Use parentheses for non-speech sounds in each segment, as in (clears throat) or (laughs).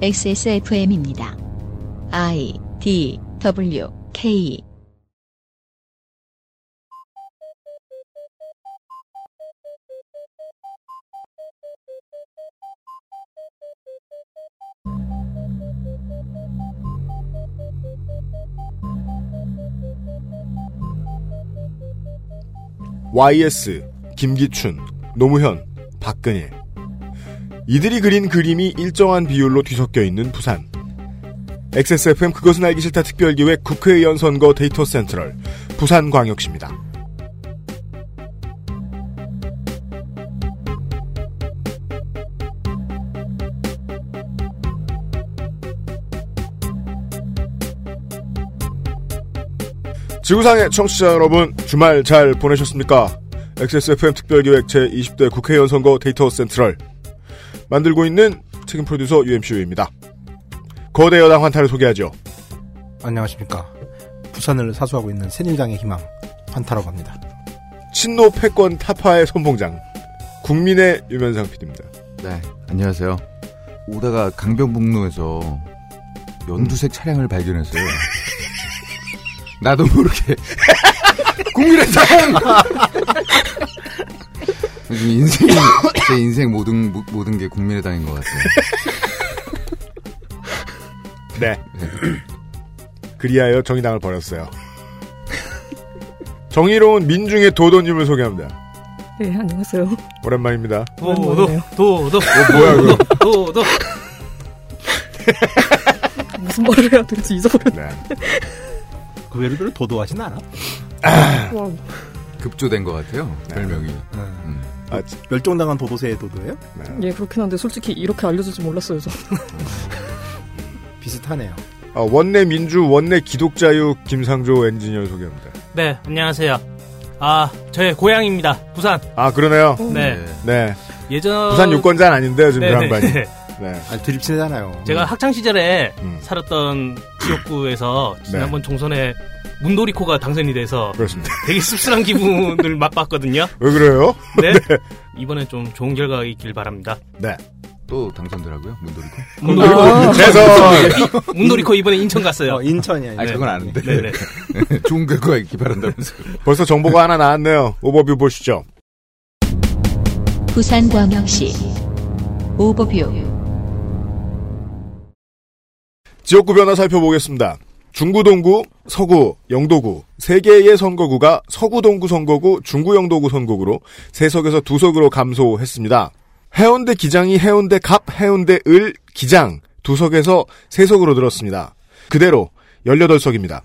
XSFM입니다. I D W K YS, 김기춘, 노무현, 박근혜. 이들이 그린 그림이 일정한 비율로 뒤섞여 있는 부산. XSFM 그것은 알기 싫다 특별기획 국회의원 선거 데이터 센트럴 부산광역시입니다. 지구상의 청취자 여러분 주말 잘 보내셨습니까? XSFM 특별기획 제20대 국회의원 선거 데이터 센트럴 만들고 있는 책임 프로듀서 UMCU입니다. 거대 여당 환타를 소개하죠. 안녕하십니까. 부산을 사수하고 있는 새누리당의 희망 환타라고 합니다. 친노 패권 타파의 선봉장 국민의 유면상 PD입니다. 네, 안녕하세요. 오다가 강변북로에서 연두색 차량을 발견했어요. 나도 모르게 (laughs) 국민의당 (laughs) 인생 (laughs) 제 인생 모든 모- 모든 게 국민의당인 것 같아요. 네. 그리하여 정의당을 버렸어요. 정의로운 민중의 도도님을 소개합니다. 네, 안녕하세요. 오랜만입니다. 도도. 도도 어, 뭐야 그거? 도도 (laughs) 무슨 말을 해야 될지 잊어버렸 네. 그 외로를 도도하진 않아? 와, 급조된 것 같아요. 별명이. 음. 아, 지- 멸종당한 도도새의 도도예요? 네. 예, 그렇긴 한데 솔직히 이렇게 알려줄 줄 몰랐어요, 저. (laughs) 비슷하네요. 어, 원내 민주 원내 기독자유 김상조 엔지니어 소개합니다. 네 안녕하세요 아 저의 고향입니다 부산 아 그러네요. 네 네. 예전 부산 유권자는 아닌데요 지금 네, 그 네, 양반이. (laughs) 네. 네. 아니 드립치잖아요. 제가 학창 시절에 음. 살았던 지역구에서 네. 지난번 총선에 문도리코가 당선이 돼서 그렇습니다. 되게 씁쓸한 기분을 (laughs) 맛봤거든요 왜 그래요? 네 이번에 좀 좋은 결과가 있길 바랍니다 네. 또 당선되라고요? 문도리코? 문도리코 아, 재선. 문도리코 이번에 인천 갔어요 어, 인천이야. 아. 그건 아는데. 네네 (laughs) 좋은 결과가 있기 바란다면서. 벌써 정보가 하나 나왔네요. 오버뷰 보시죠. 부산광역시 오버뷰 지역구 변화 살펴보겠습니다. 중구 동구, 서구, 영도구 세 개의 선거구가 서구 동구 선거구, 중구 영도구 선거구로 세 석에서 두 석으로 감소했습니다. 해운대 기장이 해운대 갑, 해운대 을 기장 두 석에서 세 석으로 늘었습니다. 그대로 18석입니다.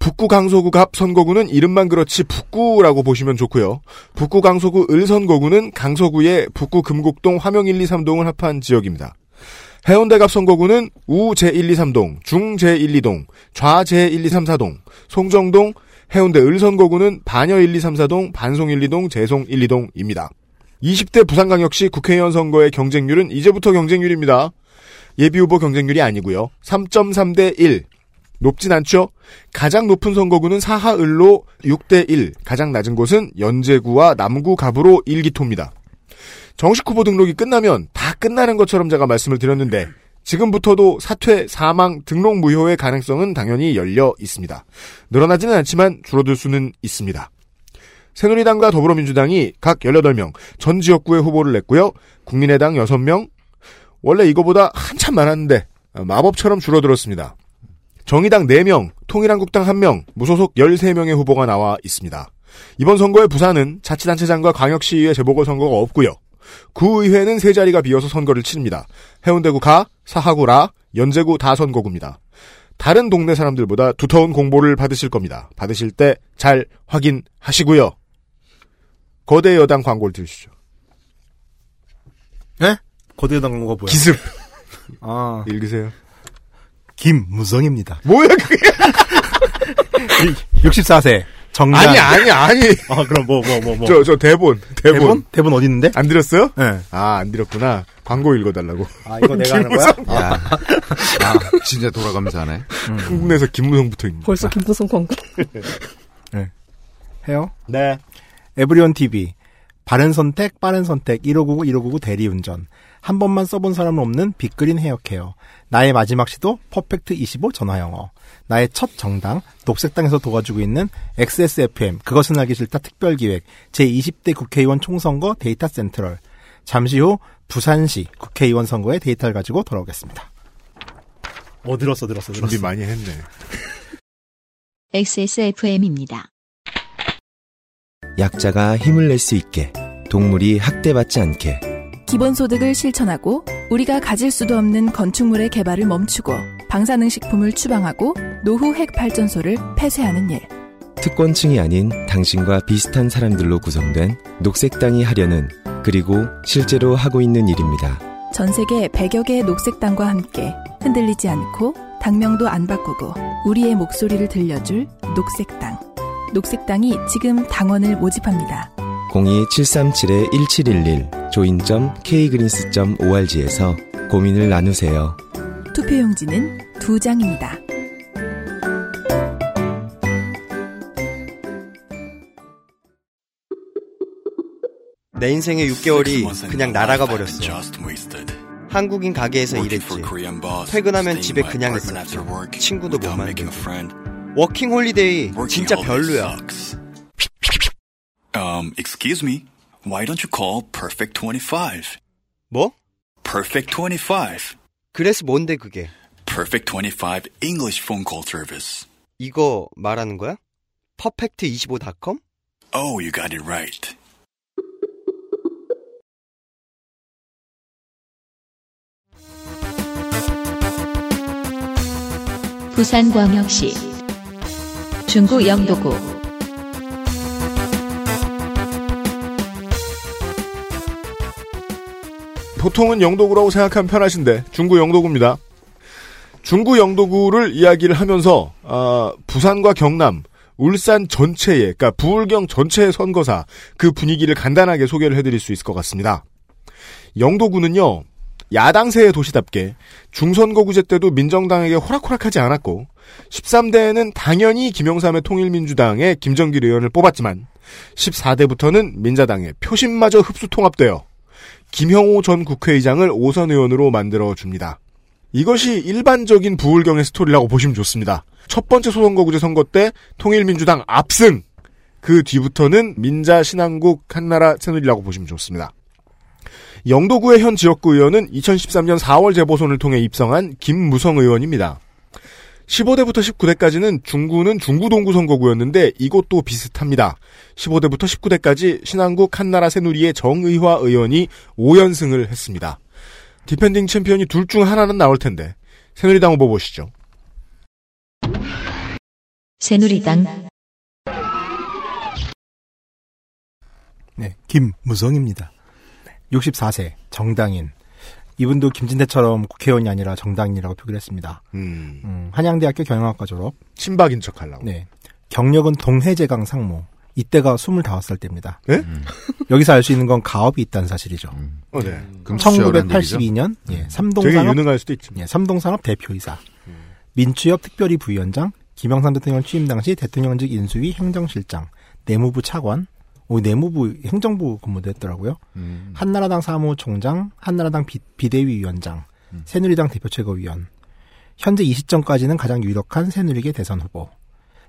북구 강서구 갑 선거구는 이름만 그렇지 북구라고 보시면 좋고요. 북구 강서구 을 선거구는 강서구의 북구 금곡동 화명 1, 2, 3동을 합한 지역입니다. 해운대갑 선거구는 우 제1, 2, 3동, 중 제1, 2동, 좌 제1, 2, 3, 4동, 송정동, 해운대 을 선거구는 반여 1, 2, 3, 4동, 반송 1, 2동, 재송 1, 2동입니다. 20대 부산광역시 국회의원 선거의 경쟁률은 이제부터 경쟁률입니다. 예비후보 경쟁률이 아니고요. 3.3대 1. 높진 않죠? 가장 높은 선거구는 사하을로 6대 1. 가장 낮은 곳은 연제구와 남구 갑으로 1기토입니다. 정식 후보 등록이 끝나면 다 끝나는 것처럼 제가 말씀을 드렸는데 지금부터도 사퇴, 사망, 등록 무효의 가능성은 당연히 열려 있습니다. 늘어나지는 않지만 줄어들 수는 있습니다. 새누리당과 더불어민주당이 각 18명 전 지역구에 후보를 냈고요. 국민의당 6명, 원래 이거보다 한참 많았는데 어, 마법처럼 줄어들었습니다. 정의당 4명, 통일한국당 1명, 무소속 13명의 후보가 나와 있습니다. 이번 선거에 부산은 자치단체장과 광역시의회 재보궐선거가 없고요. 구의회는 세 자리가 비어서 선거를 치릅니다. 해운대구 가, 사하구 라, 연제구 다 선거구입니다. 다른 동네 사람들보다 두터운 공보를 받으실 겁니다. 받으실 때 잘 확인하시고요. 거대 여당 광고를 들으시죠. 예? 거대당 광고가 뭐야? 기습 아, (laughs) 읽으세요. 김무성입니다. 뭐야 그게? (laughs) 64세. 정장. 아니 아니 아니. 아, (laughs) 그럼 뭐, 뭐, 뭐, 뭐. 저 저 대본 대본, 대본? 대본 어디 있는데? 안 들었어요? 예. 아안 들었구나. 광고 읽어달라고. 아, 이거 내가 하는 거야? 야. 아, 진짜 돌아가면서 하네. 한국 내에서 김무성부터 있는. 벌써 김부성 광고. (laughs) 해요? 네. 에브리온 TV. 바른 선택, 빠른 선택, 1599, 1599 대리운전. 한 번만 써본 사람은 없는 빅그린 헤어케어. 나의 마지막 시도 퍼펙트 25 전화영어. 나의 첫 정당 녹색당에서 도와주고 있는 XSFM 그것은 알기 싫다 특별기획 제20대 국회의원 총선거 Data Central. 잠시 후 부산시 국회의원 선거의 데이터를 가지고 돌아오겠습니다. 어 들었어 들었어 들었어. 준비 많이 했네. (laughs) XSFM입니다. 약자가 힘을 낼 수 있게 동물이 학대받지 않게 기본소득을 실천하고 우리가 가질 수도 없는 건축물의 개발을 멈추고 방사능식품을 추방하고 노후 핵 발전소를 폐쇄하는 일. 특권층이 아닌 당신과 비슷한 사람들로 구성된 녹색당이 하려는 그리고 실제로 하고 있는 일입니다. 전 세계 100여 개의 녹색당과 함께 흔들리지 않고 당명도 안 바꾸고 우리의 목소리를 들려줄 녹색당. 녹색당이 지금 당원을 모집합니다. 02-737-1711 join.kgreens.org에서 고민을 나누세요. 투표용지는 두 장입니다. 내 인생의 6개월이 그냥 날아가 버렸어. 한국인 가게에서 일했지. 퇴근하면 집에 그냥 있었지. 친구도 못 만들고. 워킹 홀리데이 진짜 별로야. Um, excuse me. Why don't you call Perfect 25? 뭐? Perfect 25. 그래서 뭔데 그게? Perfect 25 English phone call service. 이거 말하는 거야? 퍼펙트25.com? Oh, you got it right. 부산광역시 중구 영도구 보통은 영도구라고 생각하면 편하신데 중구 영도구입니다. 중구 영도구를 이야기를 하면서 아, 부산과 경남, 울산 전체의 그러니까 부울경 전체의 선거사 그 분위기를 간단하게 소개를 해드릴 수 있을 것 같습니다. 영도구는요 야당세의 도시답게 중선거구제 때도 민정당에게 호락호락하지 않았고 13대에는 당연히 김영삼의 통일민주당의 김정길 의원을 뽑았지만 14대부터는 민자당의 표심마저 흡수 통합되어 김형호 전 국회의장을 오선 의원으로 만들어 줍니다. 이것이 일반적인 부울경의 스토리라고 보시면 좋습니다. 첫 번째 소선거구제 선거 때 통일민주당 압승. 그 뒤부터는 민자 신한국 한나라 새누리라고 보시면 좋습니다. 영도구의 현 지역구 의원은 2013년 4월 재보선을 통해 입성한 김무성 의원입니다. 15대부터 19대까지는 중구는 중구동구 선거구였는데 이것도 비슷합니다. 15대부터 19대까지 신한국 한나라 새누리의 정의화 의원이 5연승을 했습니다. defending champion이 둘 중 하나는 나올 텐데 새누리당 후보 보시죠. 새누리당 네, 김무성입니다. 64세 정당인. 이분도 김진태처럼 국회의원이 아니라 정당인이라고 표기를 했습니다. 음, 음, 한양대학교 경영학과 졸업. 친박인 척 하려고. 네. 경력은 동해제강 상무. 이때가 25살 때입니다. 네? (laughs) 여기서 알 수 있는 건 가업이 있다는 사실이죠. 어, 네. 그럼 수혈한 얘기죠? 1982년 예, 되게 삼동산업 유능할 수도 있지. 예, 삼동산업 대표이사. 민추협 특별히 부위원장, 김영삼 대통령 취임 당시 대통령직 인수위 행정실장, 내무부 차관, 오, 내무부 행정부 근무도 했더라고요. 음. 한나라당 사무총장, 한나라당 비, 비대위 위원장, 새누리당 대표 최고위원. 현재 이 시점까지는 가장 유력한 새누리계 대선 후보.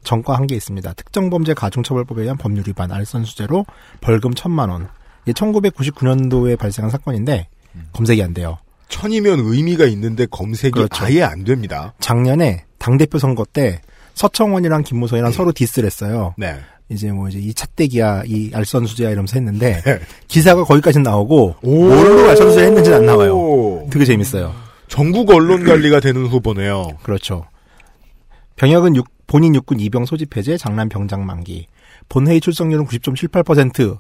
전과 한게 있습니다. 특정범죄 가중처벌법에 의한 법률 위반 알선 수재로 벌금 천만 원. 이게 1999년도에 발생한 사건인데 검색이 안 돼요. 천이면 의미가 있는데 검색이 그렇죠. 아예 안 됩니다. 작년에 당대표 선거 때 서청원이랑 김무성이랑 서로 디스를 했어요. 네. 이제 뭐 이제 이 찻대기야, 이 알선 수재야 이러면서 했는데 (laughs) 기사가 거기까지 나오고 오. 뭘로 알선 수재 했는지는 안 나와요. 오. 되게 재밌어요. 전국 언론 관리가 되는 후보네요. 그렇죠. 병역은 육- 본인 육군 이병 소집 해제, 장남 병장 만기. 본회의 출석률은 90.78%.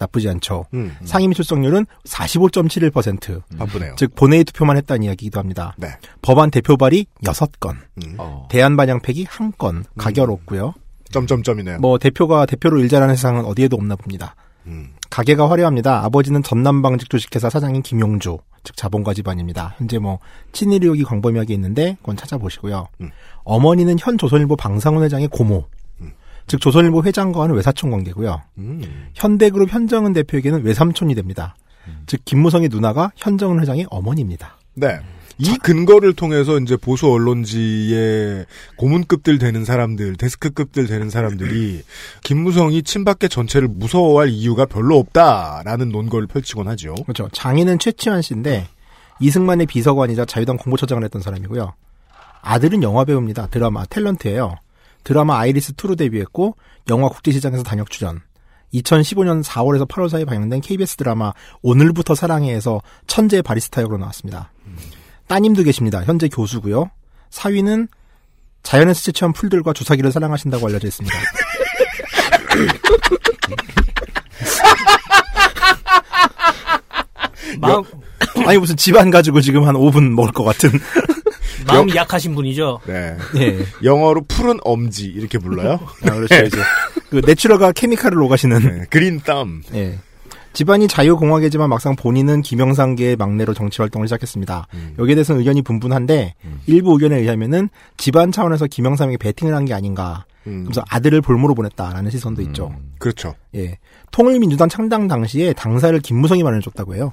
나쁘지 않죠. 음, 상임위 출석률은 45.71%. 바쁘네요. 즉 본회의 투표만 했다는 이야기이기도 합니다. 네. 법안 대표 발의 6건, 음. 대안 반영 폐기 1건, 가결 없고요. 점점점이네요. 뭐 대표가 대표로 일 잘하는 세상은 어디에도 없나 봅니다. 음. 가게가 화려합니다. 아버지는 전남방직 주식회사 사장인 김용주, 즉 자본가 집안입니다. 현재 뭐 친일 의혹이 광범위하게 있는데 그건 찾아보시고요. 음. 어머니는 현 조선일보 방상훈 회장의 고모, 즉 조선일보 회장과는 외사촌 관계고요. 음. 현대그룹 현정은 대표에게는 외삼촌이 됩니다. 즉 김무성의 누나가 현정은 회장의 어머니입니다. 네. 이 근거를 통해서 이제 보수 언론지의 고문급들 되는 사람들, 데스크급들 되는 사람들이 김무성이 친박계 전체를 무서워할 이유가 별로 없다라는 논거를 펼치곤 하죠. 그렇죠. 장인은 최치환 씨인데 이승만의 비서관이자 자유당 공보처장을 했던 사람이고요. 아들은 영화 배우입니다. 드라마 탤런트예요. 드라마 아이리스 2로 데뷔했고 영화 국제시장에서 단역 출연. 2015년 4월에서 8월 사이 방영된 KBS 드라마 오늘부터 사랑해에서 천재 바리스타 역으로 나왔습니다. 따님도 계십니다. 현재 교수고요. 사위는 자연에서 채취한 풀들과 주사기를 사랑하신다고 알려져 있습니다. (laughs) 마음 아니 무슨 집안 가지고 지금 한 5분 먹을 것 같은. 마음이 약하신 분이죠. 네. 예. 영어로 푸른 엄지 이렇게 불러요. 아, 그렇죠. 이제 (laughs) 그 내추럴과 케미칼을 오가시는 네, 그린 땀. 예. 집안이 자유공화계지만 막상 본인은 김영삼계의 막내로 정치 활동을 시작했습니다. 여기에 대해서는 의견이 분분한데 일부 의견에 의하면은 집안 차원에서 김영삼에게 베팅을 한 게 아닌가. 음. 그래서 아들을 볼모로 보냈다라는 시선도 있죠. 그렇죠. 예. 통일민주당 창당 당시에 당사를 김무성이 마련해줬다고 해요.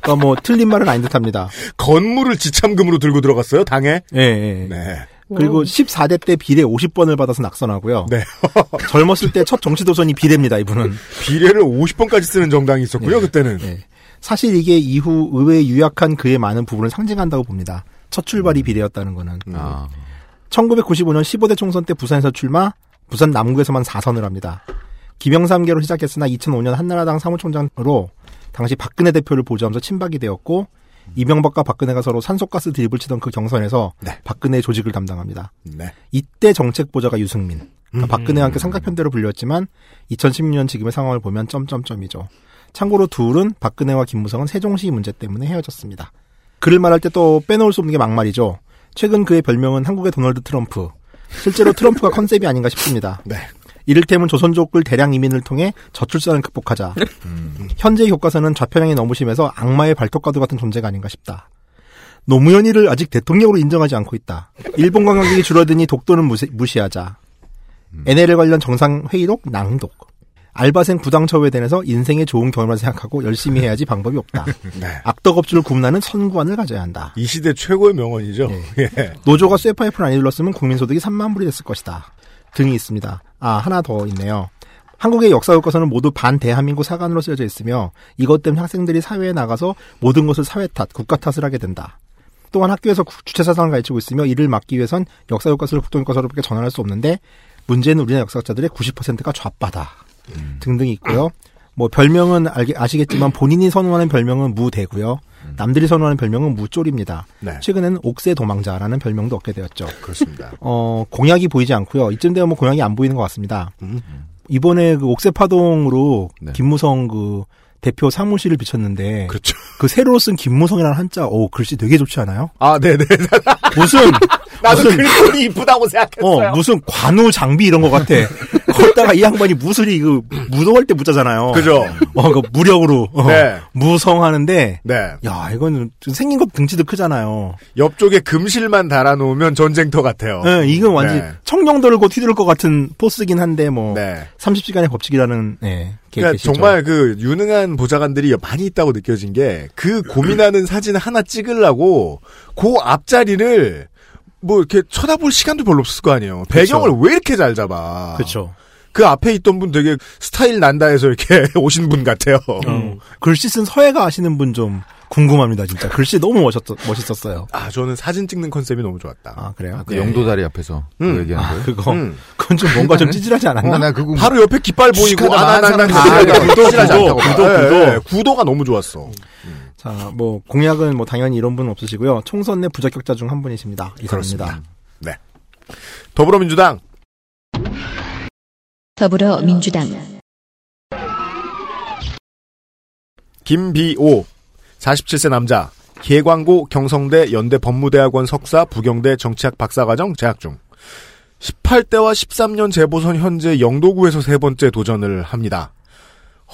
그러니까 뭐 틀린 말은 아닌 듯합니다. (laughs) 건물을 지참금으로 들고 들어갔어요, 당에? 예, 예. 네. 그리고 14대 때 비례 50번을 받아서 낙선하고요. 네. (laughs) 젊었을 때 첫 정치도선이 비례입니다, 이분은. 비례를 50번까지 쓰는 정당이 있었고요, 네. 그때는. 예. 사실 이게 이후 의회에 유약한 그의 많은 부분을 상징한다고 봅니다. 첫 출발이 비례였다는 거는. 아. 1995년 15대 총선 때 부산에서 출마, 부산 남구에서만 4선을 합니다. 김영삼계로 시작했으나 2005년 한나라당 사무총장으로 당시 박근혜 대표를 보좌하면서 친박이 되었고 이명박과 박근혜가 서로 산소가스 드립을 치던 그 경선에서 박근혜 조직을 담당합니다. 네. 이때 정책 보좌가 유승민. 그러니까 음. 박근혜와 함께 삼각편대로 불렸지만 2016년 지금의 상황을 보면 점점점이죠. 참고로 둘은 박근혜와 김무성은 세종시 문제 때문에 헤어졌습니다. 그를 말할 때 또 빼놓을 수 없는 게 막말이죠. 최근 그의 별명은 한국의 도널드 트럼프. 실제로 트럼프가 (laughs) 컨셉이 아닌가 싶습니다. 네. 이를테면 조선족을 대량 이민을 통해 저출산을 극복하자. 현재 교과서는 좌편향이 너무 심해서 악마의 발톱과도 같은 존재가 아닌가 싶다. 노무현이를 아직 대통령으로 인정하지 않고 있다. 일본 관광객이 줄어드니 독도는 무시, 무시하자. NLL 관련 정상 회의록 낭독. 알바생 부당 처우에 대해서 인생의 좋은 경험을 생각하고 열심히 해야지 방법이 없다. (laughs) 네. 악덕업주를 구분하는 선구안을 가져야 한다. 이 시대 최고의 명언이죠. 예. (laughs) 노조가 쇠파이프를 안 일렀으면 국민소득이 3만 불이 됐을 것이다. 등이 있습니다. 아, 하나 더 있네요. 한국의 역사 교과서는 모두 반대한민국 사관으로 쓰여져 있으며 이것 때문에 학생들이 사회에 나가서 모든 것을 사회 탓, 국가 탓을 하게 된다. 또한 학교에서 구- 주체 사상을 가르치고 있으며 이를 막기 위해선 역사 교과서를 국동 교과서로밖에 전환할 수 없는데 문제는 우리나라 역사학자들의 90%가 좌빠다. 등등이 있고요. 뭐 별명은 알게, 아시겠지만 본인이 선호하는 별명은 무대고요. 남들이 선호하는 별명은 무쫄입니다. 네. 최근에는 옥새 도망자라는 별명도 얻게 되었죠. 그렇습니다. (laughs) 어, 공약이 보이지 않고요. 이쯤 되면 뭐 공약이 안 보이는 것 같습니다. 음. 이번에 그 옥새 파동으로 네. 김무성 그 대표 사무실을 비쳤는데 그렇죠. 그 새로 쓴 김무성이라는 한자, 오 글씨 되게 좋지 않아요? 아, 네네. 무슨 (laughs) 나도 무슨 그림이 이쁘다고 생각했어요. 어 무슨 관우 장비 이런 것 같아. 거기다가 이 양반이 무술이 그 무도할 때 묻잖아요. 그죠? 어 그 무력으로 어, 네. 무성하는데 네. 야 이거는 생긴 것 등치도 크잖아요. 옆쪽에 금실만 달아 놓으면 전쟁터 같아요. 네, 이건 완전 히 네. 청룡 들고 튀들 것 같은 포스긴 한데 뭐 네. 30시간의 법칙이라는 네, 게 그러니까 계시죠. 정말 그 유능한 보좌관들이 많이 있다고 느껴진 게 그 고민하는 사진 하나 찍으려고 그 앞자리를 뭐 이렇게 쳐다볼 시간도 별로 없을 거 아니에요. 배경을 왜 이렇게 잘 잡아? 그렇죠. 그 앞에 있던 분 되게 스타일 난다 해서 이렇게 (laughs) 오신 분 같아요. 음. 글씨 쓴 서예가 아시는 분 좀 궁금합니다, 진짜. 글씨 너무 멋있었, 멋있었어요. 아, 저는 사진 찍는 컨셉이 너무 좋았다. 아, 그래요? 그 영도다리 앞에서 음. 그 얘기하는 아, 거예요? 그거. 음. 그건 좀 뭔가 좀 찌질하지 않았나? 어, 나 그거 바로 옆에 깃발 보이고 아, 나, 나, 나, 망한 나, 사람 나, 다 구도, 구도, 구도, 구도, 구도, 구도. 예, 예, 구도가 너무 좋았어. 자, 뭐, 공약은 뭐, 당연히 이런 분은 없으시고요. 총선 내 부적격자 중 한 분이십니다. 이상입니다. 네. 더불어민주당 더불어민주당 김비오 47세 남자 예광고 경성대 연대 법무대학원 석사 부경대 정치학 박사과정 재학 중 18대와 13년 재보선 현재 영도구에서 세 번째 도전을 합니다.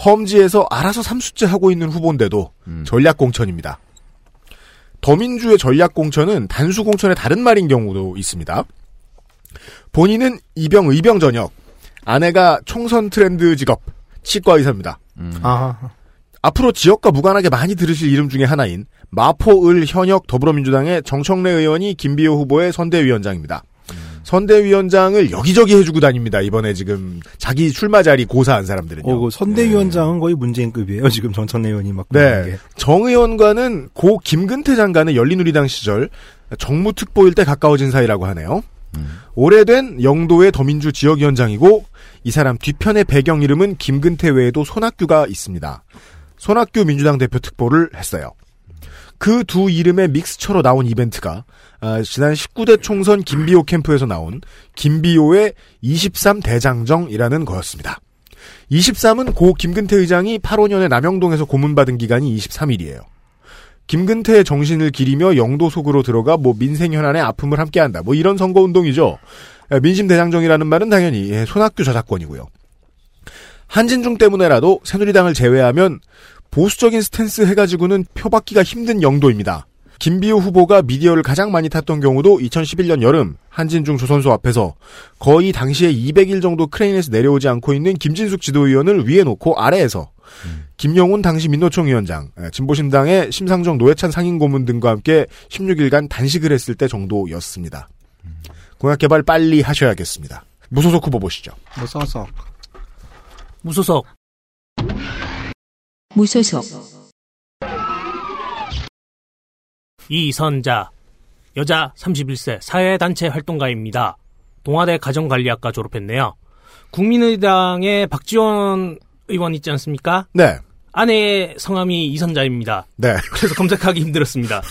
험지에서 알아서 삼수째 하고 있는 후보인데도 음. 전략공천입니다. 더민주의 전략공천은 단수공천의 다른 말인 경우도 있습니다. 본인은 이병 의병 전역, 아내가 총선 트렌드 직업 치과 의사입니다. 음. 아, 앞으로 지역과 무관하게 많이 들으실 이름 중에 하나인 마포을 현역 더불어민주당의 정청래 의원이 김비호 후보의 선대위원장입니다. 선대위원장을 여기저기 해주고 다닙니다. 이번에 지금 자기 출마 자리 고사한 사람들은요. 어, 그 선대위원장은 거의 문재인급이에요. 지금 정청래 의원이 막. 네. 게. 정 의원과는 고 김근태 장관의 열린우리당 시절 정무특보일 때 가까워진 사이라고 하네요. 오래된 영도의 더민주 지역위원장이고 이 사람 뒤편의 배경 이름은 김근태 외에도 손학규가 있습니다. 손학규 민주당 대표 특보를 했어요. 그 두 이름의 믹스처로 나온 이벤트가 아, 지난 19대 총선 김비호 캠프에서 나온 김비호의 23 대장정이라는 거였습니다. 23은 고 김근태 의장이 85년에 남영동에서 고문받은 기간이 23일이에요. 김근태의 정신을 기리며 영도 속으로 들어가 뭐 민생 현안에 아픔을 함께한다. 뭐 이런 선거 운동이죠. 예, 민심 대장정이라는 말은 당연히 예, 손학규 저작권이고요. 한진중 때문에라도 새누리당을 제외하면 보수적인 스탠스 해가지고는 표받기가 힘든 영도입니다. 김비호 후보가 미디어를 가장 많이 탔던 경우도 2011년 여름 한진중 조선소 앞에서 거의 당시에 200일 정도 크레인에서 내려오지 않고 있는 김진숙 지도위원을 위에 놓고 아래에서 김영훈 당시 민노총 위원장, 예, 진보신당의 심상정 노회찬 상임고문 등과 함께 16일간 단식을 했을 때 정도였습니다. 공약 개발 빨리 하셔야겠습니다. 무소속 후보 보시죠. 무소속. 무소속. 무소속, 이선자. 여자 31세 사회단체 활동가입니다. 동아대 가정관리학과 졸업했네요. 국민의당의 박지원 의원 있지 않습니까? 네. 아내의 성함이 이선자입니다. 네. 그래서 검색하기 힘들었습니다.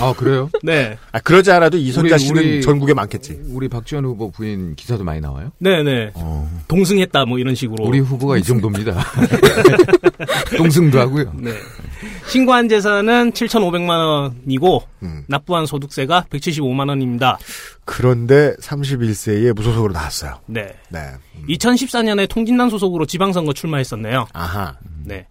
아, 그래요? 네. 아, 그러지 않아도 이선자 우리- 씨는 우리- 전국에 많겠지. 우리 박지원 후보 부인 기사도 많이 나와요? 네네. 동승했다 뭐 이런 식으로. 우리 후보가 이 정도입니다. (laughs) (laughs) 동승도 하고요. 네. 신고한 재산은 7,500만 원이고 음. 납부한 소득세가 175만 원입니다. 그런데 31세에 무소속으로 나왔어요. 네. 네. 2014년에 통진당 소속으로 지방선거 출마했었네요. 아하. 네.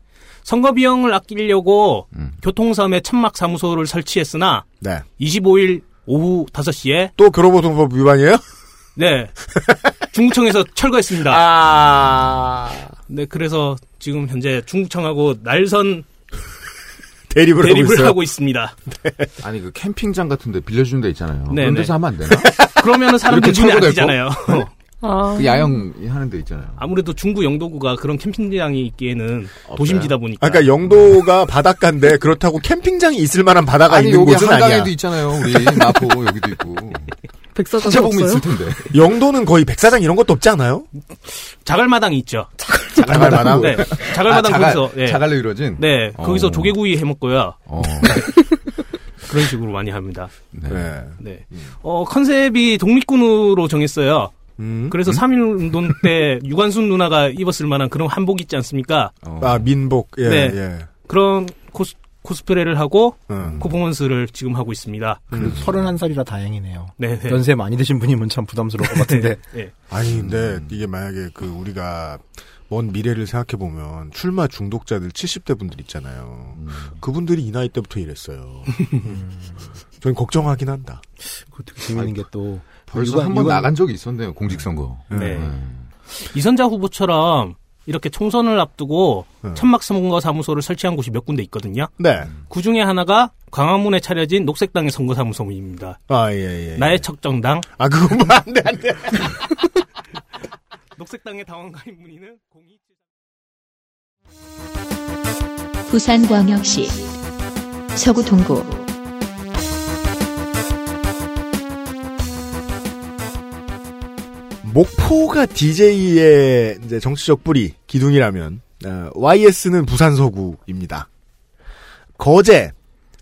선거 비용을 아끼려고 음. 교통섬에 천막 사무소를 설치했으나 네. 25일 오후 5시에 또 교로보통법 위반이에요? (laughs) 네. 중구청에서 철거했습니다. 아. 네, 그래서 지금 현재 중구청하고 날선 대립을, (laughs) 대립을 하고 있어요. 하고 있습니다. 아니, 그 캠핑장 같은 데 빌려주는 데 있잖아요. 네, 그런 네. 데서 하면 안 되나? 그러면은 사람들 철거될 아끼잖아요. 아, 그 야영 하는 데 있잖아요. 아무래도 중구 영도구가 그런 캠핑장이 있기에는 도심지다 보니까. 아, 그러니까 영도가 바닷가인데 그렇다고 캠핑장이 있을 만한 바다가 아니, 있는 여기 곳은 한강에도 아니야. 있잖아요. 우리 마포 여기도 있고. (laughs) 백사장 없어요? 있을 텐데. 영도는 거의 백사장 이런 것도 없지 않아요? 자갈마당이 있죠. 자갈마당? 네. 자갈마당 아, 자갈- 거기서. 네. 자갈로 이루어진? 네. 어. 거기서 조개구이 해 먹고요. 어. (laughs) 그런 식으로 많이 합니다. 네. 네. 네. 어, 컨셉이 독립군으로 정했어요. 음. 그래서 3.1 운동 때 (laughs) 유관순 누나가 입었을 만한 그런 한복 있지 않습니까? 어. 아, 민복. 예, 네. 예. 그런 코스, 코스프레를 하고 음. 퍼포먼스를 지금 하고 있습니다. 그래도 31살이라 다행이네요. 네. 네. 연세 많이 드신 분이면 참 부담스러울 것 같은데. (laughs) 네. 아니, 근데 이게 만약에 그 우리가 먼 미래를 생각해 보면 출마 중독자들 70대 분들 있잖아요. 그분들이 이 나이 때부터 이랬어요. (laughs) 저는 걱정하긴 한다. 그 되게 재밌는 게 또. 벌써 한 번 나간 적이 있었네요. 공직선거. 네. 이선자 후보처럼 이렇게 총선을 앞두고 네. 천막 선거 사무소를 설치한 곳이 몇 군데 있거든요. 네. 그 중에 하나가 광화문에 차려진 녹색당의 선거 사무소입니다. 아, 예, 예. 나의 척정당 아, 그건 뭐안 돼, 안 돼. (laughs) 녹색당의 당원가인 문의는 02 부산광역시 서구 동구 목포가 DJ의 이제 정치적 뿌리, 기둥이라면, 어, YS는 부산 서구입니다. 거제,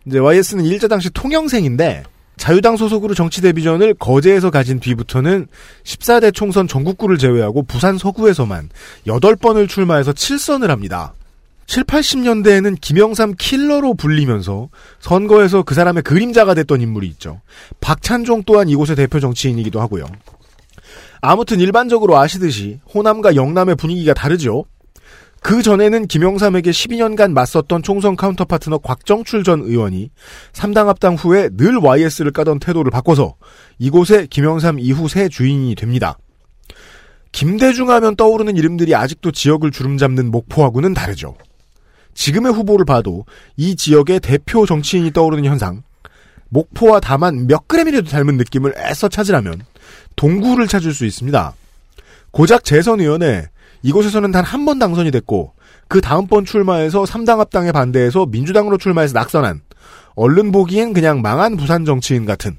이제 YS는 일제 당시 통영생인데, 자유당 소속으로 정치 데뷔전을 거제에서 가진 뒤부터는 14대 총선 전국구를 제외하고 부산 서구에서만 8번을 출마해서 7선을 합니다. 7, 80년대에는 김영삼 킬러로 불리면서 선거에서 그 사람의 그림자가 됐던 인물이 있죠. 박찬종 또한 이곳의 대표 정치인이기도 하고요. 아무튼 일반적으로 아시듯이 호남과 영남의 분위기가 다르죠. 그 전에는 김영삼에게 12년간 맞섰던 총선 counter partner 곽정출 전 의원이 3당 합당 후에 늘 YS를 까던 태도를 바꿔서 이곳에 김영삼 이후 새 주인이 됩니다. 김대중 하면 떠오르는 이름들이 아직도 지역을 주름잡는 목포하고는 다르죠. 지금의 후보를 봐도 이 지역의 대표 정치인이 떠오르는 현상, 목포와 다만 몇 그램이라도 닮은 느낌을 애써 찾으라면 동구를 찾을 수 있습니다. 고작 재선의원에 이곳에서는 단 한 번 당선이 됐고 그 다음번 출마해서 3당 합당에 반대해서 민주당으로 출마해서 낙선한 얼른 보기엔 그냥 망한 부산 정치인 같은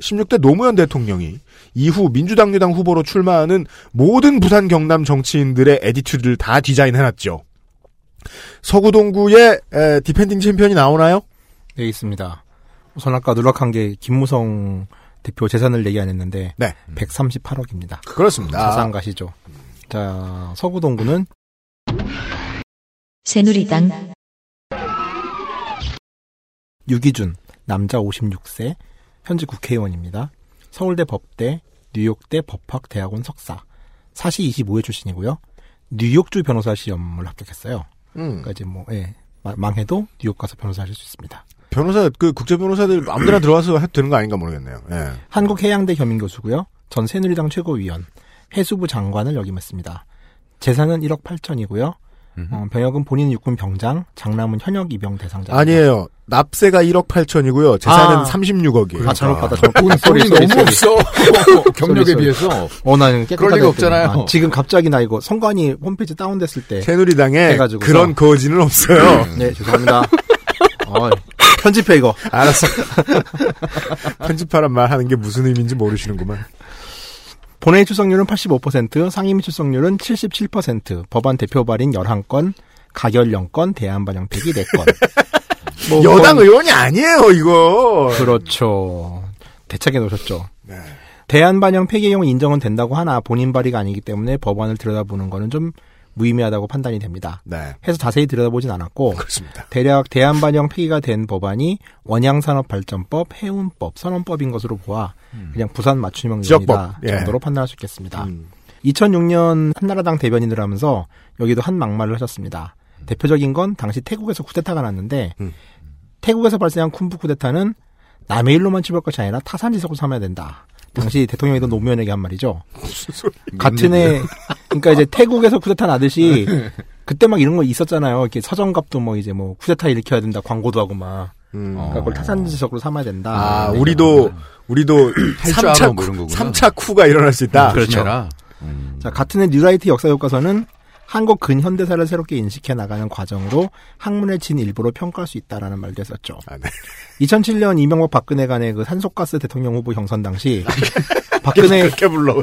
16대 노무현 대통령이 이후 민주당 유당 후보로 출마하는 모든 부산 경남 정치인들의 에디튜드를 다 디자인해놨죠. 서구동구의 에, defending champion이 나오나요? 네, 있습니다. 우선 아까 누락한 게 김무성 대표 재산을 얘기 안 했는데 네. 138억입니다. 그렇습니다. 자세한 가시죠. 자, 서구동구는 새누리당 유기준, 남자 56세, 현재 국회의원입니다. 서울대 법대, 뉴욕대 법학대학원 석사, 사시 25회 출신이고요. 뉴욕주 변호사 시험을 합격했어요. 음. 그러니까 이제 뭐, 예, 마- 망해도 뉴욕 가서 변호사 할수 있습니다. 변호사 그 국제 변호사들 아무데나 들어와서 해도 되는 거 아닌가 모르겠네요. 예. 한국해양대 겸임 교수고요. 전 새누리당 최고위원, 해수부 장관을 역임했습니다. 재산은 1억 8천이고요. 어, 병역은 본인 육군 병장, 장남은 현역 입영 대상자. 아니에요. 납세가 1억 8천이고요. 재산은 아. 36억이에요. 아, 잘못 받아. 잘못 돈, sorry, 너무. 없어. (laughs) 경력에. 비해서. 어, 나는 깨끗하다. 그럴. 없잖아요. 아, 지금 갑자기 나 이거 선관위 홈페이지 다운됐을 때. 새누리당에. 그런 거지는 없어요. 네, 죄송합니다. (laughs) 어, 편집해 이거. 알았어. (laughs) 편집하란 말 하는 게 무슨 의미인지 모르시는구만. 본회의 출석률은 85%, 상임위 출석률은 77%, 법안 대표 발인 11건, 가결 0건, 대안 반영 폐기 4건. 뭐 여당 그건- 의원이 아니에요, 이거. 그렇죠. 대책에 놓으셨죠. 네. 대안 반영 폐기용 인정은 된다고 하나 본인 발의가 아니기 때문에 법안을 들여다보는 거는 좀 무의미하다고 판단이 됩니다. 네. 해서 자세히 들여다보진 않았고 그렇습니다. 대략 대안 반영 폐기가 된 법안이 원양산업발전법, 해운법, 선언법인 것으로 보아 그냥 부산 맞춤형 지역법, 의원이다 예. 정도로 판단할 수 있겠습니다. 음. 2006년 한나라당 대변인을 하면서 여기도 한 막말을 하셨습니다. 대표적인 건 당시 태국에서 쿠데타가 났는데 음. 태국에서 발생한 쿤부 쿠데타는 남의 일로만 치볼 것이 아니라 타산지석으로 삼아야 된다. 당시 대통령이던 노무현에게 한 말이죠. 같은 해, 그러니까 이제 태국에서 쿠데타 나듯이 그때 막 이런 거 있었잖아요. 이렇게 서정갑도 뭐 이제 뭐 쿠데타 일으켜야 된다 광고도 하고 막. 음. 그러니까 그걸 타산지석으로 삼아야 된다. 아, 네. 우리도, 우리도 할줄 알아, 3차, 뭐 이런 거구나. 3차 쿠가 일어날 수 있다. 그렇죠. 조심해라. 자, 같은 해 뉴라이트 역사 교과서는 한국 근현대사를 새롭게 인식해 나가는 과정으로 학문의 진 일부로 평가할 수 있다라는 말도 했었죠. 아, 네. 2007년 이명박 박근혜 간의 그 산소가스 대통령 후보 경선 당시 (laughs) 박근혜.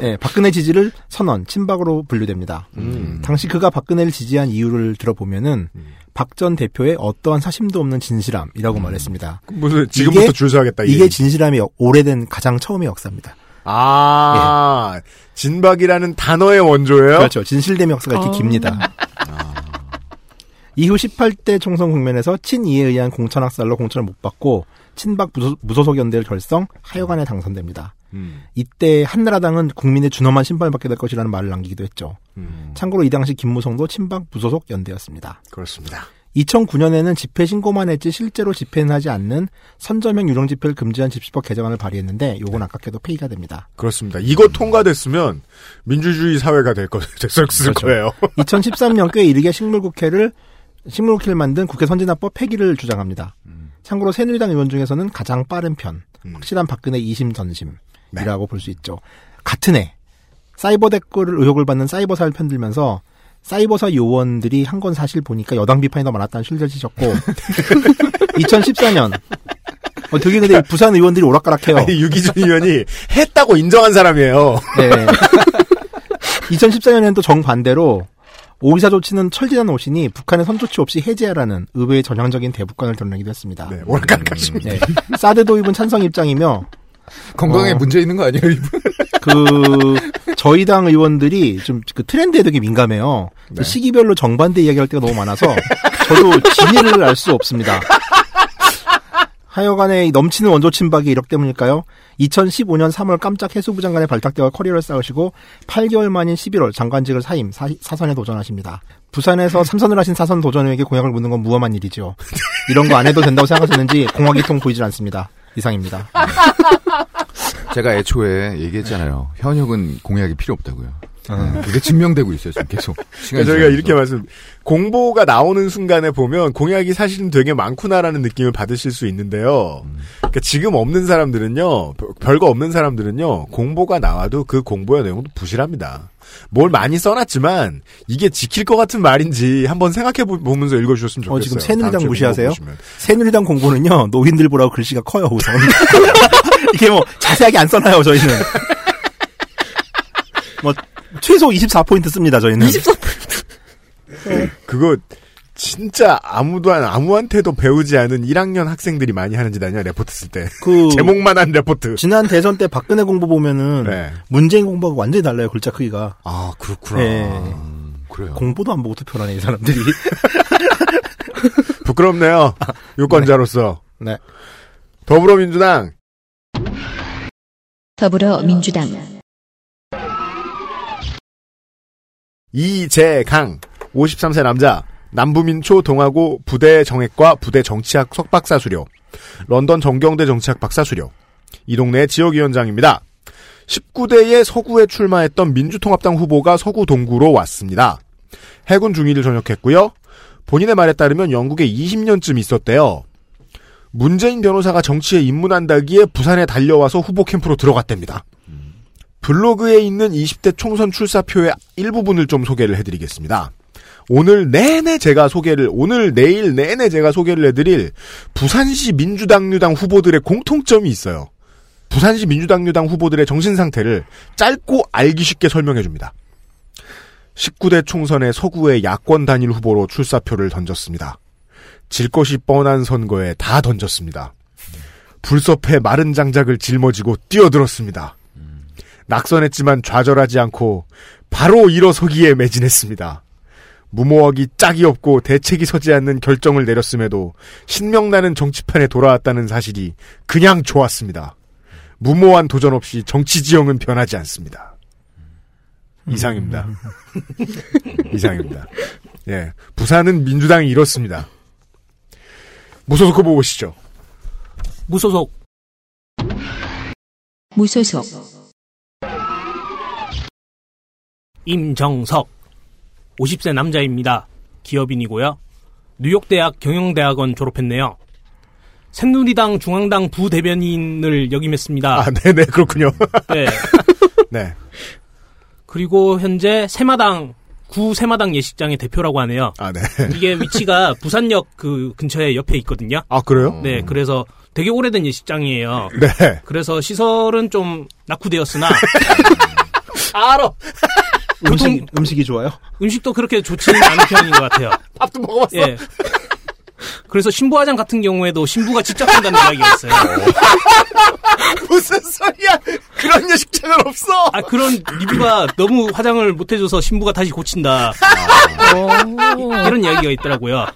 예, 박근혜 지지를 선언, 친박으로 분류됩니다. 음. 당시 그가 박근혜를 지지한 이유를 들어보면은 박전 대표의 어떠한 사심도 없는 진실함이라고 말했습니다. 무슨, 지금부터 줄 서야겠다. 이게 이게 진실함이 역- 오래된 가장 처음의 역사입니다. 아, 진박이라는 단어의 원조예요? 그렇죠. 진실됨의 역사가 이렇게 아. 깁니다. 이후 18대 총선 국면에서 친이에 의한 공천학살로 공천을 못 받고 친박 무소, 무소속 연대를 결성 하여간에 당선됩니다. 음. 이때 한나라당은 국민의 준엄한 심판을 받게 될 것이라는 말을 남기기도 했죠. 음. 참고로 이 당시 김무성도 친박 무소속 연대였습니다. 그렇습니다. 2009년에는 집회 신고만 했지 실제로 집회는 하지 않는 선저명 유령 집회를 금지한 집시법 개정안을 발의했는데 요건 아깝게도 폐기가 됩니다. 그렇습니다. 이거 통과됐으면 민주주의 사회가 될 거, (laughs) 됐을 그렇죠. 거예요. (laughs) 2013년 꽤 이르게 식물국회를 식물국회를 만든 국회 선진화법 폐기를 주장합니다. 참고로 새누리당 의원 중에서는 가장 빠른 편, 음. 확실한 박근혜 이심 전심이라고 네. 볼수 있죠. 같은 해 사이버 댓글 의혹을 받는 사이버 사를 편들면서 사이버사 요원들이 한 건 사실 보니까 여당 비판이 더 많았다는 실제를 지적고 2014년 어, 되게 근데 부산 의원들이 오락가락해요. 아니, 유기준 의원이 했다고 인정한 사람이에요. 네. 2014년에는 또 정반대로 오이사 조치는 철지난 오신이 북한의 선조치 없이 해제하라는 의회의 전향적인 대북관을 드러내기도 했습니다. 네, 오락가락하십니다. 네. 사드 도입은 찬성 입장이며 건강에 어. 문제 있는 거 아니에요, 이분? 그 저희 당 의원들이 좀 그 트렌드에 되게 민감해요. 네. 시기별로 정반대 이야기할 때가 너무 많아서 저도 진위를 알 수 없습니다. 하여간에 이 넘치는 원조 침박이 이력 때문일까요? 2015년 3월 깜짝 해수부 장관의 발탁대와 커리어를 쌓으시고 8개월 만인 11월 장관직을 사임 사, 사선에 도전하십니다. 부산에서 삼선을 하신 사선 도전에게 공약을 묻는 건 무엄한 일이죠. 이런 거 안 해도 된다고 생각하셨는지 공화기통 보이질 않습니다. 이상입니다. (laughs) 제가 애초에 얘기했잖아요. 현역은 공약이 필요 없다고요. 이게 증명되고 있어요, 지금 계속. 시간이 그러니까 저희가 지나면서. 이렇게 말씀, 공보가 나오는 순간에 보면 공약이 사실은 되게 많구나라는 느낌을 받으실 수 있는데요. 그러니까 지금 없는 사람들은요, 별- 별거 없는 사람들은요, 공보가 나와도 그 공보의 내용도 부실합니다. 뭘 많이 써놨지만 이게 지킬 것 같은 말인지 한번 생각해 보- 보면서 읽어주셨으면 좋겠어요. 어, 지금 새누리당 무시하세요? 새누리당 공보는요, 노인들 보라고 글씨가 커요, 우선. (laughs) 이게 뭐, 자세하게 안 써놔요, 저희는. 뭐, 최소 24포인트 씁니다, 저희는. 24포인트. 그거 진짜 아무도 안- 아무한테도 배우지 않은 1학년 학생들이 많이 하는 짓 아니야 레포트 쓸 때. 그, (laughs) 제목만 한 레포트. 지난 대선 때 박근혜 공보 보면은, 네. 문재인 공보가 완전히 달라요, 글자 크기가. 아, 그렇구나. 네. 음, 그래요. 공보도 안 보고 투표를 하네, 이 사람들이. (laughs) 부끄럽네요. 유권자로서. 네. 더불어민주당 더불어민주당 이재강 53세 남자 남부민초 동아고 부대 정액과 부대 정치학 석박사 수료 런던 정경대 정치학 박사 수료 이 동네 지역위원장입니다. 19대에 서구에 출마했던 민주통합당 후보가 서구 동구로 왔습니다. 해군 중위를 전역했고요. 본인의 말에 따르면 영국에 20년쯤 있었대요. 문재인 변호사가 정치에 입문한다기에 부산에 달려와서 후보 캠프로 들어갔답니다. 블로그에 있는 20대 총선 출사표의 일부분을 좀 소개를 해드리겠습니다. 오늘 내내 제가 소개를, 오늘 내일 내내 제가 소개를 해드릴 부산시 민주당류당 후보들의 공통점이 있어요. 부산시 민주당류당 후보들의 정신 상태를 짧고 알기 쉽게 설명해 줍니다. 19대 총선에 서구의 야권 단일 후보로 출사표를 던졌습니다. 질 것이 뻔한 선거에 다 던졌습니다. 불섭해 마른 장작을 짊어지고 뛰어들었습니다. 낙선했지만 좌절하지 않고 바로 일어서기에 매진했습니다. 무모하기 짝이 없고 대책이 서지 않는 결정을 내렸음에도 신명나는 정치판에 돌아왔다는 사실이 그냥 좋았습니다. 무모한 도전 없이 정치 지형은 변하지 않습니다. 이상입니다. (laughs) 이상입니다. 예. 부산은 민주당이 이렇습니다. 무소속 후보 보시죠. 무소속 무소속 임정석 50세 남자입니다. 기업인이고요. 뉴욕대학 경영대학원 졸업했네요. 새누리당 중앙당 부대변인을 역임했습니다. 아, 네네, 그렇군요. 네. (laughs) 네. 그리고 현재 새마당 구 새마당 예식장의 대표라고 하네요. 아, 네. 이게 위치가 부산역 그 근처에 옆에 있거든요. 아, 그래요? 네, 그래서 되게 오래된 예식장이에요. 네. 그래서 시설은 좀 낙후되었으나 (laughs) 알 아. 음식, 음식이 좋아요? 음식도 그렇게 좋지는 않은 편인 것 같아요. (laughs) 밥도 먹어봤어. 예. 그래서 신부화장 같은 경우에도 신부가 직접 한다는 이야기가 있어요. (laughs) 무슨 소리야? 그런 예식장은 없어. 아 그런 리뷰가 너무 화장을 못해줘서 신부가 다시 고친다. 이- 이런 이야기가 있더라고요.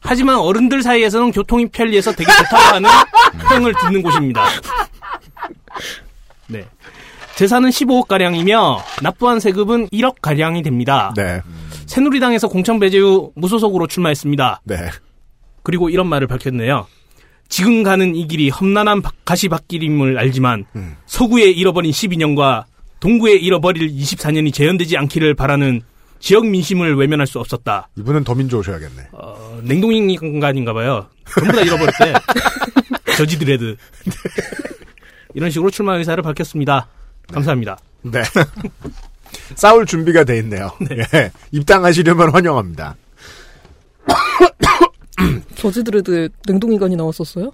하지만 어른들 사이에서는 교통이 편리해서 되게 좋다고 하는 평을 듣는 곳입니다. 네. 재산은 15억 가량이며 납부한 세금은 1억 가량이 됩니다. 네. 새누리당에서 공천 배제 후 무소속으로 출마했습니다. 네. 그리고 이런 말을 밝혔네요. 지금 가는 이 길이 험난한 바- 가시밭길임을 알지만 서구에 잃어버린 12년과 동구에 잃어버릴 24년이 재현되지 않기를 바라는 지역 민심을 외면할 수 없었다. 이분은 더민주 오셔야겠네. 어, 냉동인간인가 봐요. 전부 다 잃어버렸대. (laughs) 저지드레드. 이런 식으로 출마 의사를 밝혔습니다. 감사합니다. 네. (laughs) 싸울 준비가 돼 있네요. 예. 입당하시려면 환영합니다. (coughs) 저지드레드 냉동인간이 나왔었어요?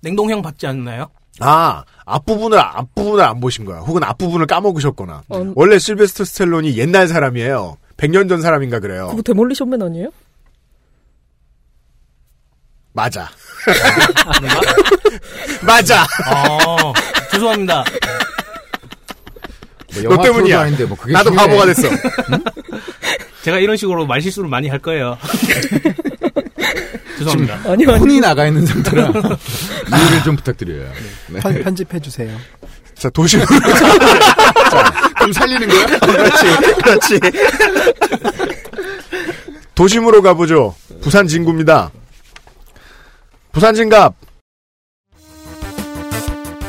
냉동형 받지 않나요? 아, 앞부분을, 앞부분을 안 보신 거야. 혹은 앞부분을 까먹으셨거나. 어. 원래 실베스터 스텔론이 옛날 사람이에요. 100년 전 사람인가 그래요. 그거 데몰리션맨 아니에요? 맞아. (laughs) 맞아. 어, 죄송합니다. 뭐 너 때문이야. 아닌데 뭐 그게 나도 중요해. 바보가 됐어. (laughs) 제가 이런 식으로 말실수를 많이 할 거예요. (laughs) 죄송합니다. 아니요, 아니요. 혼이 나가 있는 상태라 (laughs) 이해를 좀 부탁드려요. 네. 편, 편집해 주세요. 자, 도시로. 좀 살리는 거야? 그렇지, 그렇지. 도심으로 가보죠. 부산 진구입니다. 부산 진갑.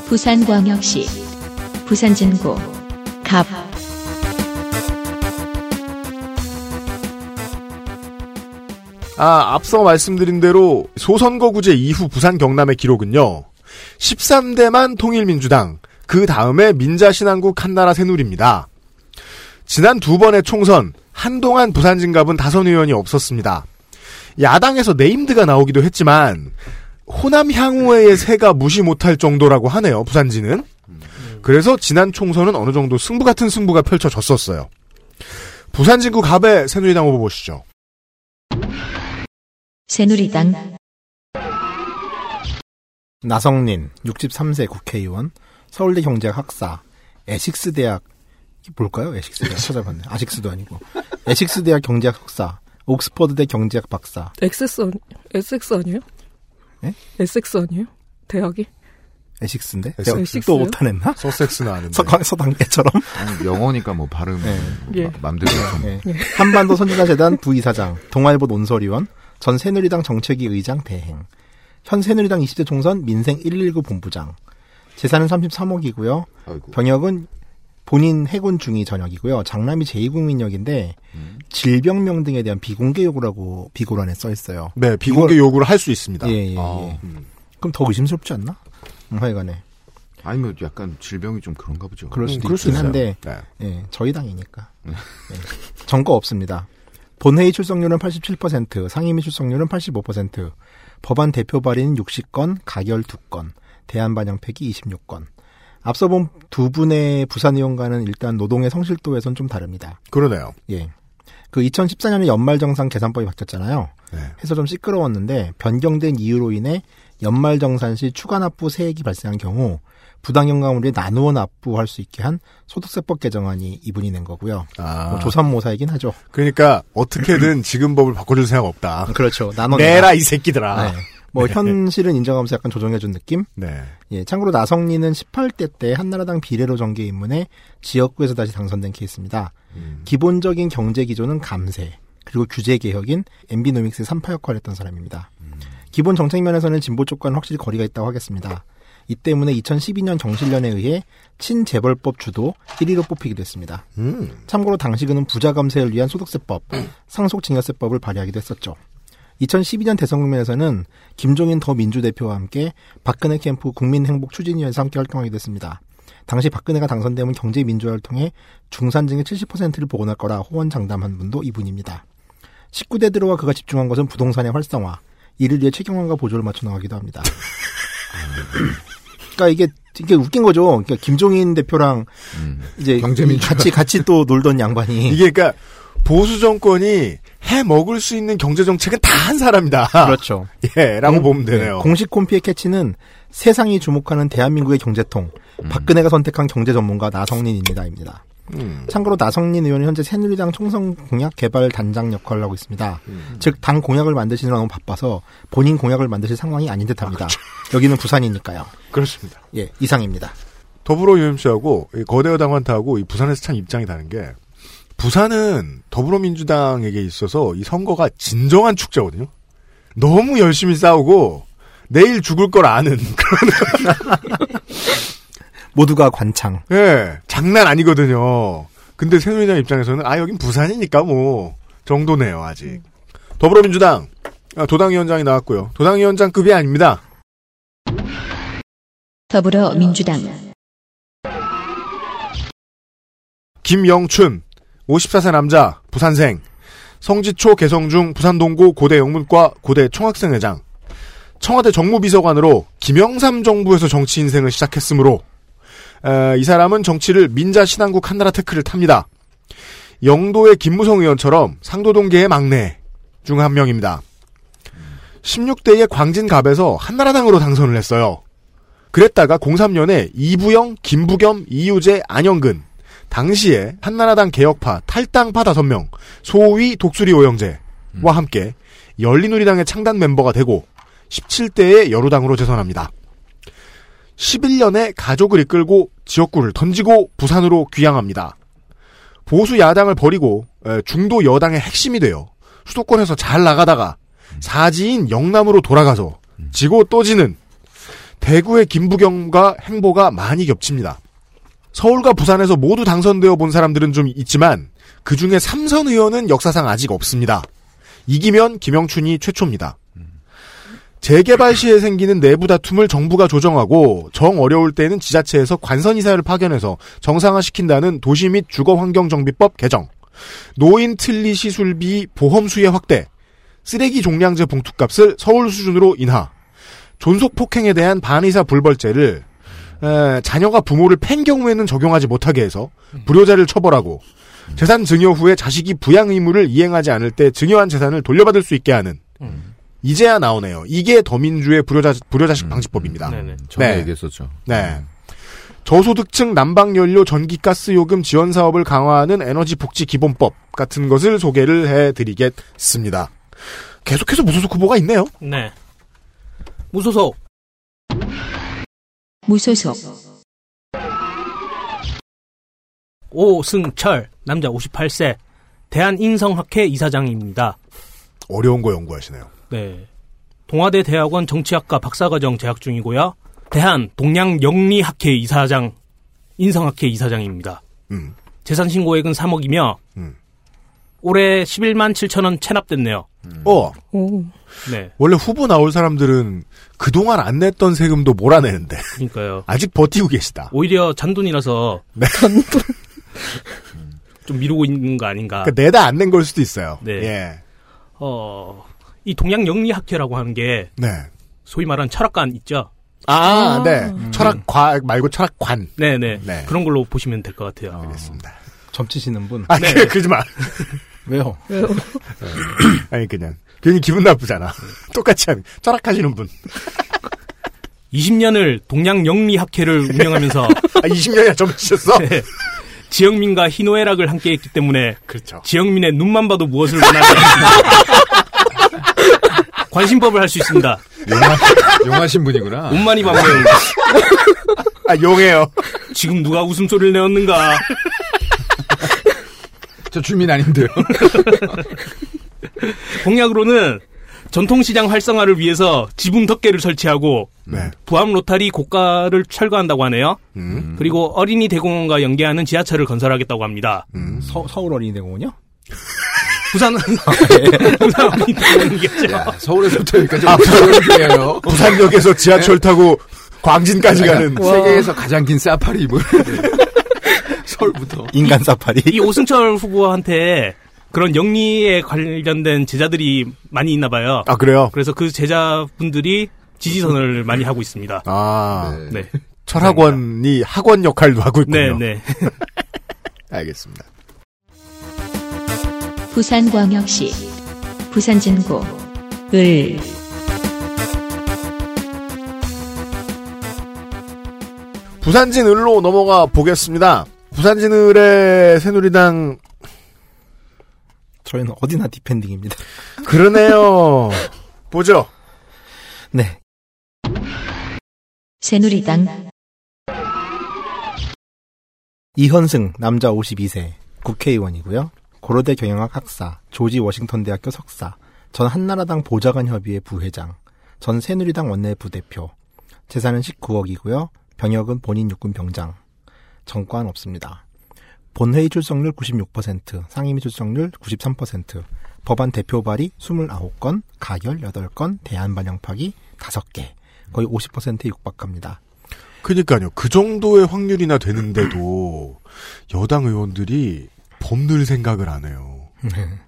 부산광역시 부산 진구 갑 아, 앞서 말씀드린 대로 소선거구제 이후 부산 경남의 기록은요. 13대만 통일민주당, 그 다음에 민자신한국 한나라 새누리입니다. 지난 두 번의 총선, 한동안 부산 진갑은 다선 의원이 없었습니다. 야당에서 네임드가 나오기도 했지만 호남 향우회의 세가 무시 못할 정도라고 하네요. 부산진은 그래서 지난 총선은 어느 정도 승부 같은 승부가 펼쳐졌었어요. 부산 진구 갑의 새누리당 후보 보시죠. 새누리당 나성린 63세 국회의원 서울대 경제학 학사 에식스 대학 뭘까요? 에식스 대학 찾아봤네. 아식스도 아니고 에식스 대학 경제학 석사 옥스퍼드대 경제학 박사 아니, SX 아니에요? 예? SX 아니에요? 대학이? 에식스인데 에식스. 또 못하냈나? 서섹스는 아는데. 서, 서당계처럼 아니, 영어니까 뭐 발음 네. 예. 마- 맘대로 좀 네. 한반도 선진화재단 부이사장, 동아일보 논설위원, 전 새누리당 정책위 의장 대행, 현 새누리당 20대 총선 민생 119 본부장, 재산은 33억이고요. 아이고. 병역은 본인 해군 중위 전역이고요. 장남이 제2국민역인데 음. 질병명 등에 대한 비공개 요구라고 비고란에 써 있어요. 네, 비공개 요구를 할 수 있습니다. 예, 예, 예. 아. 그럼 더 의심스럽지 않나? 음, 하여간에 아니면 약간 질병이 좀 그런가 보죠. 그럴 수도 음, 그럴 수 있긴. 한데 네. 예, 저희 당이니까. 예. 정거 없습니다. 본회의 출석률은 87%, 상임위 출석률은 85%, 법안 대표 발의는 60건, 가결 2건, 대안 반영 폐기 26건. 앞서 본 두 분의 부산 의원과는 일단 노동의 성실도에선 좀 다릅니다. 그러네요. 예. 그 2014년에 연말정산 계산법이 바뀌었잖아요. 네. 해서 좀 시끄러웠는데 변경된 이유로 인해 연말정산 시 추가 납부 세액이 발생한 경우 부당연가물에 나누어 납부할 수 있게 한 소득세법 개정안이 이분이 낸 거고요. 아. 뭐 조삼모사이긴 하죠. 그러니까 어떻게든 지금 법을 바꿔줄 생각 없다. 그렇죠. 나눠 내라 이 새끼들아. 네. 뭐 현실은 인정하면서 약간 조정해준 느낌? 네. 예, 참고로 나성리는 18대 때 한나라당 비례로 정계 입문해 지역구에서 다시 당선된 케이스입니다. 기본적인 경제 기조는 감세, 그리고 규제 개혁인 엠비노믹스의 3파 역할을 했던 사람입니다. 기본 정책 면에서는 진보 쪽과는 확실히 거리가 있다고 하겠습니다. 이 때문에 2012년 정실련에 의해 친재벌법 주도 1위로 뽑히기도 했습니다. 음. 참고로 당시 그는 부자 감세를 위한 소득세법, 상속증여세법을 발의하기도 했었죠. 2012년 대선 국면에서는 김종인 더 민주 대표와 함께 박근혜 캠프 국민행복추진위원회에서 함께 활동하기도 했습니다. 당시 박근혜가 당선되면 경제민주화를 통해 중산층의 70%를 복원할 거라 호언장담한 분도 이분입니다. 19대 들어와 그가 집중한 것은 부동산의 활성화, 이를 위해 최경환과 보조를 맞춰 나가기도 합니다. 그러니까 이게 이게 웃긴 거죠. 그러니까 김종인 대표랑 음. 이제. 같이 같이 또 놀던 양반이 (laughs) 이게 그러니까 보수 정권이 해 먹을 수 있는 경제 정책은 다 한 사람이다. 그렇죠. (laughs) 예라고 공- 보면 되네요. 네, 공식 콤피의 캐치는 세상이 주목하는 대한민국의 경제통, 음. 박근혜가 선택한 경제 전문가 나성린입니다입니다. 음. 참고로 나성린 의원은 현재 새누리당 총선 공약 개발 단장 역할을 하고 있습니다. 음. 즉당 공약을 만드시느라 너무 바빠서 본인 공약을 만드실 상황이 아닌 듯합니다. 그렇죠. (laughs) 여기는 부산이니까요. 그렇습니다. 예, 이상입니다. 더불어 UMC하고 거대 여당한테하고 이 부산에서 참 입장이 다른 게 부산은 더불어민주당에게 있어서 이 선거가 진정한 축제거든요. 너무 열심히 싸우고 내일 죽을 걸 아는 (laughs) 모두가 관창. 예 장난 아니거든요. 근데 새누리당 입장에서는 아 여긴 부산이니까 뭐 정도네요 아직. 더불어민주당 아, 도당위원장이 나왔고요. 도당위원장급이 아닙니다. 더불어민주당 김영춘 54세 남자 부산생 성지초 개성중 부산동고 고대 영문과 고대 총학생회장 청와대 정무비서관으로 김영삼 정부에서 정치 인생을 시작했으므로 에, 이 사람은 정치를 민자 신한국 한나라 테크를 탑니다. 영도의 김무성 의원처럼 상도동계의 막내 중 한 명입니다. 16대의 광진갑에서 한나라당으로 당선을 했어요. 그랬다가 03년에 이부영, 김부겸, 이유재, 안영근 당시에 한나라당 개혁파 탈당파 다섯 명 소위 독수리 오영재와 함께 열린우리당의 창단 멤버가 되고 17대의 여루당으로 재선합니다. 11년에 가족을 이끌고 지역구를 던지고 부산으로 귀향합니다. 보수 야당을 버리고 에, 중도 여당의 핵심이 되어 수도권에서 잘 나가다가 사지인 영남으로 돌아가서 지고 또 지는 대구의 김부겸과 행보가 많이 겹칩니다. 서울과 부산에서 모두 당선되어 본 사람들은 좀 있지만 그 중에 삼선 의원은 역사상 아직 없습니다. 이기면 김영춘이 최초입니다. 재개발 시에 생기는 내부 다툼을 정부가 조정하고 정 어려울 때는 지자체에서 관선이사를 파견해서 정상화시킨다는 도시 및 주거환경정비법 개정, 노인 틀리 시술비 보험 수혜 확대, 쓰레기 종량제 봉투값을 서울 수준으로 인하, 존속 폭행에 대한 반의사 불벌죄를 에, 자녀가 부모를 팬 경우에는 적용하지 못하게 해서 불효자를 처벌하고 재산 증여 후에 자식이 부양 의무를 이행하지 않을 때 증여한 재산을 돌려받을 수 있게 하는 이제야 나오네요. 이게 더민주의 불효자, 불효자식 방지법입니다. 네네. 전에 얘기했었죠. 네. 저소득층 난방연료 전기가스 요금 지원 사업을 강화하는 에너지 복지 기본법 같은 것을 소개를 해드리겠습니다. 계속해서 무소속 후보가 있네요. 네. 무소속. 무소속, 오승철, 남자 58세, 대한인성학회 이사장입니다. 어려운 거 연구하시네요. 네. 동아대 대학원 정치학과 박사과정 재학 중이고요. 대한 동양 영리학회 이사장, 인성학회 이사장입니다. 음. 재산 신고액은 3억이며, 음. 올해 11만 7천 원 체납됐네요. 어, 오. 네. 원래 후보 나올 사람들은 그동안 안 냈던 세금도 몰아내는데 그러니까요. (laughs) 아직 버티고 계시다. 오히려 잔돈이라서 네. (laughs) 좀 미루고 있는 거 아닌가. 그러니까 내다 안 낸 걸 수도 있어요. 네. 예. 어, 이 동양 영리학회라고 하는 게 네. 소위 말하는 철학관 있죠? 아, 네. 철학과 말고 철학관. 네네. 네. 그런 걸로 보시면 될 것 같아요. 알겠습니다. 점치시는 분. 아, 네. 그, (laughs) 그러지 마. 왜요? 왜요? 아니, 그냥. 괜히 기분 나쁘잖아. (laughs) 똑같이 하는. 철학하시는 분. 20년을 동양 영리학회를 운영하면서 (laughs) 아, 20년이나 점치셨어? 네. 지영민과 희노애락을 함께 했기 때문에 그렇죠. 지영민의 눈만 봐도 무엇을 원하는지 관심법을 할 수 있습니다. 용하, 용하신 분이구나. 온만이 반면 아, 용해요. 지금 누가 웃음소리를 내었는가? 저 주민 아닌데요. 공약으로는 전통시장 활성화를 위해서 지붕 덮개를 설치하고 네. 부암 로타리 고가를 철거한다고 하네요. 음. 그리고 어린이 대공원과 연계하는 지하철을 건설하겠다고 합니다. 음. 서, 서울 어린이 대공원이요? 부산 부산 어린이 대공원이겠죠. 야, 서울에서부터 여기까지 아, 서울이에요. (laughs) 부산역에서 지하철 타고 광진까지 가는. 세계에서 가장 긴 사파리물. (laughs) 서울부터. 인간 사파리. 이 오승철 후보한테 그런 영리에 관련된 제자들이 많이 있나 봐요. 아, 그래요? 그래서 그 제자분들이 지지선을 많이 하고 있습니다. 아, 네. 철학원이 학원 역할도 하고 네, 있군요. 네. (laughs) 알겠습니다. 부산광역시, 부산진구, 을, 부산진 을로 넘어가 보겠습니다. 부산진 을의 새누리당 저희는 어디나 디펜딩입니다. 그러네요. (laughs) 보죠. 네. 새누리당, 이현승, 남자 52세, 국회의원이고요. 고려대 경영학 학사, 조지 워싱턴 대학교 석사, 전 한나라당 보좌관 협의회 부회장, 전 새누리당 원내 부 대표. 재산은 19억이고요. 병역은 본인 육군 병장. 정관 없습니다. 본회의 출석률 96%, 상임위 출석률 93%, 법안 대표 발의 29건, 가결 8건, 대안 반영 파기 5개. 거의 50%에 육박합니다. 그니까요. 그 정도의 확률이나 되는데도 여당 의원들이 법늘 생각을 안 해요.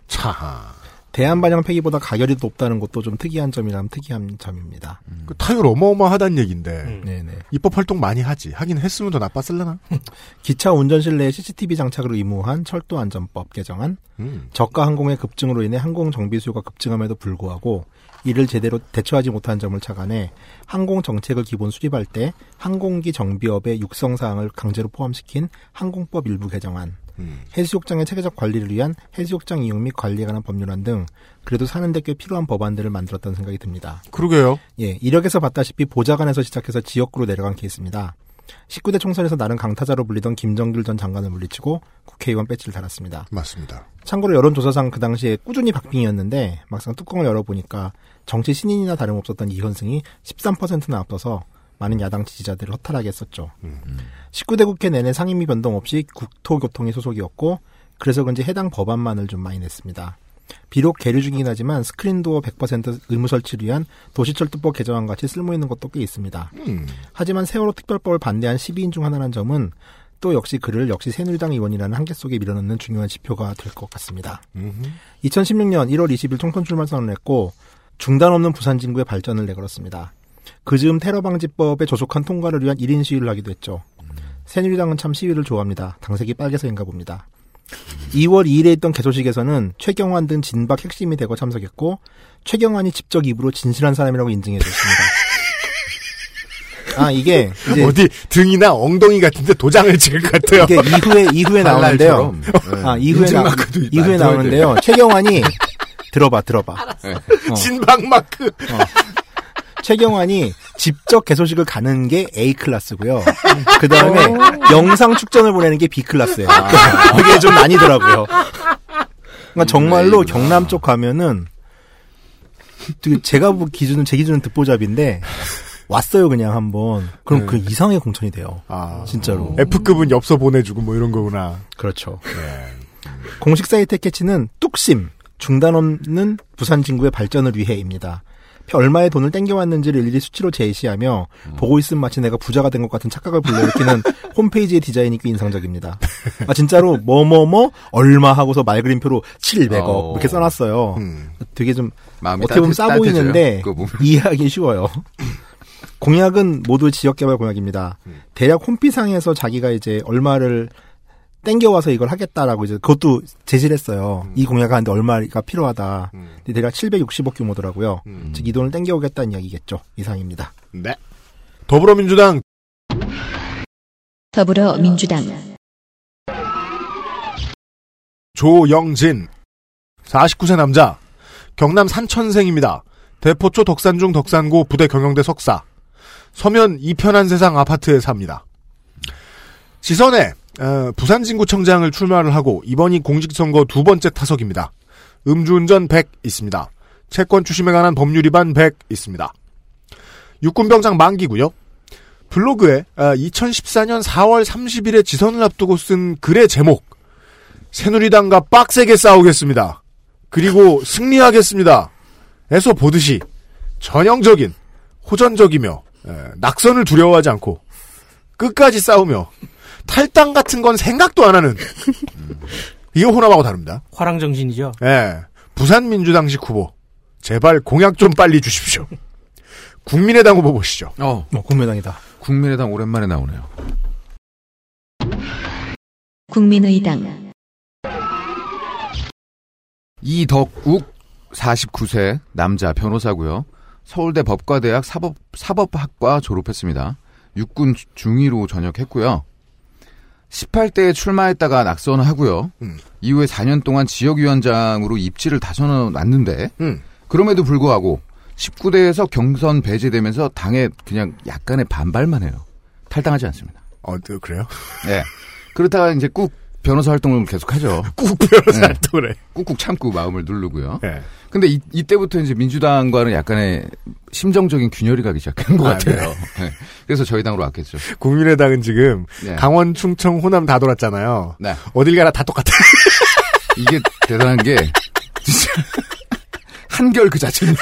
차. 대안 반영 폐기보다 가결이 높다는 것도 좀 특이한 점이라면 특이한 점입니다. 그 타율 어마어마하다는 얘기인데 음. 네네. 입법 활동 많이 하지. 하긴 했으면 더 나빴을려나? (laughs) 기차 운전실 내에 CCTV 장착을 의무한 철도 안전법 개정안, 음. 저가 항공의 급증으로 인해 항공 정비 수요가 급증함에도 불구하고 이를 제대로 대처하지 못한 점을 착안해 항공 정책을 기본 수립할 때 항공기 정비업의 육성 사항을 강제로 포함시킨 항공법 일부 개정안, 음. 해수욕장의 체계적 관리를 위한 해수욕장 이용 및 관리에 관한 법률안 등 그래도 사는데 꽤 필요한 법안들을 만들었다는 생각이 듭니다. 그러게요. 예, 이력에서 봤다시피 보좌관에서 시작해서 지역구로 내려간 케이스입니다. 19대 총선에서 나름 강타자로 불리던 김정길 전 장관을 물리치고 국회의원 배지를 달았습니다. 맞습니다. 참고로 여론조사상 그 당시에 꾸준히 박빙이었는데 막상 뚜껑을 열어보니까 정치 신인이나 다름없었던 이현승이 13%나 앞서서 많은 야당 지지자들을 허탈하게 했었죠. 19대 국회 내내 상임위 변동 없이 국토교통위 소속이었고 그래서 그런지 해당 법안만을 좀 많이 냈습니다. 비록 계류 중이긴 하지만 스크린도어 100% 의무 설치를 위한 도시철도법 개정안 같이 쓸모 있는 것도 꽤 있습니다. 음. 하지만 세월호 특별법을 반대한 12인 중 하나라는 점은 또 역시 그를 역시 새누리당 의원이라는 한계 속에 밀어넣는 중요한 지표가 될 것 같습니다. 2016년 1월 20일 총선 출마 선언을 했고 중단 없는 부산 진구의 발전을 내걸었습니다. 그 즈음 테러 방지법의 조속한 통과를 위한 1인 시위를 하기도 했죠. 새누리당은 참 시위를 좋아합니다. 당색이 빨개서인가 봅니다. 2월 2일에 있던 개소식에서는 최경환 등 진박 핵심이 되고 참석했고 최경환이 직접 입으로 진실한 사람이라고 인증해 줬습니다. 아 이게 어디 등이나 엉덩이 같은데 도장을 찍을 것 같아요. 이게 이후에 이후에 나오는데요. 네. 아 이후에 나. 이후에 나오는데요. 최경환이 들어봐 들어봐. 어. 진박 마크. 최경환이 직접 개소식을 가는 게 A 클래스고요. (laughs) 그 다음에 영상 축전을 보내는 게 B 클래스예요. (laughs) 그게 좀 나뉘더라고요. 그러니까 정말로 경남 쪽 가면은 제가 보 기준은 제 기준은 듣보잡인데 왔어요 그냥 한번. 그럼 그 이상의 공천이 돼요. 아, 진짜로. F급은 엽서 보내주고 뭐 이런 거구나. 그렇죠. 공식 사이트 캐치는 뚝심 중단 없는 부산 진구의 발전을 위해입니다. 얼마의 돈을 땡겨왔는지를 일일이 수치로 제시하며 보고 있음 마치 내가 부자가 된 것 같은 착각을 불러일으키는 (laughs) 홈페이지의 디자인이 꽤 인상적입니다. 아 진짜로 뭐뭐뭐 얼마 하고서 말 그림표로 700억 어. 이렇게 써놨어요. 음. 되게 좀 어떻게 보면 따뜻- 싸 보이는데. 이해하기 쉬워요. (laughs) 공약은 모두 지역 개발 공약입니다. 대략 홈피상에서 자기가 이제 얼마를 땡겨와서 이걸 하겠다라고 이제 그것도 제시를 했어요. 이 공약을 하는데 얼마가 필요하다. 근데 대략 760억 규모더라고요. 즉이 돈을 땡겨오겠다는 이야기겠죠. 이상입니다. 네. 더불어민주당 더불어민주당 조영진 49세 남자 경남 산천생입니다. 대포초 덕산중 덕산고 부대 경영대 석사 서면 이편한 세상 아파트에 삽니다. 지선에 어, 부산진구청장을 출마를 하고 이번이 공직선거 두 번째 타석입니다. 음주운전 100 있습니다. 채권 추심에 관한 법률 위반 100 있습니다. 육군병장 만기고요. 블로그에 2014년 4월 30일에 지선을 앞두고 쓴 글의 제목 새누리당과 빡세게 싸우겠습니다. 그리고 승리하겠습니다. 에서 보듯이 전형적인 호전적이며 에, 낙선을 두려워하지 않고 끝까지 싸우며 탈당 같은 건 생각도 안 하는 이게 호남하고 다릅니다. 화랑 정신이죠. 예. 부산 민주당식 후보 제발 공약 좀 빨리 주십시오. 국민의당 후보 보시죠. 어, 뭐 국민당이다. 국민의당 오랜만에 나오네요. 국민의당 이덕욱 49세 남자 변호사고요. 서울대 법과대학 사법 사법학과 졸업했습니다. 육군 중위로 전역했고요. 18대에 출마했다가 낙선하고요. 음. 이후에 4년 동안 지역위원장으로 입지를 다져놨는데 놨는데 음. 그럼에도 불구하고 19대에서 경선 배제되면서 당에 그냥 약간의 반발만 해요. 탈당하지 않습니다. 어, 그- 그래요? 네. 그렇다가 이제 꾹 변호사 활동을 계속하죠. (laughs) 꾹 변호사 네. 활동을 해. 꾹꾹 참고 마음을 누르고요. 예. 근데 이, 이때부터 이제 민주당과는 약간의 심정적인 균열이 가기 시작한 것 아, 같아요. (laughs) 네. 그래서 저희 당으로 왔겠죠. 국민의당은 지금 네. 강원, 충청, 호남 다 돌았잖아요. 네. 어딜 가나 다 똑같아. (laughs) 이게 대단한 게 진짜 한결 그 자체입니다.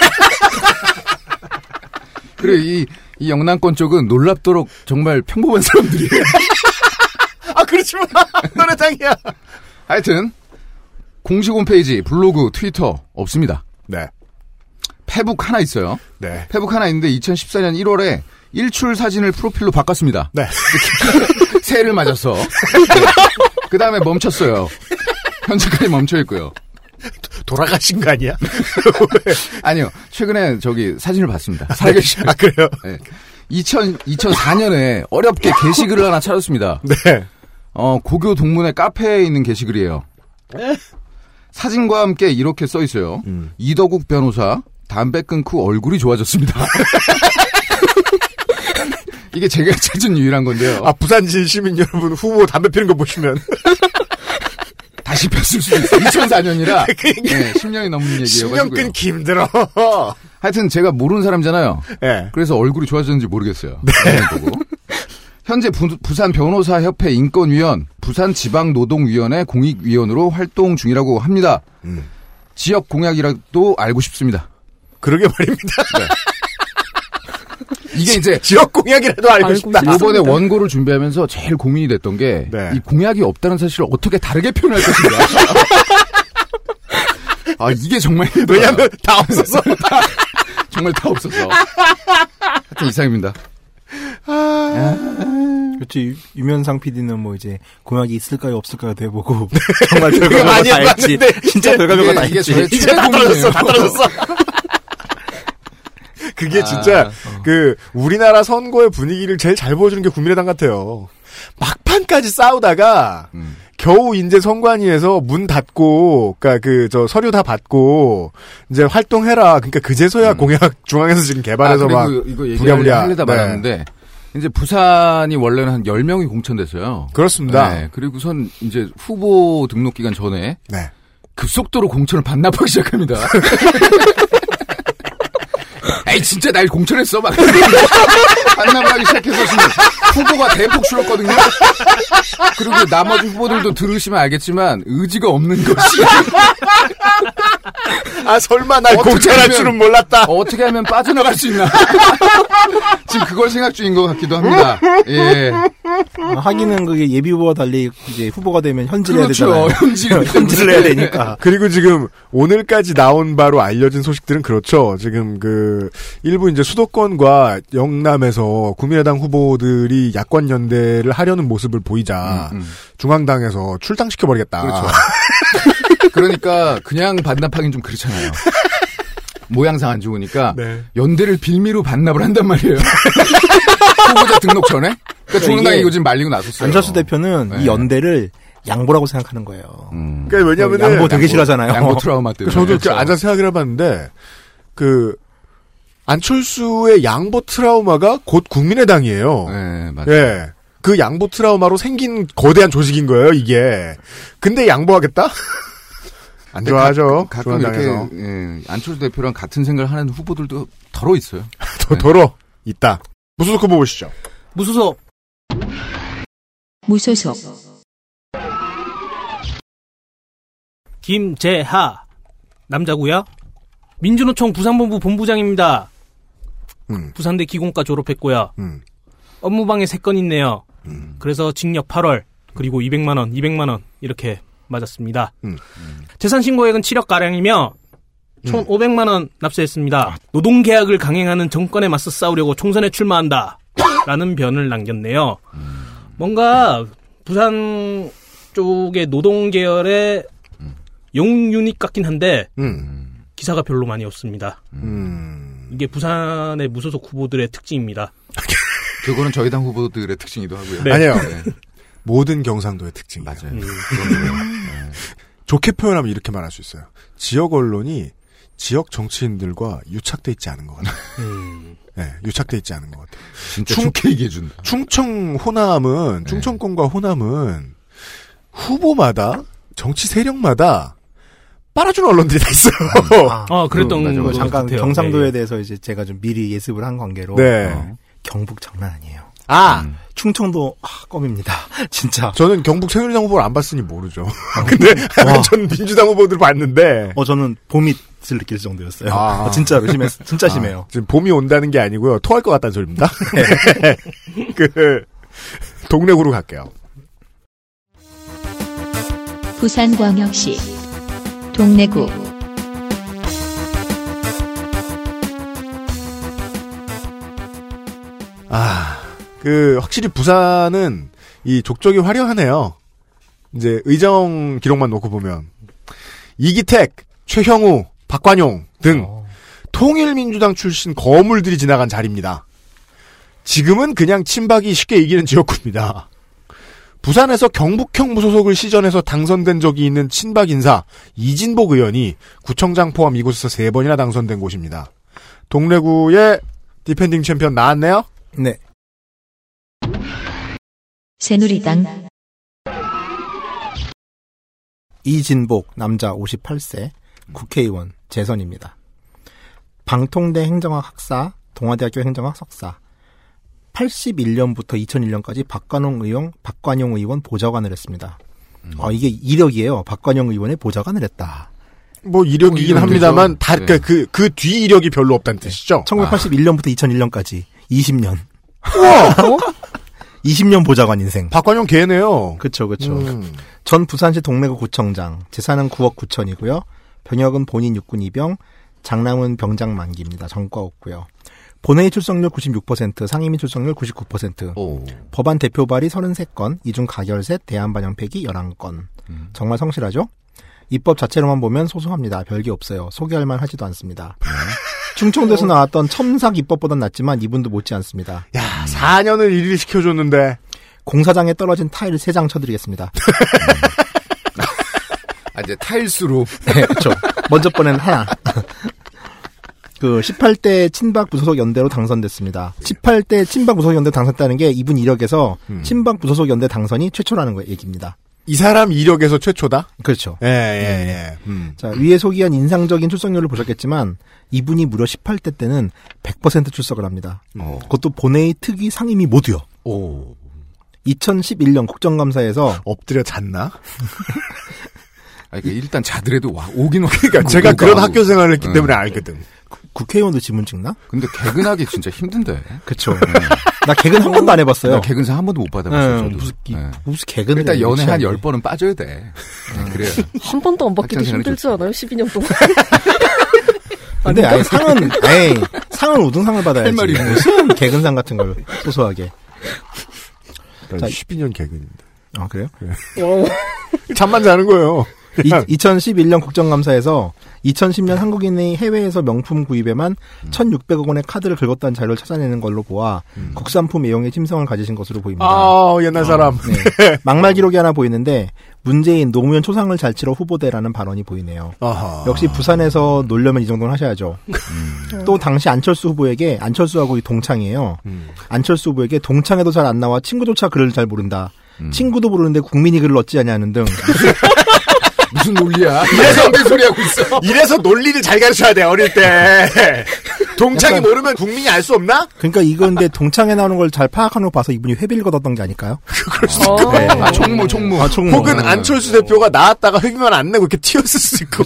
그리고 이, 이 영남권 쪽은 놀랍도록 정말 평범한 사람들이에요. 아, 그렇지 마. (laughs) 노래장이야. 하여튼 공식 홈페이지, 블로그, 트위터 없습니다. 네. 페북 하나 있어요. 네. 페북 하나 있는데 2014년 1월에 일출 사진을 프로필로 바꿨습니다. 네. (laughs) 새해를 맞아서. (laughs) 그 다음에 멈췄어요. 현재까지 멈춰 있고요. 돌아가신 거 아니야? 아니요. 최근에 저기 사진을 봤습니다. 살아계시 아, 그래요? 네. 2000, 2004년에 어렵게 게시글을 하나 찾았습니다. 네. 어, 고교 동문회 카페에 있는 게시글이에요. 사진과 함께 이렇게 써 있어요. 음. 이덕욱 변호사, 담배 끊고 얼굴이 좋아졌습니다. (laughs) 이게 제가 찾은 유일한 건데요. 아, 부산진 시민 여러분 후보 담배 피는 거 보시면. (laughs) 다시 폈을 수도 있어요. 2004년이라 (laughs) 네, 10년이 넘는 10년 얘기여가지고요. 끊기 힘들어. 하여튼 제가 모르는 사람이잖아요. 예. 그래서 얼굴이 좋아졌는지 모르겠어요. 네. 보고. 현재 부, 산 변호사 협회 인권위원, 부산 지방 노동위원회 공익위원으로 활동 중이라고 합니다. 음. 지역 공약이라도 알고 싶습니다. 그러게 말입니다. 네. 이게 이제 지역 공약이라도 알고, 알고 싶다. 이번에 원고를 준비하면서 제일 고민이 됐던 게이 네. 공약이 없다는 사실을 어떻게 다르게 표현할 것인가. (laughs) 아 이게 정말. 왜냐면 다 없어서. (laughs) 정말 다 없어서. 하여튼 이상입니다. 그렇지 유면상 PD는 뭐 이제 공약이 있을까요 없을까요 돼보고 (laughs) 정말 많이 다 했지. 진짜 별거가 다 이게 했지. 이제 다 떨어졌어. 다 떨어졌어. (laughs) 그게 아, 진짜 그 우리나라 선거의 분위기를 제일 잘 보여주는 게 국민의당 같아요. 막판까지 싸우다가 음. 겨우 이제 선관위에서 문 닫고, 그니까 그, 저 서류 다 받고, 이제 활동해라. 그러니까 그제서야 공약 (laughs) 중앙에서 지금 개발해서 아, 막. 그리고 이거 부랴부랴. 얘기하려다 네. 말았는데 이제 부산이 원래는 한 10명이 공천됐어요. 그렇습니다. 네, 그리고선 이제 후보 등록 기간 전에 네. 급속도로 공천을 반납하기 시작합니다. (laughs) 에이 진짜 날 공천했어 막 반납을 하기 시작해서 지금 후보가 대폭 줄었거든요. 그리고 나머지 후보들도 들으시면 알겠지만 의지가 없는 것이 아, 설마 날 공천할 줄은 몰랐다. 어떻게 하면 빠져나갈 수 있나 지금 그걸 생각 중인 것 같기도 합니다. 예, 어, 하기는 그게 예비 후보와 달리 이제 후보가 되면 현질해야 그렇죠. 되잖아요. 현질 (laughs) 현질을 (laughs) 해야 되니까. 그리고 지금 오늘까지 나온 바로 알려진 소식들은 그렇죠. 지금 그 일부 이제 수도권과 영남에서 국민의당 후보들이 야권 연대를 하려는 모습을 보이자 음, 음. 중앙당에서 출당시켜 버리겠다. 그렇죠. (laughs) 그러니까 그냥 반납하기는 좀 그렇잖아요. 모양상 안 좋으니까 네. 연대를 빌미로 반납을 한단 말이에요. (laughs) 후보자 등록 전에. 그러니까 중앙당이 이게 이거 지금 말리고 나섰어요. 안철수 대표는 네. 이 연대를 양보라고 생각하는 거예요. 음. 그러니까 왜냐면은 양보 되게 싫어하잖아요. 양보 트라우마 때문에. 저도 이렇게 그렇죠. 앉아서 생각을 해봤는데 그 안철수의 양보 트라우마가 곧 국민의당이에요. 네, 맞아요. 예. 그 양보 트라우마로 생긴 거대한 조직인 거예요, 이게. 근데 양보하겠다? (laughs) 안 좋아하죠. 가, 끔 이렇게. 예, 안철수 대표랑 같은 생각을 하는 후보들도 덜어 있어요. (laughs) 더, 덜어. 있다. 무소속 후보 보시죠. 무소속 무소속 김재하 남자고요. 민주노총 부산본부 본부장입니다. 음, 부산대 기공과 졸업했고요. 음. 업무방해 세 건 있네요. 그래서 징역 8월 그리고 200만 원, 200만 원 이렇게 맞았습니다. 음. 재산 신고액은 7억 가량이며 총 500만 원 납세했습니다. 노동 계약을 강행하는 정권에 맞서 싸우려고 총선에 출마한다. (coughs) 라는 변을 남겼네요. 뭔가 부산 쪽의 노동 계열의 용 유닛 같긴 한데 음. 기사가 별로 많이 없습니다. 음. 이게 부산의 무소속 후보들의 특징입니다. (laughs) 그거는 저희 당 후보들의 특징이기도 하고요. 네. 아니에요. 네, 모든 경상도의 특징이에요. 맞아요. 음. 좋게 표현하면 이렇게 말할 수 있어요. 지역 언론이 지역 정치인들과 유착돼 있지 않은 것 같아요. 음. 네, 유착돼 있지 않은 것 같아요. 진짜 충- 좋게 얘기해 준다. 충청 호남은 네. 충청권과 호남은 후보마다 정치 세력마다 빨아주는 언론들이 다 있어요. 아, 어, (laughs) 그랬던 맞아, 것뭐 잠깐 같아요. 경상도에 네. 대해서 이제 제가 좀 미리 예습을 한 관계로 네. 어, 경북 장난 아니에요. 아, 음. 충청도 아, 껌입니다. (laughs) 진짜. 저는 경북 새누리당 후보를 안 봤으니 모르죠. (laughs) 근데 와. 전 민주당 후보들 봤는데 어 저는 봄이을 느낄 정도였어요. 아. 어, 진짜로 심했, 진짜 심해요. 아, 지금 봄이 온다는 게 아니고요. 토할 것 같다는 소리입니다. 그 동래구로 갈게요. 부산광역시 동래구 아, 그 확실히 부산은 이 족적이 화려하네요. 이제 의정 기록만 놓고 보면 이기택, 최형우, 박관용 등 어. 통일민주당 출신 거물들이 지나간 자리입니다. 지금은 그냥 친박이 쉽게 이기는 지역구입니다. 부산에서 경북형 무소속을 시전해서 당선된 적이 있는 친박 인사 이진복 의원이 구청장 포함 이곳에서 세 번이나 당선된 곳입니다. 동래구의 defending champion 나왔네요? 네. 새누리당 이진복 남자 58세 국회의원 재선입니다. 방통대 행정학 학사, 동아대학교 행정학 석사. 81년부터 2001년까지 박관용 의원, 박관용 의원 보좌관을 했습니다. 어, 이게 이력이에요. 박관용 의원의 보좌관을 했다. 뭐 이력이긴 이런 합니다만. 다 네. 그그 뒤 이력이 별로 없다는 뜻이죠. 1981년부터 2001년까지 20년. 우와! (laughs) 20년 보좌관 인생. 박관용 개네요. 그쵸, 그쵸. 음. 전 부산시 동래구 구청장. 재산은 9억 9천이고요. 병역은 본인 육군 이병, 장남은 병장 만기입니다. 전과 없고요. 본회의 출석률 96%, 상임위 출석률 99%. 오. 법안 대표 발의 33건, 이중 가결 셋, 대안 반영 폐기 11건. 음. 정말 성실하죠? 입법 자체로만 보면 소소합니다. 별게 없어요. 소개할 만 하지도 않습니다. 네. 충청도에서 나왔던 첨삭 입법보단 낫지만 이분도 못지 않습니다. 야, 4년을 일일 시켜줬는데. 공사장에 떨어진 타일 3장 쳐드리겠습니다. (laughs) 아, 이제 타일수로. 네, 그렇죠. 먼저 번엔 하나. 그 18대 친박 부소속 연대로 당선됐습니다. 18대 친박 부소속 연대 당선했다는 게 이분 이력에서 음. 친박 부소속 연대 당선이 최초라는 거 얘기입니다. 이 사람 이력에서 최초다? 그렇죠. 예, 예, 예. 음. 자, 위에 소개한 인상적인 출석률을 보셨겠지만 이분이 무려 18대 때는 100% 출석을 합니다. 어. 그것도 본회의 특위 상임위 모두요. 오. 2011년 국정감사에서 엎드려 잤나? (laughs) 아, 그러니까 일단 자더라도 와, 오긴 와. 그러니까 제가 그런 학교 생활을 했기 때문에 알거든. 국회의원도 지문 찍나? 근데 개근하기 진짜 힘든데. 그쵸. 나 개근 한 번도 안 해봤어요. 나 개근사 한 번도 못 받아봤어요. 네, 저도. 무슨, 기- 네. 무슨 개근을 일단 연애 한 유치한데. 열번은 빠져야 돼. 네, 그래야. (laughs) 한 번도 안 받기도 힘들지 않아요? 12년 동안. (laughs) 근데 아예 상은, 에이, 상은 우등상을 받아야지. 할 말이. 무슨 개근상 같은 걸 소소하게. 난 자, 12년 개근인데. 아, 그래요? 잠만 자는 거예요. 이, 2011년 국정감사에서 2010년 한국인의 해외에서 명품 구입에만 1,600억 원의 카드를 긁었다는 자료를 찾아내는 걸로 보아 국산품 애용에 심성을 가지신 것으로 보입니다. 아, 옛날 사람. 네. 막말 기록이 하나 보이는데 문재인 노무현 초상을 잘 치러 후보대라는 발언이 보이네요. 아하. 역시 부산에서 놀려면 이 정도는 하셔야죠. 또 당시 안철수 후보에게 안철수하고 이 동창이에요. 음. 안철수 후보에게 동창회도 잘 안 나와 친구조차 글을 잘 모른다. 음. 친구도 모르는데 국민이 글을 어찌 하냐는 등 (laughs) 무슨 논리야? (laughs) 이래서 내 소리 하고 있어. 이래서 논리를 잘 가르쳐야 돼, 어릴 때. (laughs) 동창이 모르면 국민이 알 수 없나? 그러니까 이거 근데 동창회 나오는 걸 잘 파악하는 거 봐서 이분이 회비를 걷었던 게 아닐까요? (laughs) 어. 네. 아, 총무, 총무. 아, 총무. 혹은 안철수 대표가 나왔다가 회비만 안 내고 이렇게 튀었을 수 있고.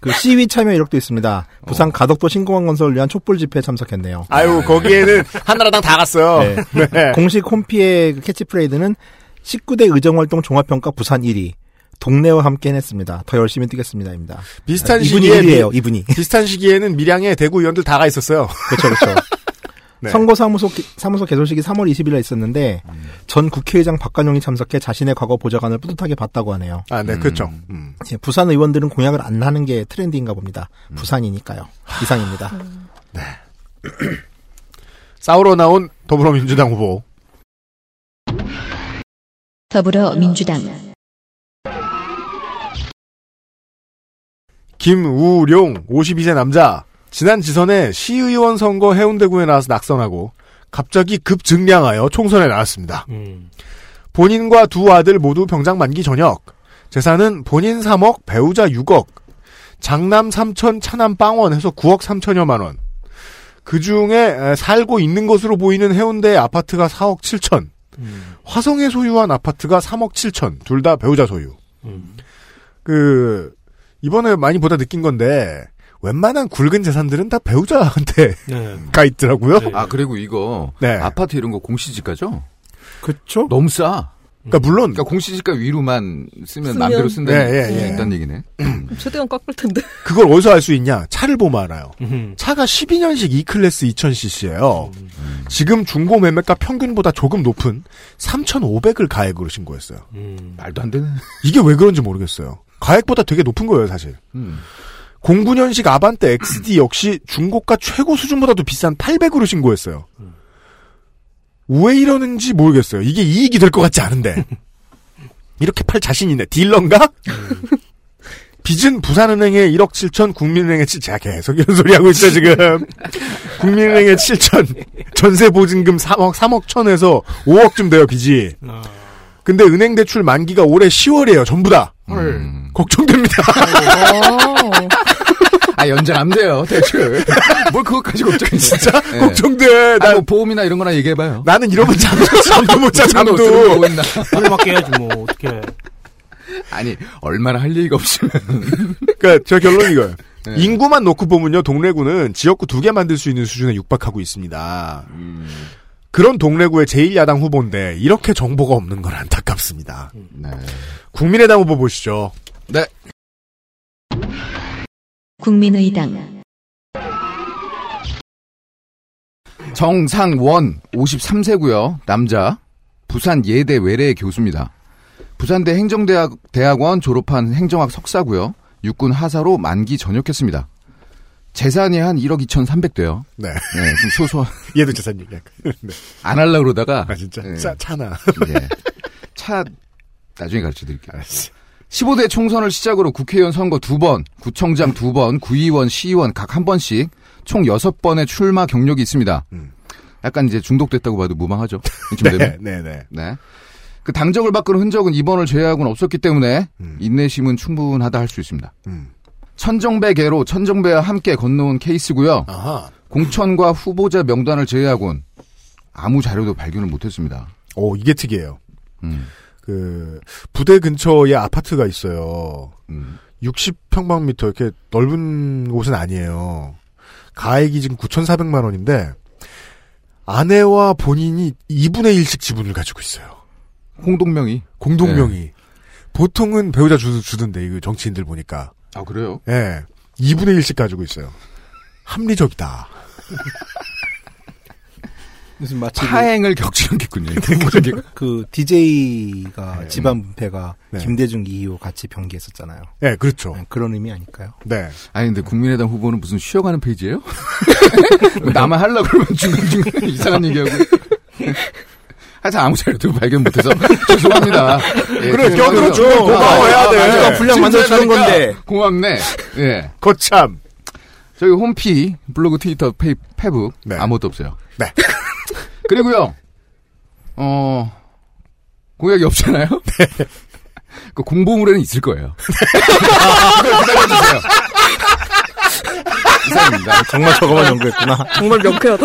그 시위 참여 이력도 있습니다. 부산 가덕도 신공항 건설을 위한 촛불 집회에 참석했네요. 아유, 거기에는 한나라당 다 갔어요. 네. 네. 공식 홈피의 그 캐치프레이즈는 19대 의정활동 종합평가 부산 1위. 동래와 함께 해냈습니다. 더 열심히 뛰겠습니다입니다. 비슷한 이분이 시기에 1위예요, 이분이. (laughs) 비슷한 시기에는 밀양에 대구 의원들 다가 있었어요. 그렇죠, 그렇죠. (laughs) 네. 선거사무소 기- 사무소 개소식이 3월 20일에 있었는데 전 국회의장 박관용이 참석해 자신의 과거 보좌관을 뿌듯하게 봤다고 하네요. 아, 네, 그렇죠. 음. 예, 부산 의원들은 공약을 안 하는 게 트렌드인가 봅니다. 부산이니까요. 이상입니다. (clears throat) 싸우러 나온 더불어민주당 후보. 더불어민주당 김우룡 52세 남자 지난 지선에 시의원 선거 해운대구에 나와서 낙선하고 갑자기 급증량하여 총선에 나왔습니다. 음. 본인과 두 아들 모두 병장 만기 전역 재산은 본인 3억 배우자 6억 장남 3천 차남 빵원 해서 9억 3천여만 원 그 중에 살고 있는 것으로 보이는 해운대 아파트가 4억 7천 음. 화성에 소유한 아파트가 3억 7천 둘 다 배우자 소유 음. 그 이번에 많이 보다 느낀 건데 웬만한 굵은 재산들은 다 배우자한테 네. (laughs) 가 있더라고요. 네. 아, 그리고 이거. 네. 아파트 이런 거 공시지가죠? 그쵸? 너무 싸. 그러니까 물론 그러니까 공시지가 위로만 쓰면 쓰면- 마음대로 쓴다는 예, 예, 게 예. 있다는 얘기네. 최대한 깎을 텐데. (laughs) 그걸 어디서 알 수 있냐? 차를 보면 알아요. 음. 차가 12년식 E클래스 2000cc예요. 지금 중고 매매가 평균보다 조금 높은 3,500을 가액으로 신고했어요. 음. 말도 안 되네. 이게 왜 그런지 모르겠어요. 가액보다 되게 높은 거예요, 사실. 음. 09년식 아반떼 XD 역시 중고가 최고 수준보다도 비싼 800으로 신고했어요. 왜 이러는지 모르겠어요. 이게 이익이 될 것 같지 않은데. (laughs) 이렇게 팔 자신 있네. 딜러인가? 빚은 부산은행에 1억 7천, 국민은행에 7, 제가 계속 이런 소리 하고 있죠, 지금. (laughs) 국민은행에 7천, 전세보증금 3억, 3억 천에서 5억쯤 돼요, 빚이. 아. 근데 은행 대출 만기가 올해 10월이에요, 전부 다. 음. 걱정됩니다. 어. 아, 연장 안 돼요, 대출. (laughs) 뭘 그것까지 걱정해. 진짜? 네. 걱정돼. 아, 나, 뭐 보험이나 이런 거나 얘기해봐요. 나는 이러면 잠도, 잠도 못 자, 잠도. 맞게 해야지 뭐 어떻게. 아니 얼마나 할 얘기가 없으면 그러니까 저 결론이 이거예요. 네. 인구만 놓고 보면요, 동래구는 지역구 두 개 만들 수 있는 수준에 육박하고 있습니다. 음, 그런 동래구의 제1야당 후보인데 이렇게 정보가 없는 건 안타깝습니다. 네. 국민의당 후보 보시죠. 네. 국민의당 정상원 53세고요. 남자. 부산 예대 외래 교수입니다. 부산대 행정대학 대학원 졸업한 행정학 석사고요. 육군 하사로 만기 전역했습니다. 재산이 한 1억 2,300대요. 네. 네, 좀 소소한 (laughs) 얘도 재산 얘기할까? 네. 안 하려고 그러다가 아, 진짜? 네. 차, 차나. 예. 차 나중에 가르쳐 드릴게요. 알았어. 15대 총선을 시작으로 국회의원 선거 두 번, 구청장 두 번, 구의원, 시의원 각 한 번씩 총 여섯 번의 출마 경력이 있습니다. 음. 약간 이제 중독됐다고 봐도 무방하죠. 이쯤 네, 되면. 네, 네. 네. 그 당적을 바꾸는 흔적은 이번을 제외하고는 없었기 때문에 음. 인내심은 충분하다 할 수 있습니다. 음. 천정배계로 천정배와 함께 건너온 케이스고요. 아하. 공천과 후보자 명단을 제외하고는 아무 자료도 발견을 못했습니다. 오, 이게 특이해요. 음, 그, 부대 근처에 아파트가 있어요. 음. 60평방미터 이렇게 넓은 곳은 아니에요. 가액이 지금 9,400만 원인데 아내와 본인이 2분의 1씩 지분을 가지고 있어요. 홍동명이. 공동명의. 보통은 배우자 주, 주던데 이거 정치인들 보니까. 아 그래요? 예. 2분의 1씩 가지고 있어요. 합리적이다. (laughs) 무슨 마치 그- 파행을 겪지 않겠군요. 그 DJ가 네. 집안 분패가 네. 김대중 이후 같이 변기했었잖아요. 예, 그렇죠. 네, 그런 의미 아닐까요? 네. 아니 근데 국민의당 후보는 무슨 쉬어가는 페이지예요? 뭐 (laughs) 나만 하려 그러면 중간중간 이상한 얘기하고. (laughs) 하여튼 아무 자료도 발견 못해서 (laughs) 죄송합니다. 예, 그래, 죄송합니다. 껴들어줘. 고마워해야 돼. 맞아. 분량 만들어주는. 건데. 고맙네. 예. 거참. 저희 홈피, 블로그, 트위터, 페이, 페북 네. 아무것도 없어요. 네. (laughs) 그리고요. 어 공약이 없잖아요. (laughs) 그 공보물에는 있을 거예요. 그걸 기다려주세요. 이상입니다. 정말 저거만 연구했구나. 정말 명쾌하다.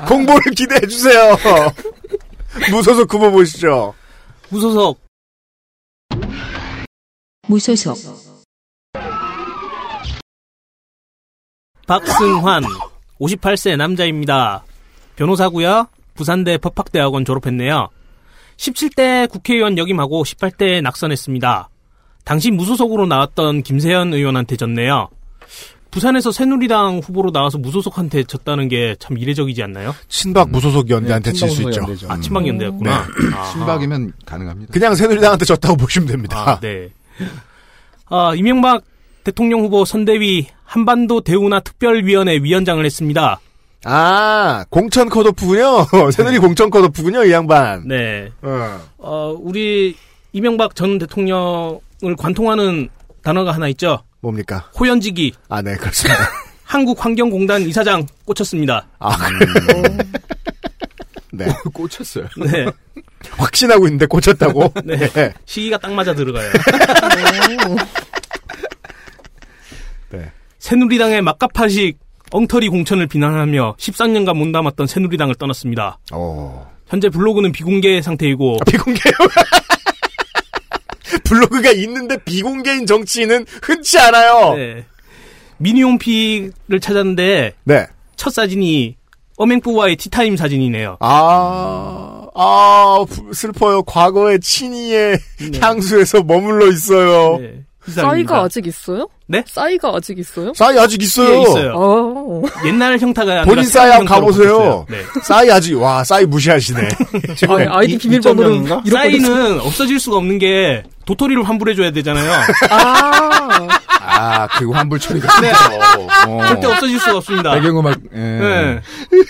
(laughs) 공보를 기대해 주세요. (laughs) 무소속 후보 보시죠. 무소속 무소속 박승환 58세 남자입니다. 변호사고요. 부산대 법학대학원 졸업했네요. 17대 국회의원 역임하고 18대 낙선했습니다. 당시 무소속으로 나왔던 김세현 의원한테 졌네요. 부산에서 새누리당 후보로 나와서 무소속한테 졌다는 게 참 이례적이지 않나요? 친박 무소속 연대한테 네, 질수 친박으로 있죠. 연대죠. 아, 친박 연대였구나. 아하. 신박이면 가능합니다. 그냥 새누리당한테 졌다고 보시면 됩니다. 아, 네. 아, 이명박 대통령 후보 선대위 한반도 대우나 특별위원회 위원장을 했습니다. 아, 공천 컷오프군요. (laughs) 새누리 공천 컷오프군요, 이 양반. 네. 어. 어, 우리 이명박 전 대통령을 관통하는 단어가 하나 있죠. 뭡니까? 호연지기 아, 네, 그렇습니다. (laughs) 한국환경공단 이사장 꽂혔습니다. 아, 네. 꽂 혔어요. 네. (laughs) 확신하고 있는데 꽂혔다고? (laughs) 네. 시기가 딱 맞아 들어가요. 네. 새누리당의 막가파식 엉터리 공천을 비난하며 13년간 몸담았던 새누리당을 떠났습니다. 어. 현재 블로그는 비공개 상태이고 아, 비공개요? 블로그가 있는데 비공개인 정치인은 흔치 않아요. 네. 네. 미니홈피를 찾았는데 첫 사진이 어맹부와의 티타임 사진이네요. 아, 아, 부- 슬퍼요. 과거의 친이의 향수에서 머물러 있어요. 네. 싸이가 아직 있어요? 네? 싸이가 아직 있어요? 싸이 아직 있어요. 예, 있어요. 어. 옛날 형태가 아니라 본인 싸이 새로운 한번 형태로 가보세요. 네. 싸이 아직, 와, 싸이 무시하시네. (laughs) 아니, 아이디 2.0인가? 싸이는 없어질 수가 없는 게 도토리를 환불해줘야 되잖아요. 아. 아, 그 환불 처리가. 네. 어. 절대 없어질 수가 없습니다. 배경음악. 예. 네.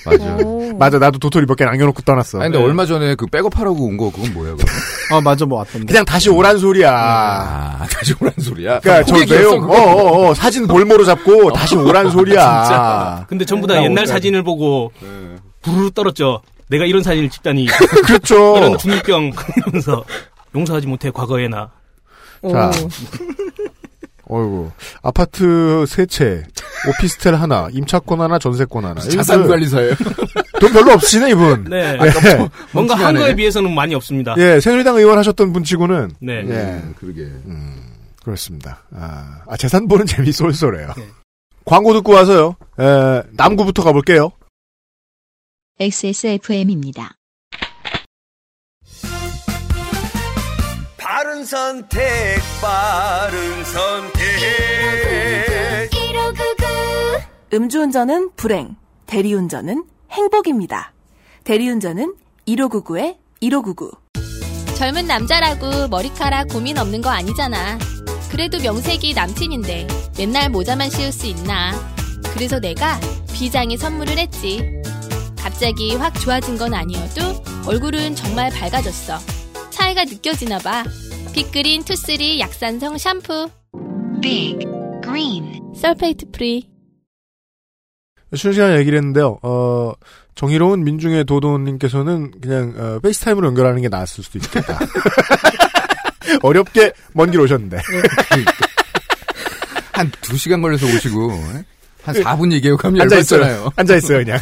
맞아. 어. 맞아, 나도 도토리 몇 개 남겨놓고 떠났어. 아니, 근데 네. 얼마 전에 그 백업하라고 온 거, 그건 뭐야, 그거? 아 맞아 뭐 왔던데. 그냥 다시 오란 소리야. 아, 다시 오란 소리야? 그러니까 저 내용. 어, 어, 어, 사진 볼모로 잡고 다시 오란 소리야. (laughs) 진짜. 근데 전부 다나 옛날 오늘- 사진을 보고 부르르 떨었죠. 내가 이런 사진을 찍다니. (laughs) 그렇죠. 이런 중이병 (laughs) 이러면서 용서하지 못해 과거에나. 자. 어. 어이구. 아파트 세 채, 오피스텔 하나, 임차권 하나, 전세권 하나. 자산 이거 관리사예요. 돈 별로 없으시네 이분. 네. 예. (laughs) 뭔가 한. 거에 비해서는 많이 없습니다. 예, 새누리당 의원 하셨던 분 치고는 네. 예, 음, 그러게. 그렇습니다. 아, 아, 재산 보는 (laughs) 재미 쏠쏠해요. 광고 듣고 와서요. 에, 남구부터 가볼게요. XSFM입니다. 선택, 바른 선택. 음주운전은 불행, 대리운전은 행복입니다. 대리운전은 1599에 1599. 젊은 남자라고 머리카락 고민 없는 거 아니잖아. 그래도 명색이 남친인데 맨날 모자만 씌울 수 있나. 그래서 내가 비장의 선물을 했지. 갑자기 확 좋아진 건 아니어도 얼굴은 정말 밝아졌어. 차이가 느껴지나 봐. 빅그린 투쓰리 약산성 샴푸. 빅 그린 sulfate free. 쉬는 시간에 얘기를 했는데요. 어, 정의로운 민중의 도도님께서는 그냥 어, FaceTime으로 연결하는 게 나았을 수도 있겠다. (laughs) 어렵게 먼 길 오셨는데. 한두 시간 걸려서 오시고 한 4분 얘기하고 가면 앉아 있어요. 열받잖아요. 앉아 있어요 그냥.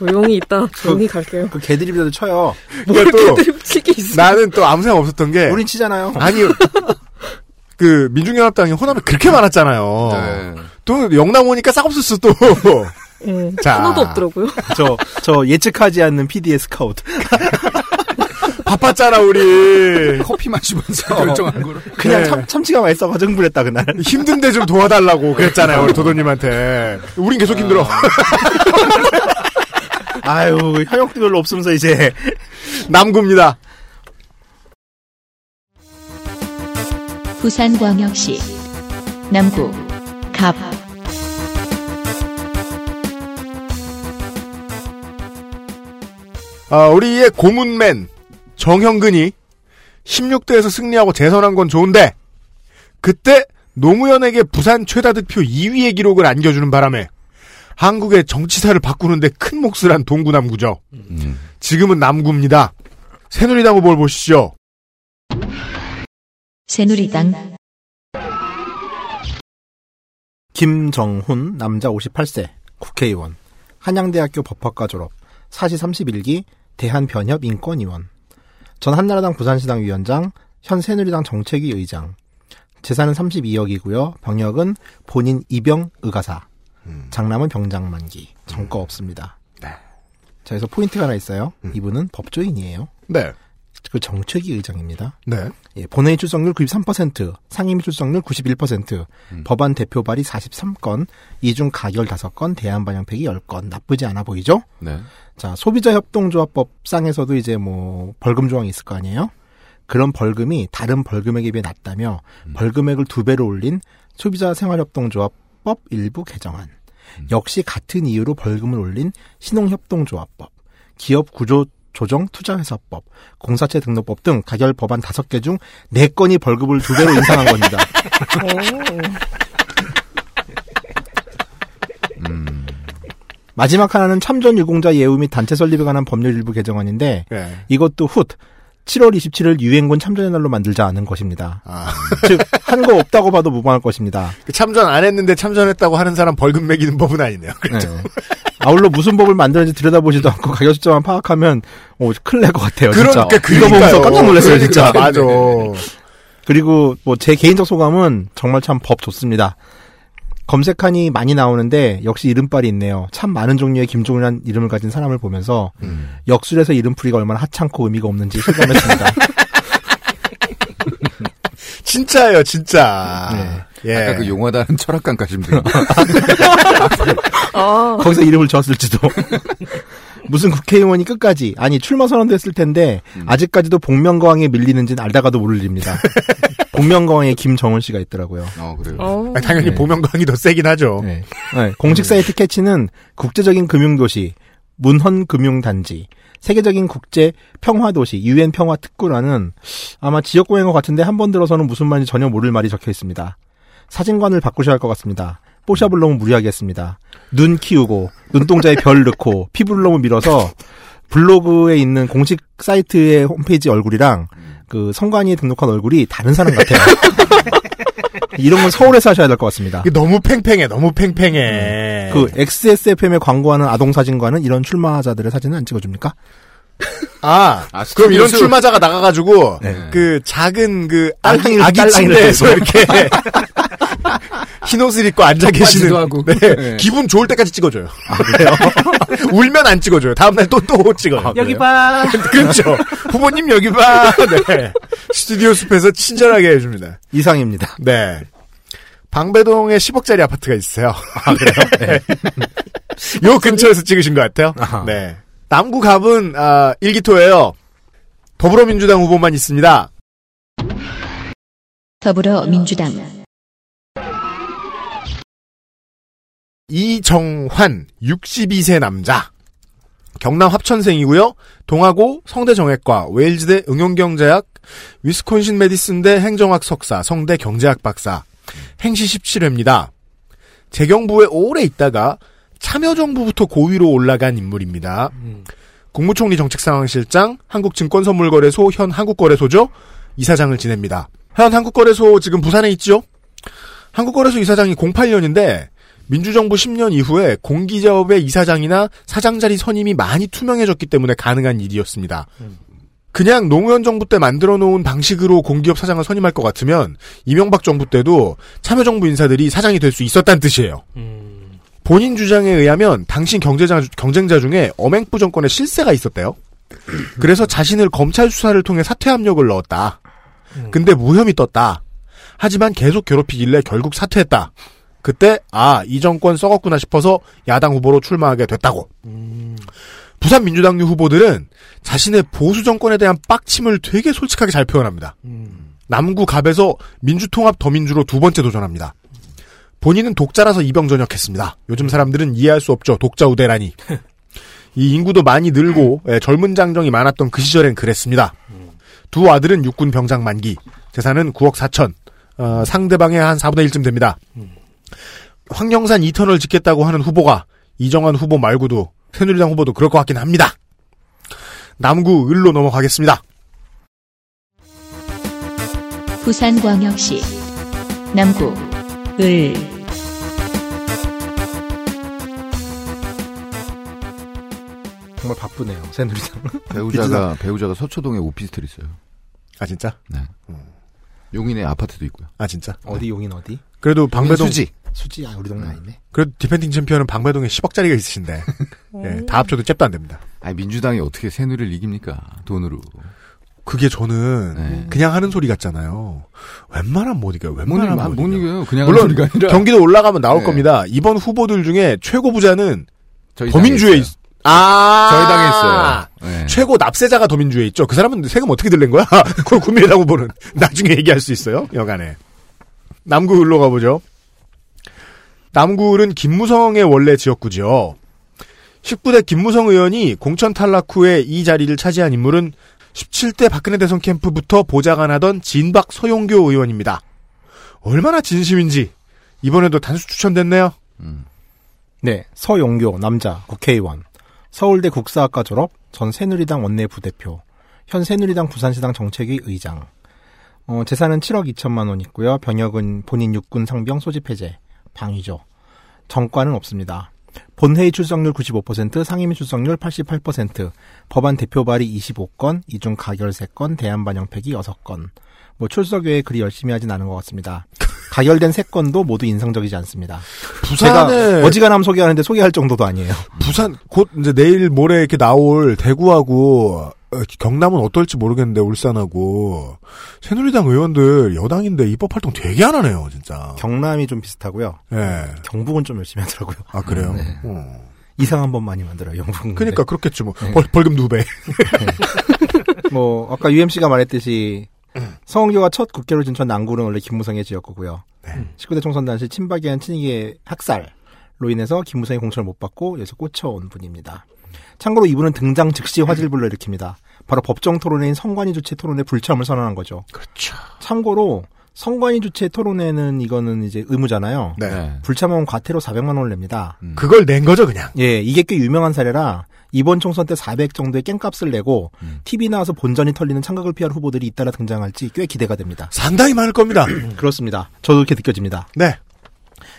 조용히 있다. 조용히 갈게요. 그 개드립이라도 쳐요. 그러니까 또 치기 있어. 나는 또 아무 생각 없었던 게 우린 치잖아요. 아니 그 민중연합당이 호남에 그렇게 많았잖아요. 네. 또 영남 오니까 싹 없었어 또. 예, 자. 하나도 없더라고요. 저, 저 예측하지 않는 PD의 스카우트. 바빴잖아 우리. 커피 마시면서 (laughs) 결정한 거로. 그냥 네. 참, 참치가 맛있어가지고 흥분했다, 그날. 힘든데 좀 도와달라고 그랬잖아요 우리 도도님한테. 우린 계속 힘들어. 아유, 현역도 별로 없으면서 이제. (laughs) 남구입니다. 부산광역시 남구 갑 아, 우리의 고문맨 정형근이 16대에서 승리하고 재선한 건 좋은데 그때 노무현에게 부산 최다 득표 2위의 기록을 안겨주는 바람에 한국의 정치사를 바꾸는데 큰 몫을 한 동구 남구죠. 음. 지금은 남구입니다. 새누리당 후보를 보시죠. 새누리당 김정훈, 남자 58세, 국회의원. 한양대학교 법학과 졸업. 사시 31기, 대한변협 인권위원. 전 한나라당 부산시당 위원장, 현 새누리당 정책위 의장. 재산은 32억이고요. 병역은 본인 입영 의가사. 장남은 병장 만기. 정거 없습니다. 네. 자, 여기서 포인트가 하나 있어요. 이분은 법조인이에요. 네. 그 정책위 의장입니다. 네. 예, 본회의 출석률 93%, 상임위 출석률 91%, 법안 대표 발의 43건, 이중 가결 5건, 대안 반영 폐기 10건. 나쁘지 않아 보이죠? 네. 자, 소비자 협동조합법상에서도 이제 뭐 벌금 조항이 있을 거 아니에요? 그런 벌금이 다른 벌금액에 비해 낮다며 벌금액을 두 배로 올린 소비자 생활협동조합 법 일부 개정안. 역시 같은 이유로 벌금을 올린 신용협동조합법, 기업 구조 조정 투자회사법, 공사체 등록법 등 가결 법안 5개 중 4건이 벌금을 두 배로 인상한 겁니다. (laughs) 마지막 하나는 참전 유공자 예우 및 단체 설립에 관한 법률 일부 개정안인데 네. 이것도 훗 7월 27일 유엔군 참전의 날로 만들자 하는 것입니다. 아, 즉한 거 없다고 봐도 무방할 것입니다. 그 참전 안 했는데 참전했다고 하는 사람 벌금 매기는 법은 아니네요. (laughs) 네. 아울러 무슨 법을 만드는지 들여다보지도 않고 가격 숫자만 파악하면 오, 큰일 날 것 같아요. 진짜. 그러니까 이거 보면서. 깜짝 놀랐어요, 진짜. 그러니까, 맞아. 그리고 뭐 제 개인적 소감은 정말 참 법 좋습니다. 검색하니 많이 나오는데 역시 이름빨이 있네요. 참 많은 종류의 김종이라는 이름을 가진 사람을 보면서 음. 역술에서 이름풀이가 얼마나 하찮고 의미가 없는지 실감했습니다. (laughs) 진짜예요, 진짜. 예. 아까 그 용어다는 철학관까지 들 아, 거기서 이름을 지었을지도. (laughs) 무슨 국회의원이 끝까지 아니 출마 선언도 했을 텐데 아직까지도 복면거왕에 밀리는지는 알다가도 모를 일입니다. (laughs) 복면거왕에 김정은 씨가 있더라고요. 어, 그래요. 어. 아, 당연히 네. 보명광이 더 세긴 하죠. 네. 네, 공식 사이트 캐치는 국제적인 금융도시, 문헌 금융단지, 세계적인 국제 평화도시, 유엔 평화 특구라는 아마 지역구인 것 같은데 한 번 들어서는 무슨 말인지 전혀 모를 말이 적혀 있습니다. 사진관을 바꾸셔야 할 것 같습니다. 너무 무리하게 했습니다. 눈 키우고, 눈동자에 별 넣고, 피부를 너무 밀어서, 블로그에 있는 공식 사이트의 홈페이지 얼굴이랑, 그 성관이에 등록한 얼굴이 다른 사람 같아요. (laughs) 이런 건 서울에서 하셔야 될 것 같습니다. 너무 팽팽해, 너무 팽팽해. 그 XSFM에 광고하는 아동 사진관은 이런 출마자들의 사진은 안 찍어줍니까? 아, 아, 그럼 이런 출마자가 나가가지고 네. 그 작은 그 아기, 딸랑이를 아기 딸랑이를 침대에서. 이렇게 (laughs) 흰 옷을 입고 앉아 계시는 하고. 네, 네. 기분 좋을 때까지 찍어줘요. (laughs) 울면 안 찍어줘요. 다음날 또 또 찍어요. 여기 봐. (laughs) 그렇죠. 부모님 여기 봐. 네. 스튜디오 숲에서 친절하게 해줍니다. 이상입니다. 네. 방배동에 10억짜리 아파트가 있어요. 아, 그래요? 네. 요 근처에서 찍으신 것 같아요. 아하. 네. 남구 갑은, 아, 일기토예요. 더불어민주당 후보만 있습니다. 더불어민주당 이정환, 62세 남자. 경남 합천생이고요. 동아고 성대정외과, 웨일즈대 응용경제학, 위스콘신 메디슨대 행정학 석사, 성대 경제학 박사, 행시 17회입니다. 재경부에 오래 있다가 참여정부부터 고위로 올라간 인물입니다. 국무총리 정책상황실장, 한국증권선물거래소 현 한국거래소죠. 이사장을 지냅니다. 현 한국거래소 지금 부산에 있죠. 한국거래소 이사장이 08년인데 민주정부 10년 이후에 공기자업의 이사장이나 사장 자리 선임이 많이 투명해졌기 때문에 가능한 일이었습니다. 그냥 노무현 정부 때 만들어 놓은 방식으로 공기업 사장을 선임할 것 같으면 이명박 정부 때도 참여정부 인사들이 사장이 될 수 있었다는 뜻이에요. 본인 주장에 의하면 당신 경제자, 경쟁자 중에 엄행부 정권의 실세가 있었대요. 그래서 자신을 검찰 수사를 통해 사퇴 압력을 넣었다. 근데 무혐의 떴다. 하지만 계속 괴롭히길래 결국 사퇴했다. 그때 아 이 정권 썩었구나 싶어서 야당 후보로 출마하게 됐다고. 부산 민주당류 후보들은 자신의 보수 정권에 대한 빡침을 되게 솔직하게 잘 표현합니다. 남구 갑에서 민주통합 더민주로 두 번째 도전합니다. 본인은 독자라서 이병전역했습니다. 요즘 사람들은 이해할 수 없죠. 독자 우대라니. 이 인구도 많이 늘고 예, 젊은 장정이 많았던 그 시절엔 그랬습니다. 두 아들은 육군 병장 만기, 재산은 9억 4천, 어, 상대방의 한 4분의 1쯤 됩니다. 황영산 2터널 짓겠다고 하는 후보가 이정환 후보 말고도 새누리당 후보도 그럴 것 같긴 합니다. 남구 을로 넘어가겠습니다. 부산광역시 남구 을 정말 바쁘네요. 새누리당. (laughs) 배우자가 (laughs) 배우자가 서초동에 오피스텔 있어요. 아 진짜? 네. 용인에 아파트도 있고요. 아 진짜? 어디 용인 어디? 그래도 방배동 수지. 수지 아 우리 동네 아니네. 그래도 defending champion은 방배동에 10억짜리가 있으신데 (laughs) 예, 다 합쳐도 잽도 안 됩니다. 아니 민주당이 어떻게 새누리를 이깁니까? 돈으로. 그게 저는 네. 그냥 하는 소리 같잖아요. 웬만하면 못 이겨요. 못, 웬만하면 이겨, 못 이겨요. 그냥 물론 하는 소리가 아니라. 경기도 올라가면 나올 네. 겁니다. 이번 후보들 중에 최고 부자는 저희 더민주에 있... 아 저희 당에 있어요. 네. 최고 납세자가 더민주에 있죠. 그 사람은 세금 어떻게 들낸 거야? (laughs) 그걸 국민의당 후보는 (laughs) 나중에 얘기할 수 있어요. 여간에 남구 을로 가보죠. 남구을은 김무성의 원래 지역구죠. 19대 김무성 의원이 공천 탈락 후에 이 자리를 차지한 인물은 17대 박근혜 대선 캠프부터 보좌관하던 진박 서용교 의원입니다. 얼마나 진심인지 이번에도 단수 추천됐네요. 네, 서용교 남자 국회의원, 서울대 국사학과 졸업, 전 새누리당 원내 부대표, 현 새누리당 부산시당 정책위 의장. 어, 재산은 7억 2천만 원 있고요. 병역은 본인 육군 상병 소집 해제, 방위죠. 정과는 없습니다. 본회의 출석률 95%, 상임위 출석률 88%, 법안 대표 발의 25건, 이중 가결 3건, 대안 반영 폐기 6건. 뭐 출석 외에 그리 열심히 하진 않은 것 같습니다. (laughs) 가결된 3건도 모두 인상적이지 않습니다. 부산에 어지간하면 소개하는데 소개할 정도도 아니에요. 부산 곧 이제 내일 모레 이렇게 나올 대구하고 어, 경남은 어떨지 모르겠는데 울산하고 새누리당 의원들 여당인데 입법 활동 되게 안 하네요, 진짜. 경남이 좀 비슷하고요. 예. 경북은 좀 열심히 하더라고요. 아 그래요. 네. 어. 이상한 법 많이 만들어요, 영국은. 그러니까 그렇겠지 뭐 네. 벌, 벌금 두 배. 뭐 아까 UMC가 말했듯이 서원교가 첫 국회로 진천 남구는 원래 김무성의 지역구고요. 네. 19대 총선 당시 친박이한 친이계 학살로 인해서 김무성이 공천을 못 받고 여기서 꽂혀온 분입니다. 참고로 이분은 등장 즉시 화제를 불러일으킵니다. 바로 법정 토론회인 성관위 주최 토론회 불참을 선언한 거죠. 그렇죠. 참고로 성관위 주최 토론회는 이거는 이제 의무잖아요. 네. 불참하면 과태료 400만 원을 냅니다. 그걸 낸 거죠, 그냥. 예, 이게 꽤 유명한 사례라 이번 총선 때 400 정도의 깽값을 내고 음. TV 나와서 본전이 털리는 창각을 피할 후보들이 잇따라 등장할지 꽤 기대가 됩니다. 상당히 많을 겁니다. (clears throat) 그렇습니다. 저도 그렇게 느껴집니다. 네.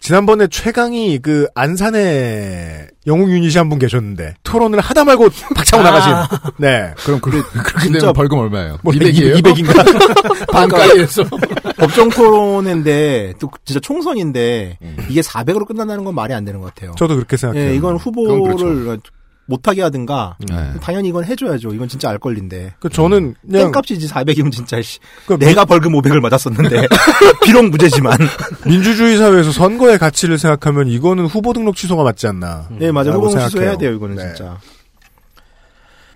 지난번에 최강이 그 안산에 영웅 유닛이 한 분 계셨는데 토론을 하다 말고 박차고 아. 나가신. 네. 그럼 그, (laughs) 그렇게 진짜 되면 벌금 얼마예요? 뭐 200이에요? 200인가? (laughs) 반가이에서. (laughs) 법정 토론인데 또 진짜 총선인데 이게 400으로 끝난다는 건 말이 안 되는 것 같아요. 저도 그렇게 생각해요. 예, 이건 후보를 못하게 하든가 네. 당연히 이건 해줘야죠. 이건 진짜 알 권리인데. 그 저는 그냥 땡값이지 400이면 진짜 씨. 그 내가 벌금 500을 맞았었는데 (laughs) 비록 무죄지만. (laughs) 민주주의 사회에서 선거의 가치를 생각하면 이거는 후보 등록 취소가 맞지 않나. 네 맞아요. 후보 생각해요. 취소해야 돼요 이거는 네. 진짜.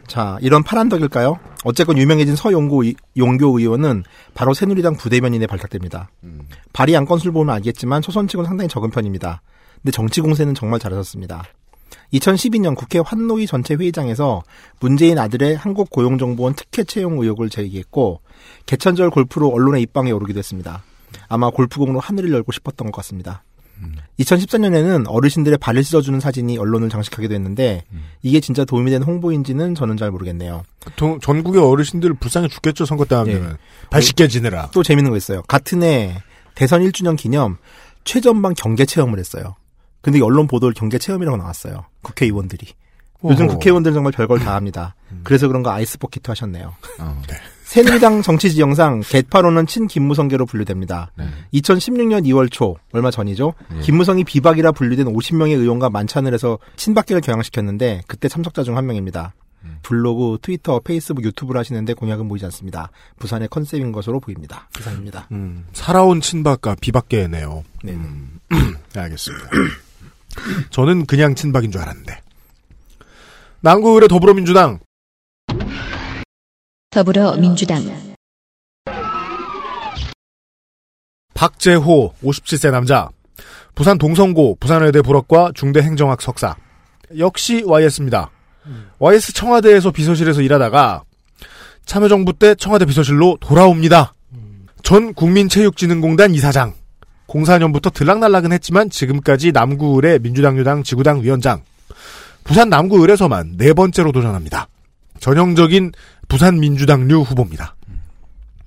자 이런 파란 덕일까요? 어쨌건 유명해진 서용고 의- 용교 의원은 바로 새누리당 부대변인에 발탁됩니다. 발의 안건수를 보면 알겠지만 초선 측은 상당히 적은 편입니다. 근데 정치 공세는 정말 잘하셨습니다. 2012년 국회 환노위 전체 회의장에서 문재인 아들의 한국 고용정보원 특혜 채용 의혹을 제기했고 개천절 골프로 언론의 입방에 오르기도 했습니다. 아마 골프공으로 하늘을 열고 싶었던 것 같습니다. 2014년에는 어르신들의 발을 씻어주는 사진이 언론을 장식하기도 했는데 이게 진짜 도움이 된 홍보인지는 저는 잘 모르겠네요. 동- 전국의 어르신들 불쌍해 죽겠죠 선거 때 하면 예. 발 씻게 지내라. 또 재밌는 거 있어요. 같은 해 대선 1주년 기념 최전방 경계 체험을 했어요. 근데 언론 보도를 경계 체험이라고 나왔어요. 국회의원들이. 요즘 어허. 국회의원들 정말 별걸 다 합니다. 그래서 그런가 아이스 버킷도 하셨네요. 어. 새누리당 정치 지형상 개파로는 친 김무성계로 분류됩니다. 네. 2016년 2월 초 얼마 전이죠. 예. 김무성이 비박이라 분류된 50명의 의원과 만찬을 해서 친박계를 경향시켰는데 그때 참석자 중 한 명입니다. 블로그, 트위터, 페이스북, 유튜브를 하시는데 공약은 보이지 않습니다. 부산의 컨셉인 것으로 보입니다. 이상입니다. 음, 살아온 친박과 비박계네요. 네. (clears throat) 네, 알겠습니다. 저는 그냥 친박인 줄 알았는데. 남구을의 더불어민주당 더불어민주당 박재호 57세 남자 부산 동성고 부산외대 불어과 중대행정학 석사 역시 YS입니다. YS 청와대에서 비서실에서 일하다가 참여정부 때 청와대 비서실로 돌아옵니다. 전 국민체육진흥공단 이사장 04년부터 들락날락은 했지만 지금까지 남구을의 민주당 유당 지구당 위원장 부산 남구을에서만 네 번째로 도전합니다. 전형적인 부산 민주당류 후보입니다.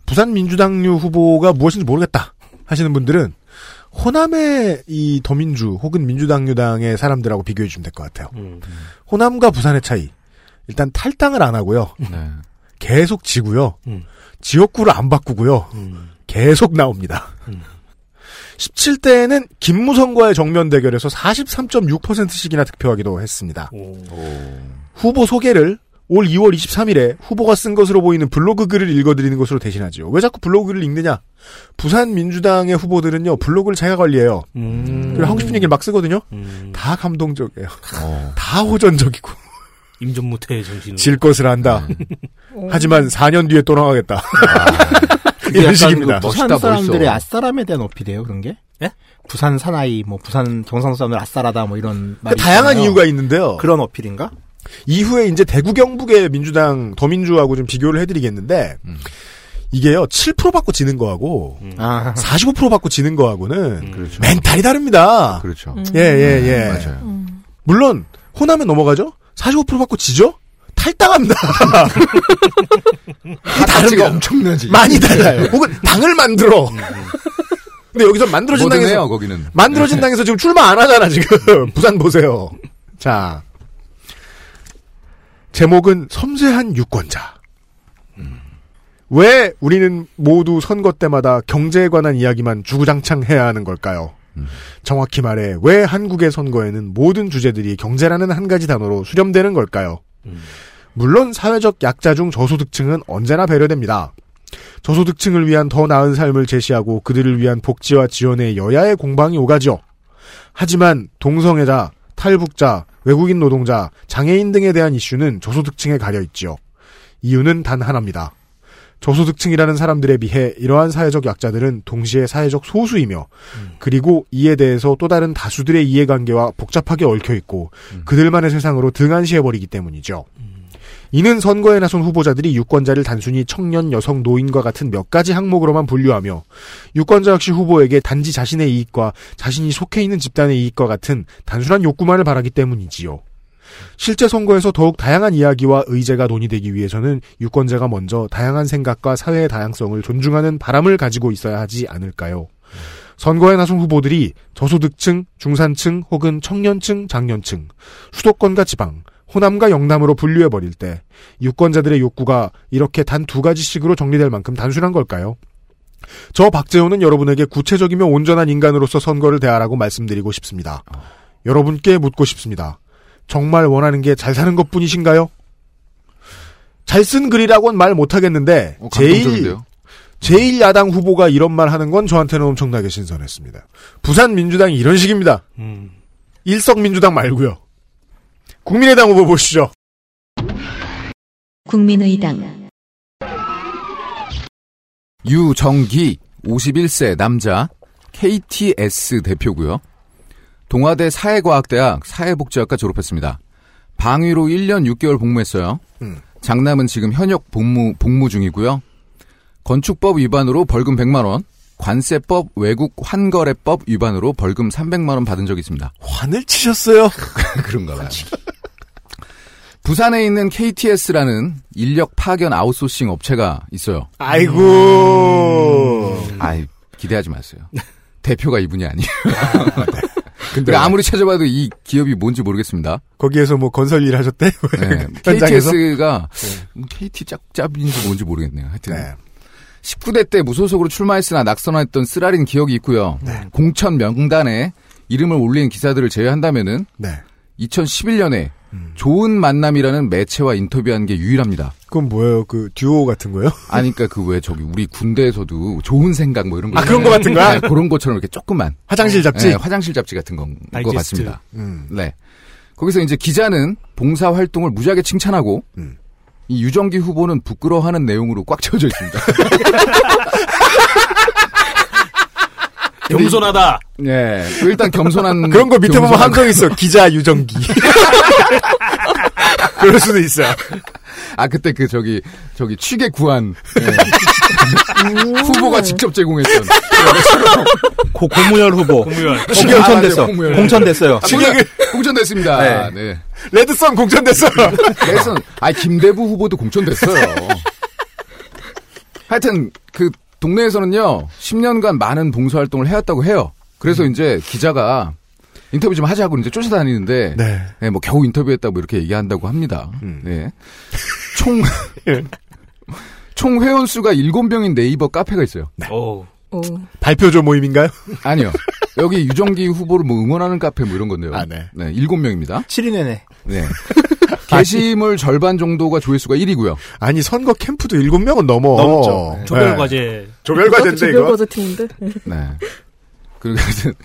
부산 민주당류 후보가 무엇인지 모르겠다 하시는 분들은 호남의 이 더민주 혹은 민주당유당의 사람들하고 비교해 주시면 될 것 같아요. 호남과 부산의 차이. 일단 탈당을 안 하고요. 네. 계속 지고요. 음. 지역구를 안 바꾸고요. 계속 나옵니다. 17대에는 김무성과의 정면 대결에서 43.6%씩이나 득표하기도 했습니다. 후보 소개를 올 2월 23일에 후보가 쓴 것으로 보이는 블로그 글을 읽어드리는 것으로 대신하지요. 왜 자꾸 블로그 글을 읽느냐? 부산 민주당의 후보들은요, 블로그를 자기가 관리해요. 음. 그리고 하고 싶은 얘기를 막 쓰거든요? 음. 다 감동적이에요. 어. (laughs) 다 호전적이고. 임전무태의 정신으로. 질 것을 안다. 하지만 4년 뒤에 또 나가겠다. 그게 약간 식입니다. 그 부산 멋있다, 사람들의 멋있어. 아싸람에 대한 어필이에요, 그런 게? 예? 부산 사나이, 뭐, 부산 경상 사람들 아싸라다, 뭐, 이런 말이. 그 다양한 있잖아요. 이유가 있는데요. 그런 어필인가? 이후에 이제 대구 경북의 민주당 더민주하고 좀 비교를 해드리겠는데 음. 이게요 7% 받고 지는 거하고 아, 45% 받고 지는 거하고는 그렇죠. 멘탈이 다릅니다. 그렇죠. 예예 예. 맞아요. 물론 호남에 넘어가죠. 45% 받고 지죠. 탈당합니다. (laughs) 가치가 엄청나지. 많이 달라요. 혹은 당을 만들어. 근데 여기서 만들어진 당에서 해요, 거기는. 만들어진 당에서 지금 출마 안 하잖아 지금. (laughs) 부산 보세요. 자 제목은 섬세한 유권자. 왜 우리는 모두 선거 때마다 경제에 관한 이야기만 주구장창 해야 하는 걸까요? 정확히 말해 왜 한국의 선거에는 모든 주제들이 경제라는 한 가지 단어로 수렴되는 걸까요? 물론 사회적 약자 중 저소득층은 언제나 배려됩니다. 저소득층을 위한 더 나은 삶을 제시하고 그들을 위한 복지와 지원의 여야의 공방이 오가죠. 하지만 동성애자, 탈북자, 외국인 노동자, 장애인 등에 대한 이슈는 저소득층에 가려 있지요. 이유는 단 하나입니다. 저소득층이라는 사람들에 비해 이러한 사회적 약자들은 동시에 사회적 소수이며 그리고 이에 대해서 또 다른 다수들의 이해관계와 복잡하게 얽혀 있고 그들만의 세상으로 등한시해 버리기 때문이죠. 이는 선거에 나선 후보자들이 유권자를 단순히 청년, 여성, 노인과 같은 몇 가지 항목으로만 분류하며 유권자 역시 후보에게 단지 자신의 이익과 자신이 속해 있는 집단의 이익과 같은 단순한 욕구만을 바라기 때문이지요. 실제 선거에서 더욱 다양한 이야기와 의제가 논의되기 위해서는 유권자가 먼저 다양한 생각과 사회의 다양성을 존중하는 바람을 가지고 있어야 하지 않을까요? 선거에 나선 후보들이 저소득층, 중산층 혹은 청년층, 장년층, 수도권과 지방, 호남과 영남으로 분류해버릴 때 유권자들의 욕구가 이렇게 단 두 가지씩으로 정리될 만큼 단순한 걸까요? 저 박재호는 여러분에게 구체적이며 온전한 인간으로서 선거를 대하라고 말씀드리고 싶습니다. 여러분께 묻고 싶습니다. 정말 원하는 게 잘 사는 것 뿐이신가요? 잘 쓴 글이라고는 말 못하겠는데, 어, 제일? 제일 야당 후보가 이런 말 하는 건 저한테는 엄청나게 신선했습니다. 부산 민주당이 이런 식입니다. 음. 일석 민주당 말고요. 국민의당 후보 보시죠. 국민의당 유정기 51세 남자 KTS 대표고요. 동아대 사회과학대학 사회복지학과 졸업했습니다. 방위로 1년 6개월 복무했어요. 음. 장남은 지금 현역 복무 복무 중이고요. 건축법 위반으로 벌금 100만 원, 관세법 외국 환거래법 위반으로 벌금 300만 원 받은 적이 있습니다. 환을 치셨어요? (laughs) 그런가 봐요. 부산에 있는 KTS라는 인력 파견 아웃소싱 업체가 있어요. 아이고. 아이, 기대하지 마세요. 대표가 이분이 아니에요. (laughs) 근데 아무리 찾아봐도 이 기업이 뭔지 모르겠습니다. 거기에서 뭐 건설 일 하셨대? (laughs) 네. 현장에서? KTS가 KT 짭짭인지 뭔지 모르겠네요. 하여튼. 네. 19대 때 무소속으로 출마했으나 낙선했던 쓰라린 기억이 있고요. 네. 공천 명단에 이름을 올린 기사들을 제외한다면은 네. 2011년에 음. 좋은 만남이라는 매체와 인터뷰한 게 유일합니다. 그건 뭐예요? 그 듀오 같은 거요? (laughs) 아니, 그니까 그 왜 저기 우리 군대에서도 좋은 생각 뭐 이런 거. 아, 그런 거 같은 거야? 네, 그런 것처럼 이렇게 조그만. 화장실 잡지? 네, 화장실 잡지 같은 건, 거 다이제스트. 같습니다. 음. 네. 거기서 이제 기자는 봉사 활동을 무지하게 칭찬하고, 음. 이 유정기 후보는 부끄러워하는 내용으로 꽉 채워져 있습니다. (laughs) 겸손하다. 네. 일단 겸손한. (laughs) 그런 거 밑에 보면 겸손한 함성 있어. 기자 유정기. (laughs) 그럴 수도 있어요. 아 그때 그 저기 저기 취객 구한 예. 후보가 직접 제공했던 고, 고무열 후보. 공무원. 어, 공천됐어. 아, 맞아요, 고무열. 공천됐어요. 취객 공천됐습니다. 네. 네. 레드썬 공천됐어. 그래서 아 김대부 후보도 공천됐어요. 하여튼 그 동네에서는요 10년간 많은 봉사활동을 해왔다고 해요. 그래서 이제 기자가 인터뷰 좀 하자고 이제 쫓아다니는데 네. 네, 뭐 겨우 인터뷰했다 뭐 이렇게 얘기한다고 합니다. 음. 네. 총, (laughs) 총 회원수가 7명인 네이버 카페가 있어요. 오. 오. 발표조 모임인가요? (laughs) 아니요. 여기 (laughs) 유정기 후보를 뭐 응원하는 카페 뭐 이런 건데요. 아, 네. 네, 7명입니다. 7인회네. 네. 게시물 절반 정도가 조회수가 1위고요. 아니 선거 캠프도 일곱 명은 넘어. 넘죠. 네. 조별과제. 조별과제인데 이거. (laughs) 조별과제 팀인데. 네. 그리고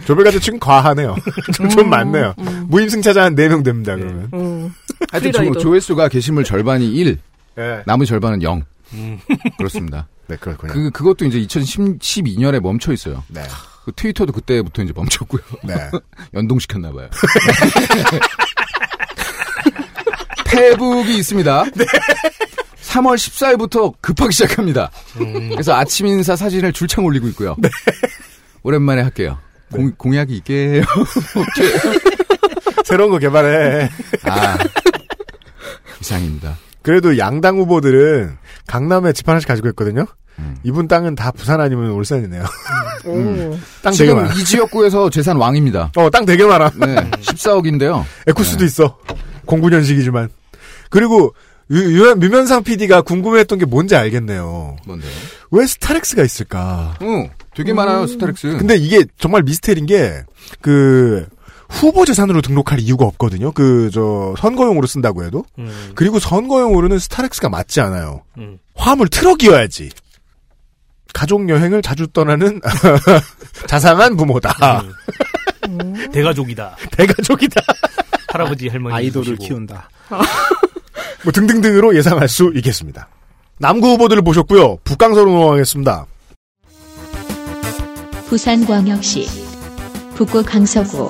조별과제 지금 과하네요. (laughs) 좀, 좀 많네요. 무임 승차자 한 4명 됩니다, 그러면. 음. 하여튼 조. 조회수가 게시물 절반이 1, 네. 나머지 절반은 0. 음. (laughs) 그렇습니다. 네, 그렇군요. 그, 그것도 이제 2012년에 멈춰 있어요. 네. 그 트위터도 그때부터 이제 멈췄고요. 네. 연동시켰나봐요. 페북이 있습니다. 3월 14일부터 급하기 시작합니다. 그래서 아침 인사 사진을 줄창 올리고 있고요. 오랜만에 할게요. 공, 공약이 있게요. (laughs) 새로운 거 개발해. 아, 이상입니다. 그래도 양당 후보들은 강남에 집 하나씩 가지고 있거든요. 음. 이분 땅은 다 부산 아니면 울산이네요. 오. 땅 되게 지금 많아. 이 지역구에서 재산 왕입니다. 어, 땅 되게 많아. 네, 14억인데요. 에쿠스도 (laughs) 있어. 09년식이지만. 그리고 유, 유, 류면상 PD가 궁금해했던 게 뭔지 알겠네요. 뭔데요? 왜 스타렉스가 있을까? 응, 되게 많아요, 스타렉스. 근데 이게 정말 미스테리인 게, 그, 후보 재산으로 등록할 이유가 없거든요. 그, 저, 선거용으로 쓴다고 해도. 음. 그리고 선거용으로는 스타렉스가 맞지 않아요. 음. 화물 트럭이어야지. 가족 여행을 자주 떠나는 (laughs) 자상한 부모다. 음. (laughs) 대가족이다. 대가족이다. 할아버지 할머니 아이돌을. 키운다. (laughs) 뭐 등등등으로 예상할 수 있겠습니다. 남구 후보들을 보셨고요. 북강서로 넘어가겠습니다. 부산광역시 북구 강서구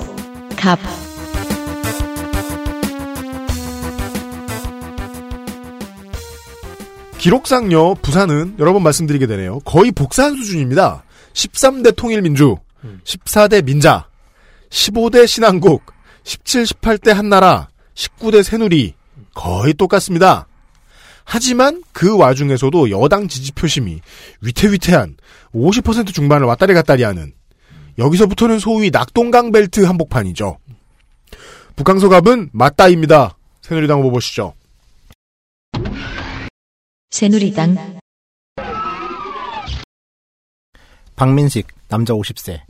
갑 기록상요, 부산은 여러 번 말씀드리게 되네요. 거의 복사한 수준입니다. 13대 통일민주, 14대 민자, 15대 신한국, 17, 18대 한나라, 19대 새누리 거의 똑같습니다. 하지만 그 와중에서도 여당 지지 표심이 위태위태한 50% 중반을 왔다리 갔다리 하는 여기서부터는 소위 낙동강 벨트 한복판이죠. 북한소갑은 맞다입니다. 새누리당 후보 보시죠. 새누리당 박민식 남자 50세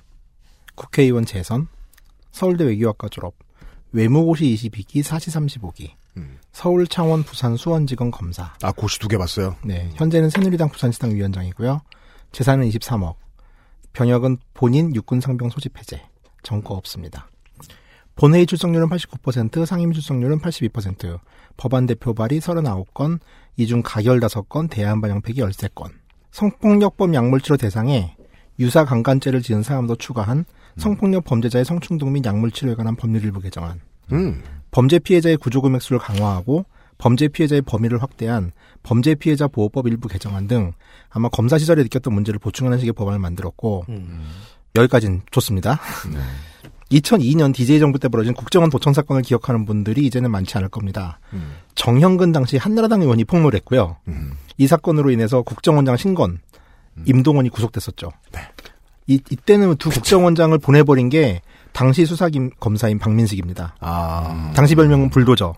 국회의원 재선 서울대 외교학과 졸업 외무고시 22기 사시 35기 서울 창원 부산 수원지검 검사 아 고시 두 개 봤어요. 네 현재는 새누리당 부산시당 위원장이고요 재산은 23억 병역은 본인 육군 상병 소집 해제 정거 없습니다. 본회의 출석률은 89%, 상임 출석률은 82%, 법안 대표 발의 39건, 이중 가결 5건, 대안 반영 폐기 13건. 성폭력범 약물치료 대상에 유사 강간죄를 지은 사람도 추가한 성폭력 범죄자의 성충동 및 약물치료에 관한 법률 일부 개정안. 음. 범죄 피해자의 구조금액 수를 강화하고 범죄 피해자의 범위를 확대한 범죄 피해자 보호법 일부 개정안 등 아마 검사 시절에 느꼈던 문제를 보충하는 식의 법안을 만들었고 여기까지는 좋습니다. (laughs) 2002년 DJ 정부 때 벌어진 국정원 도청 사건을 기억하는 분들이 이제는 많지 않을 겁니다. 정형근 당시 한나라당 의원이 폭로를 했고요. 이 사건으로 인해서 국정원장 신건, 임동원이 구속됐었죠. 이, 이때는 두 국정원장을 보내버린 게 당시 수사 검사인 박민식입니다. 당시 별명은 불도저.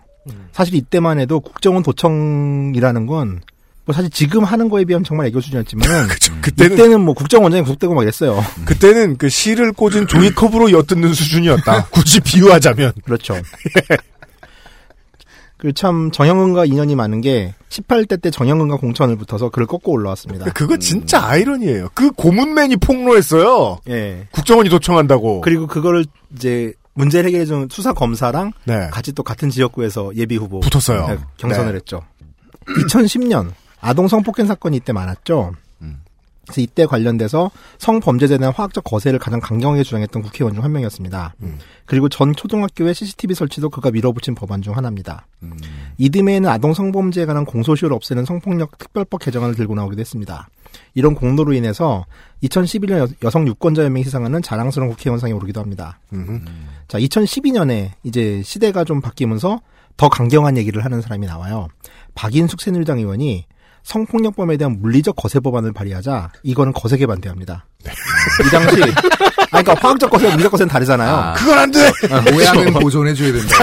사실 이때만 해도 국정원 도청이라는 건, 뭐 사실 지금 하는 거에 비하면 정말 애교 수준이었지만, (laughs) 그때는- 이때는 뭐 국정원장이 구속되고 막 이랬어요. 그때는 그 실을 꽂은 종이컵으로 엿듣는 수준이었다. (laughs) 굳이 비유하자면. 그렇죠. (laughs) 그 참 정영은과 인연이 많은 게 18대 때 정영은과 공천을 붙어서 그를 꺾고 올라왔습니다. 그거 진짜 아이러니예요. 그 고문맨이 폭로했어요. 예. 국정원이 도청한다고. 그리고 그거를 이제 문제를 해결해 준 수사 검사랑 네. 같이 또 같은 지역구에서 예비 후보 붙었어요. 네, 경선을 네. 했죠. 2010년 아동 성폭행 사건이 이때 많았죠. 그래서 이때 관련돼서 성범죄자에 대한 화학적 거세를 가장 강경하게 주장했던 국회의원 중 한 명이었습니다. 그리고 전 초등학교에 CCTV 설치도 그가 밀어붙인 법안 중 하나입니다. 이듬해에는 아동 성범죄에 관한 공소시효를 없애는 성폭력 특별법 개정안을 들고 나오기도 했습니다. 이런 공로로 인해서 2011년 여- 여성 유권자 연맹이 시상하는 자랑스러운 국회의원상에 오르기도 합니다. 자, 2012년에 이제 시대가 좀 바뀌면서 더 강경한 얘기를 하는 사람이 나와요. 박인숙 새누리당 의원이 성폭력범에 대한 물리적 거세 법안을 발의하자 이거는 거세게 반대합니다. 이 당시 아 그러니까 화학적 거세와 물리적 거세는 다르잖아요. 아. 그건 안 돼. 모양은 그렇죠. 보존해 줘야 된다.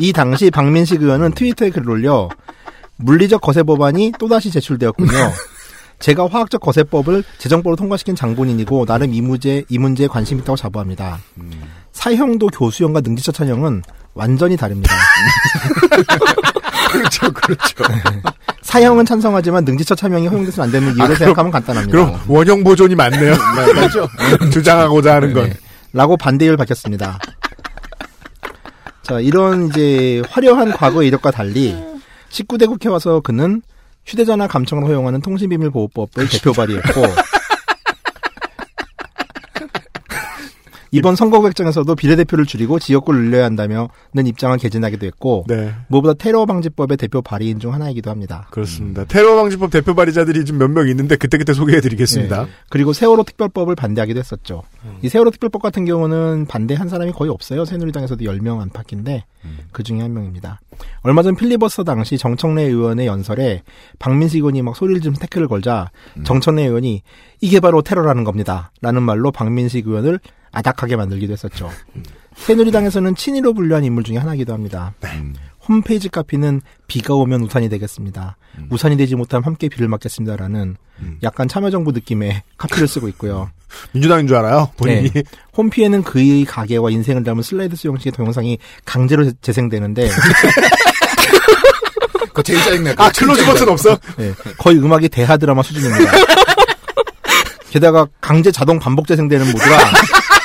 이 당시 박민식 의원은 트위터에 글을 올려 물리적 거세 법안이 또다시 제출되었군요. 제가 화학적 거세법을 재정법으로 통과시킨 장본인이고 나름 이 문제 이 문제에 관심 있다고 자부합니다. 사형도 교수형과 능지처 찬형은 완전히 다릅니다. (laughs) 그렇죠, 그렇죠. (laughs) 사형은 찬성하지만 능지처 차명이 허용돼서는 안 되는 이유를 아, 생각하면 간단합니다. 그럼 원형 보존이 많네요. (laughs) 맞죠. (laughs) 주장하고자 하는 건. 라고 반대의를 밝혔습니다. 자, 이런 이제 화려한 과거의 이력과 달리 19대 국회 와서 그는 휴대전화 감청을 허용하는 통신비밀보호법을 대표 발의했고 이번 선거 구획정에서도 비례대표를 줄이고 지역구를 늘려야 한다며는 입장을 개진하기도 했고 네. 무엇보다 테러 방지법의 대표 발의인 중 하나이기도 합니다. 그렇습니다. 테러 방지법 대표 발의자들이 좀몇명 있는데 그때그때 소개해드리겠습니다. 네. 그리고 세월호 특별법을 반대하기도 했었죠. 이 세월호 특별법 같은 경우는 반대한 사람이 거의 없어요. 새누리당에서도 10명 안팎인데 그 중에 한 명입니다. 얼마 전 필리버스터 당시 정청래 의원의 연설에 박민식 의원이 막 소리를 좀 태클을 걸자 정청래 의원이 이게 바로 테러라는 겁니다. 라는 말로 박민식 의원을 아닥하게 만들기도 했었죠. 새누리당에서는 친이로 분류한 인물 중에 하나이기도 합니다. 홈페이지 카피는 비가 오면 우산이 되겠습니다. 우산이 되지 못하면 함께 비를 맞겠습니다라는 약간 참여정부 느낌의 카피를 쓰고 있고요. (laughs) 민주당인 줄 알아요, 본인이. 네. 홈피에는 그의 가게와 인생을 담은 슬라이드 형식의 동영상이 강제로 재- 재생되는데 (laughs) 그거 제일 짜증나. 아, close 버튼 없어? 네, 거의 음악이 대하 드라마 수준입니다. 게다가 강제 자동 반복 재생되는 모드라 (laughs)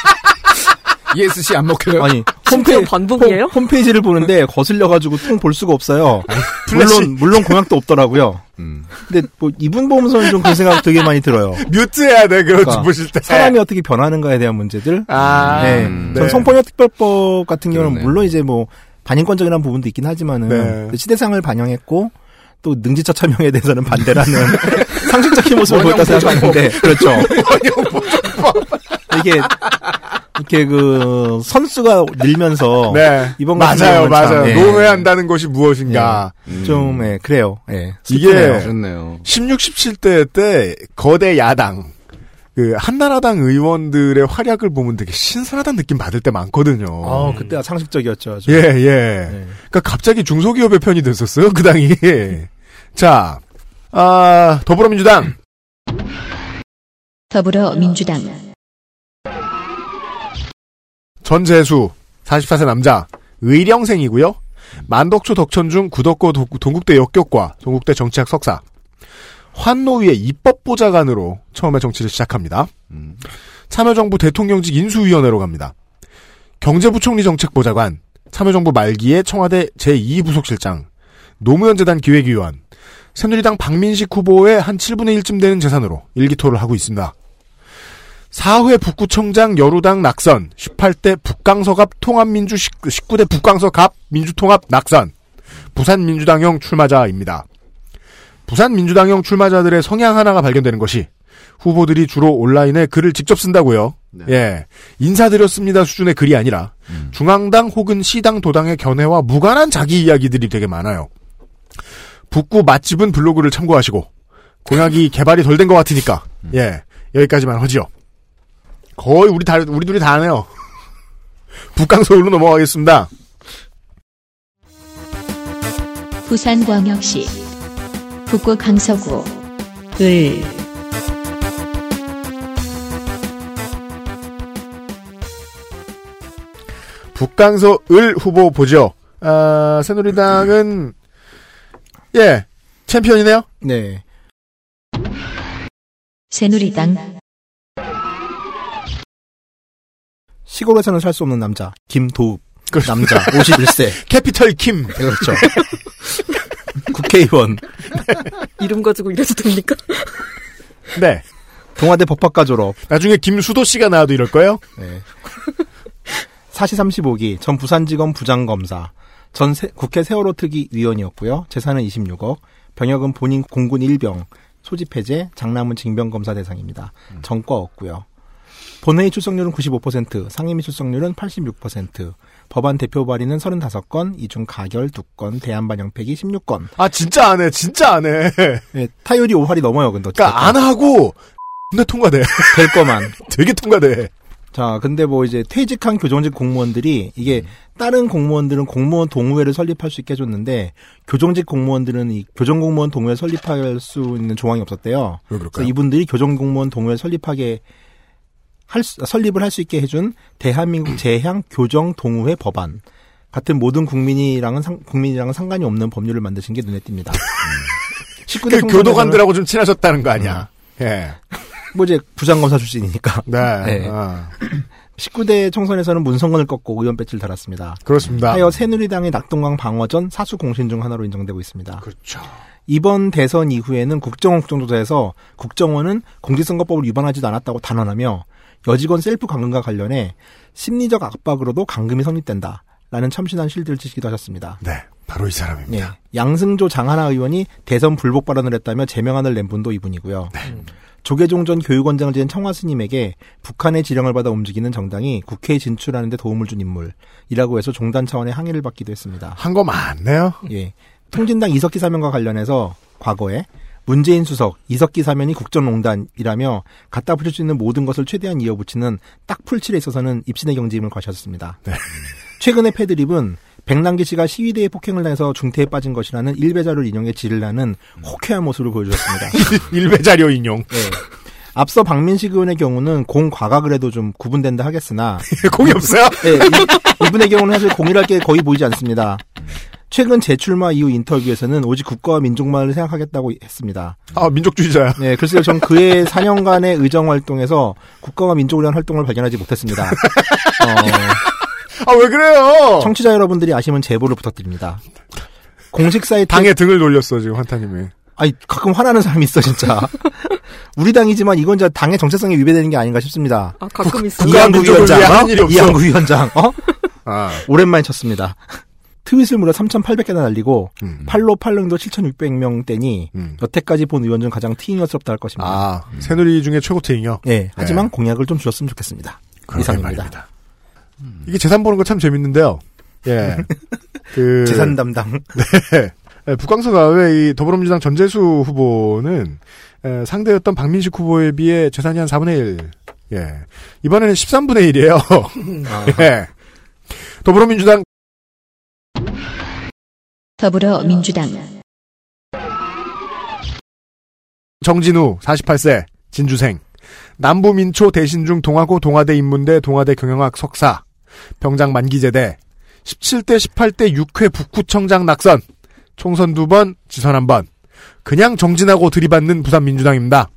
ESC 안 먹혀요? 아니 (laughs) 심지어 홈페, 반복이에요? 홈, 페이지를 보는데 거슬려가지고 통 볼 수가 없어요. 물론 물론 공약도 없더라고요. 음. 근데 뭐 이분 보면서는 좀 그런 생각 되게 많이 들어요. mute해야 돼, 그거 그러니까 보실 때. 사람이 어떻게 변하는가에 대한 문제들. 아, 네. 네. 전 성폭력 특별법 같은 경우는 그러네. 물론 이제 뭐 반인권적이라는 부분도 있긴 하지만은 네. 시대상을 반영했고 또 능지처 차명에 대해서는 반대라는 (laughs) 상식적인 모습을 보였다 생각하는데 그렇죠. (laughs) 이게 이렇게 그 선수가 늘면서 네. 이번 맞아요, 맞아요. 예. 노회한다는 것이 무엇인가. 예. 좀 예, 그래요. 예. 이게 슬프네요. 그렇네요. 16, 17대 때 거대 야당 그 한나라당 의원들의 활약을 보면 되게 신선하다는 느낌 받을 때 많거든요. 어, 그때가 상식적이었죠. 아주. 예, 예. 그러니까 갑자기 중소기업의 편이 됐었어요, 그 당이. (laughs) 자, 아, 더불어민주당. 더불어민주당 전재수, 44세 남자, 의령생이고요. 만덕초 덕천중 구덕고 도- 동국대 역격과 동국대 정치학 석사. 환노위의 입법보좌관으로 처음에 정치를 시작합니다. 참여정부 대통령직 인수위원회로 갑니다. 경제부총리 정책보좌관, 참여정부 말기에 청와대 제2부속실장, 노무현재단 기획위원, 새누리당 박민식 후보의 한 7분의 1쯤 되는 재산으로 일기토를 하고 있습니다. 4회 북구청장 여루당 낙선, 18대 북강서갑 통합민주 19대 북강서갑 민주통합 낙선, 부산민주당형 출마자입니다. 부산민주당형 출마자들의 성향 하나가 발견되는 것이 후보들이 주로 온라인에 글을 직접 쓴다고요. 예. 인사드렸습니다 수준의 글이 아니라 중앙당 혹은 시당 도당의 견해와 무관한 자기 이야기들이 되게 많아요. 북구 맛집은 블로그를 참고하시고 공약이 개발이 덜 된 것 같으니까 예 여기까지만 하지요. 거의 우리 다 우리 둘이 다 하네요. 북강 서울로 넘어가겠습니다. 부산광역시 북구 강서구 을 북강서 을 후보 보죠. 아, 새누리당은 예 챔피언이네요. 네. 새누리당 시골에서는 살 수 없는 남자 김도읍 남자 51세 (laughs) 캐피털 킴 그렇죠. (laughs) 국회의원 이름 가지고 이래도 됩니까? 네. 동아대 법학과 졸업 나중에 김수도 씨가 나와도 이럴 거예요. 네. 사시 35기 전 부산지검 부장검사 전 세- 국회 세월호 특위 위원이었고요. 재산은 26억 병역은 본인 공군 일병 소집 해제 장남은 징병검사 대상입니다. 전과 없고요. 본회의 출석률은 95%, 상임위 출석률은 86%, 법안 대표 발의는 35건, 이중 가결 2건, 대안 반영 폐기 16건. 아 진짜 안 해, 진짜 안 해. 네, 타율이 5할이 넘어요, 근데. 그러니까 안 하고 근데 통과돼. 될 거만. (laughs) 되게 통과돼. 자, 근데 뭐 이제 퇴직한 교정직 공무원들이 이게 다른 공무원들은 공무원 동호회를 설립할 수 있게 해줬는데 교정직 공무원들은 이 교정공무원 동호회 설립할 수 있는 조항이 없었대요. 왜 그래서 이분들이 교정공무원 동호회 설립하게 할 수- 설립을 할 수 있게 해준 대한민국 재향 교정 동호회 법안 같은 모든 국민이랑은 상, 국민이랑은 상관이 없는 법률을 만드신 게 눈에 띕니다. 19대 그 교도관들하고 좀 친하셨다는 거 아니야. 예. 뭐 이제 부장검사 출신이니까. 네. 아. 19대 총선에서는 문성건을 꺾고 의원 배지를 달았습니다. 그렇습니다. 하여 새누리당의 낙동강 방어전 사수 공신 중 하나로 인정되고 있습니다. 그렇죠. 이번 대선 이후에는 국정원 국정조사에서 국정원은 공직선거법을 위반하지도 않았다고 단언하며 여직원 셀프 감금과 관련해 심리적 압박으로도 감금이 성립된다. 라는 참신한 실드를 치기도 하셨습니다. 네, 바로 이 사람입니다. 예, 양승조 장하나 의원이 대선 불복 발언을 했다며 제명안을 낸 분도 이분이고요. 네. 조계종 전 교육원장을 지낸 청와 스님에게 북한의 지령을 받아 움직이는 정당이 국회에 진출하는 데 도움을 준 인물이라고 해서 종단 차원의 항의를 받기도 했습니다. 한 거 많네요. 예. 통진당 이석기 사면과 관련해서 과거에 문재인 수석, 이석기 사면이 국정농단이라며 갖다 붙일 수 있는 모든 것을 최대한 이어붙이는 딱 풀칠에 있어서는 입신의 경지임을 과셨습니다. 최근의 패드립은 백남기 씨가 시위대의 폭행을 당해서 중태에 빠진 것이라는 일베자료를 인용해 지를 나는 호쾌한 모습을 보여주었습니다. (laughs) 일베 자료 인용. 예. 앞서 박민식 의원의 경우는 공 과각을 해도 좀 구분된다 하겠으나 (laughs) 공이 없어요? 예, 이, 이분의 경우는 사실 공이랄 게 거의 보이지 않습니다. 최근 재출마 이후 인터뷰에서는 오직 국가와 민족만을 생각하겠다고 했습니다. 아, 민족주의자야. 네, 글쎄요, 전 그의 4년간의 의정 활동에서 국가와 민족을 위한 활동을 발견하지 못했습니다. (laughs) 어, 아, 왜 그래요? 청취자 여러분들이 아시면 제보를 부탁드립니다. 공식 사이트 당에 등을 돌렸어, 지금 환타님이. 아니 가끔 화나는 사람이 있어 진짜. (laughs) 우리 당이지만 이건 진짜 당의 정체성에 위배되는 게 아닌가 싶습니다. 아, 가끔 있어요. 이한구 위원장, 어? 이한구 위원장, 어? 아, 오랜만에 쳤습니다. 트윗을 무려 3,800개나 날리고 음. 팔로 팔릉도 7,600명대니 음. 여태까지 본 의원 중 가장 티잉스럽다 할 것입니다. 아, 새누리 중에 최고 태잉이요? 예, 하지만 공약을 좀 주셨으면 좋겠습니다. 이상입니다. 이게 재산 보는 거 참 재밌는데요. 예. (laughs) 그 재산 담당. (laughs) 네. 예, 북광서가의 이 더불어민주당 전재수 후보는 에, 상대였던 박민식 후보에 비해 재산이 한 4분의 1. 예. 이번에는 13분의 1이에요. (laughs) 예. 더불어민주당 더불어민주당. 정진우 48세 진주생. 남부민초 대신중 동아고 동아대 인문대 동아대 경영학 석사. 병장 만기제대. 17대 18대 6회 북구청장 낙선. 총선 두 번 지선 한 번. 그냥 정진하고 들이받는 부산민주당입니다.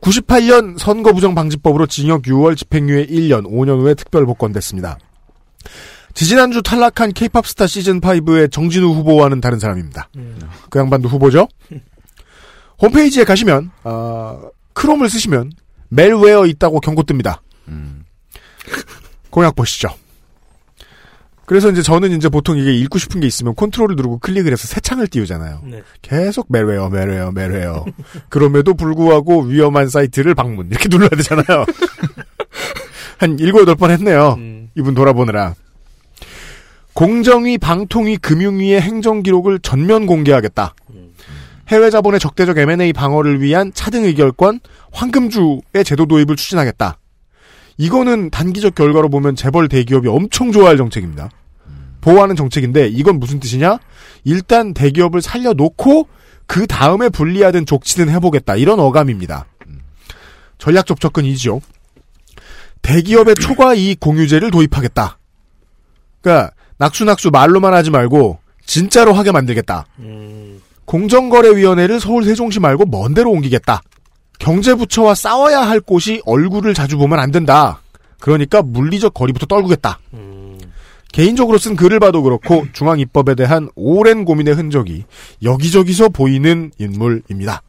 98년 선거부정방지법으로 징역 6월 집행유예 1년 5년 후에 특별 복권됐습니다. 지지난주 탈락한 케이팝 스타 시즌5의 정진우 후보와는 다른 사람입니다. 그 양반도 후보죠? 홈페이지에 가시면 어, 크롬을 쓰시면 malware 있다고 경고 뜹니다. 공약 보시죠. 그래서 이제 저는 이제 보통 이게 읽고 싶은 게 있으면 컨트롤을 누르고 클릭을 해서 새 창을 띄우잖아요. 네. 계속 malware, malware, malware. 그럼에도 불구하고 위험한 사이트를 방문 이렇게 눌러야 되잖아요. (laughs) 한 일곱 여덟 번 했네요. 이분 돌아보느라. 공정위, 방통위, 금융위의 행정 기록을 전면 공개하겠다. 해외 자본의 적대적 M&A 방어를 위한 차등 의결권, 황금주의 제도 도입을 추진하겠다. 이거는 단기적 결과로 보면 재벌 대기업이 엄청 좋아할 정책입니다. 보호하는 정책인데 이건 무슨 뜻이냐? 일단 대기업을 살려놓고 그 다음에 불리하든 족치든 해보겠다. 이런 어감입니다. 전략적 접근이죠. 대기업의 초과 이익 공유제를 도입하겠다. 그러니까 낙수낙수 말로만 하지 말고 진짜로 하게 만들겠다. 공정거래위원회를 서울 세종시 말고 먼 데로 옮기겠다. 경제부처와 싸워야 할 곳이 얼굴을 자주 보면 안 된다. 그러니까 물리적 거리부터 떨구겠다. 개인적으로 쓴 글을 봐도 그렇고 (laughs) 중앙입법에 대한 오랜 고민의 흔적이 여기저기서 보이는 인물입니다.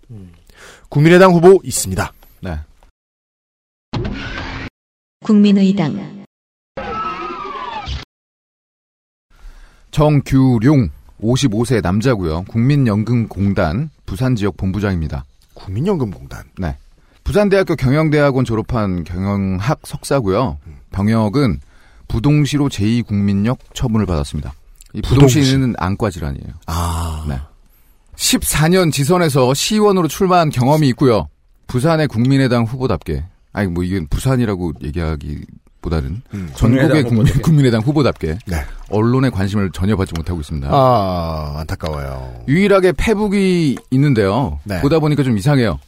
국민의당 후보 있습니다. 네. 국민의당 정규룡 55세 남자고요. 국민연금공단 부산 지역 본부장입니다. 국민연금공단. 네. 부산대학교 경영대학원 졸업한 경영학 석사고요. 병역은 부동시로 제2국민역 처분을 받았습니다. 이 부동시는 안과 질환이에요. 아. 네. 14년 지선에서 시의원으로 출마한 경험이 있고요. 부산의 국민의당 후보답게 아니 뭐 이건 부산이라고 얘기하기 보다는 전국의 국민의당 국민. 국민의당 후보답게 네. 언론의 관심을 전혀 받지 못하고 있습니다. 아, 안타까워요. 유일하게 페북이 있는데요. 네. 보다 보니까 좀 이상해요.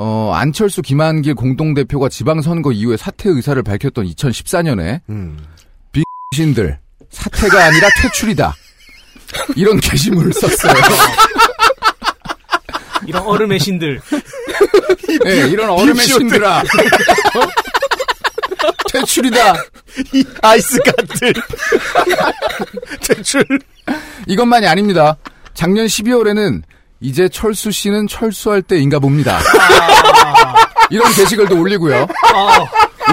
어, 안철수 김한길 공동대표가 지방선거 이후에 사퇴 의사를 밝혔던 2014년에 음. 빅신들 사퇴가 아니라 퇴출이다. 이런 게시물을 썼어요. 이런 얼음의 신들. 네, 이런 얼음의. 신들아. (laughs) 어? 퇴출이다. 이 아이스 갓들. (laughs) 퇴출. 이것만이 아닙니다. 작년 12월에는 이제 철수 씨는 철수할 때인가 봅니다. 이런 게시글도 올리고요.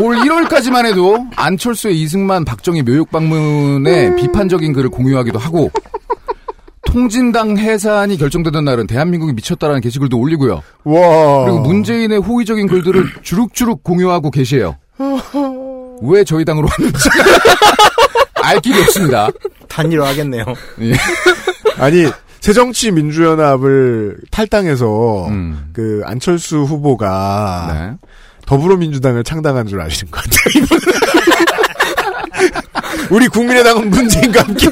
올 1월까지만 해도 안철수의 이승만 박정희 묘역 방문에 비판적인 글을 공유하기도 하고 통진당 해산이 결정되던 날은 대한민국이 미쳤다라는 게시글도 올리고요. 와. 그리고 문재인의 호의적인 글들을 주룩주룩 공유하고 계세요. (laughs) 왜 저희 당으로 왔는지 (laughs) 알 길이 없습니다. 단일화 하겠네요. 예. 아니 새정치민주연합을 탈당해서 그 안철수 후보가 더불어민주당을 창당한 줄 아시는 것 같아요. (laughs) 우리 국민의당은 문재인과 함께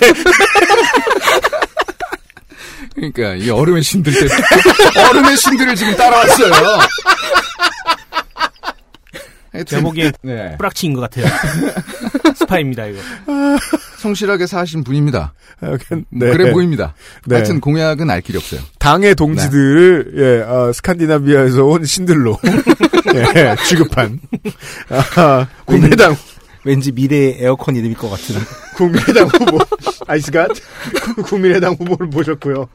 그러니까 이 얼음의 신들 때 (laughs) 얼음의 신들을 지금 따라왔어요. 제목이 (laughs) 네. 뿌락치인 것 같아요. (laughs) 스파입니다 이거. 성실하게 사신 분입니다. 네. 그래 보입니다. 네. 하여튼 공약은 알 길이 없어요. 당의 동지들을 예, 어, 스칸디나비아에서 온 신들로 (laughs) 예, 취급한 아, 국민의당 왠지 미래의 에어컨 이름일 것 같은. 국민의당 후보 아이스갓 국민의당 후보를 모셨고요.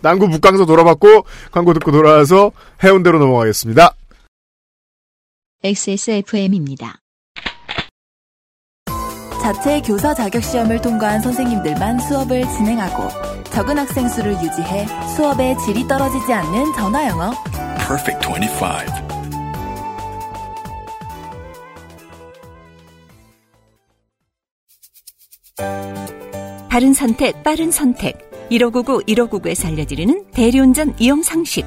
남구 북강서 돌아봤고 광고 듣고 돌아와서 해운대로 넘어가겠습니다. XSFM입니다. 자체 교사 자격 시험을 통과한 선생님들만 수업을 진행하고 적은 학생 수를 유지해 수업의 질이 떨어지지 않는 전화 영어. Perfect 25. 바른 선택, 빠른 선택. 1599 1599에서 알려드리는 대리운전 이용 상식.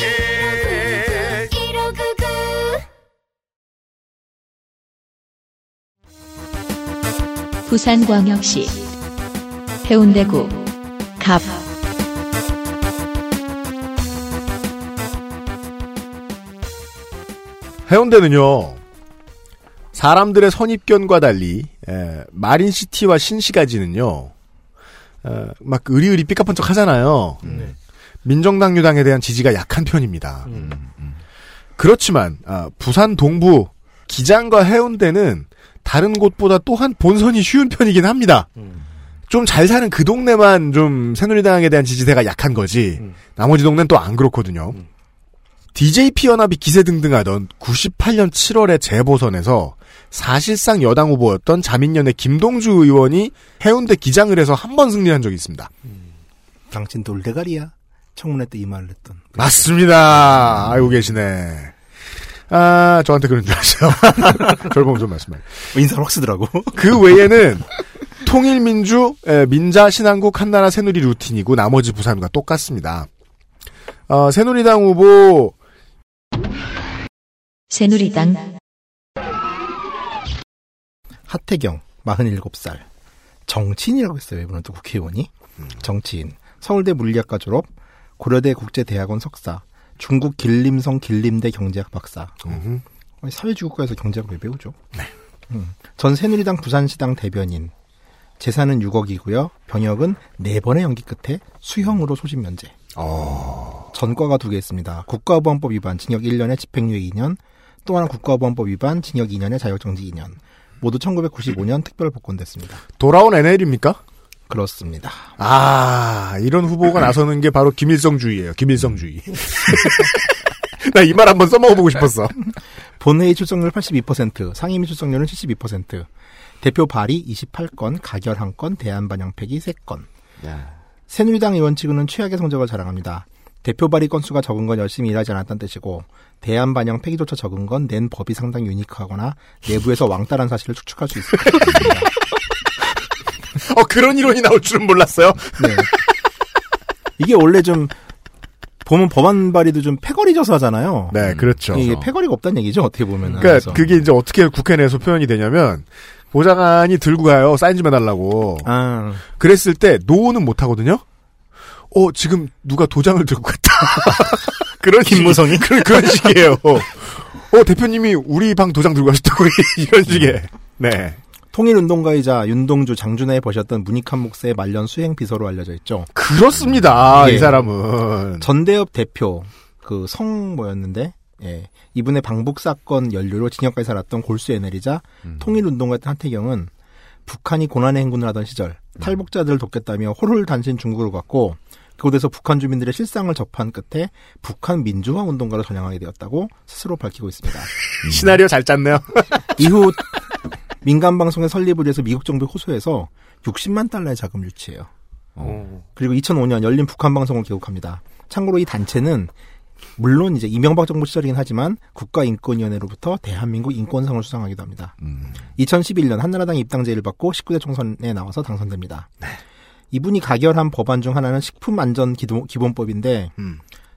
1599 부산광역시 해운대구 갑 해운대는요, 사람들의 선입견과 달리, 에, 마린시티와 신시가지는요, 어, 막 의리의리 삐까뻔쩍 하잖아요. 민정당 유당에 대한 지지가 약한 편입니다. 그렇지만, 아, 부산 동부, 기장과 해운대는 다른 곳보다 또한 본선이 쉬운 편이긴 합니다. 좀잘 사는 그 동네만 좀 새누리당에 대한 지지세가 약한 거지. 나머지 동네는 또 안 그렇거든요. DJP 연합이 기세 등등하던 98년 7월의 재보선에서 사실상 여당 후보였던 자민련의 김동주 의원이 해운대 기장을 해서 한 번 승리한 적이 있습니다. 당신 돌대가리야. 청문회 때 이 말을 했던. 맞습니다. 알고 계시네. 아, 저한테 그런 줄 아세요. 절 보면 좀 말씀해. 인사를 확 쓰더라고. 그 외에는 통일민주, 에, 민자, 신한국, 한나라, 새누리 루틴이고 나머지 부산과 똑같습니다. 어, 새누리당 후보 새누리당 하태경, 47살. 정치인이라고 했어요, 이분은 또 국회의원이. 정치인. 서울대 물리학과 졸업, 고려대 국제대학원 석사, 중국 길림성 길림대 경제학 박사. 음. 사회주국가에서 경제학을 왜 배우죠? 음. 전 새누리당 부산시당 대변인. 재산은 6억이고요. 병역은 4번의 연기 끝에 수형으로 소집 면제. 전과가 두 개 있습니다. 국가보안법 위반 징역 1년에 집행유예 2년, 또 하나 국가보안법 위반 징역 2년에 자격정지 2년. 모두 1995년 특별 복권됐습니다. 돌아온 NL입니까? 그렇습니다. 아, 이런 후보가 (clears throat) 나서는 게 바로 김일성주의예요. 김일성주의. (laughs) 나 이 말 한번 써먹어보고 싶었어. 본회의 출석률 82%, 상임위 출석률은 72%, 대표 발의 28건, 가결 1건, 대안 반영 폐기 3건. 새누리당 의원 측은 최악의 성적을 자랑합니다. 대표 발의 건수가 적은 건 열심히 일하지 않았다는 뜻이고 대안 반영 폐기조차 적은 건 낸 법이 상당히 유니크하거나 내부에서 왕따란 사실을 추측할 수 있습니다. (laughs) (laughs) 어, 그런 이론이 나올 줄은 몰랐어요. 네. 이게 원래 좀 보면 법안 발의도 좀 패거리져서 하잖아요. 네, 그렇죠. 이게 패거리가 없다는 얘기죠. 어떻게 보면. 그러니까 그게 이제 어떻게 국회 내에서 표현이 되냐면 보좌관이 들고 가요. 사인 좀 해달라고. 아. 그랬을 때 노는 못 하거든요. 어 지금 누가 도장을 들고 갔다. (laughs) 그런 김무성이 (laughs) 그런 그런 식이에요. 어 대표님이 우리 방 도장 들고 가셨다고 이런 식의. 네. 통일운동가이자 윤동주, 장준하에 버셨던 문익한 목사의 말년 수행 비서로 알려져 있죠. 그렇습니다. 예. 이 사람은 전대엽 대표 그 성 뭐였는데 예. 이분의 방북 사건 연료로 징역까지 살았던 골수 에넬이자 통일운동가였던 하태경은 북한이 고난의 행군을 하던 시절 탈북자들을 돕겠다며 홀홀 단신 중국으로 갔고 그곳에서 북한 주민들의 실상을 접한 끝에 북한 민주화 운동가로 전향하게 되었다고 스스로 밝히고 있습니다. (laughs) 시나리오 잘 짰네요. 이후 민간 방송의 설립을 위해서 미국 정부에 호소해서 60만 달러의 자금 유치해요. 그리고 2005년 열린 북한 방송을 개국합니다. 참고로 이 단체는 물론 이제 이명박 정부 시절이긴 하지만 국가인권위원회로부터 대한민국 인권상을 수상하기도 합니다. 2011년 한나라당 입당 제의를 받고 19대 총선에 나와서 당선됩니다. 이분이 가결한 법안 중 하나는 식품 안전 기도- 기본법인데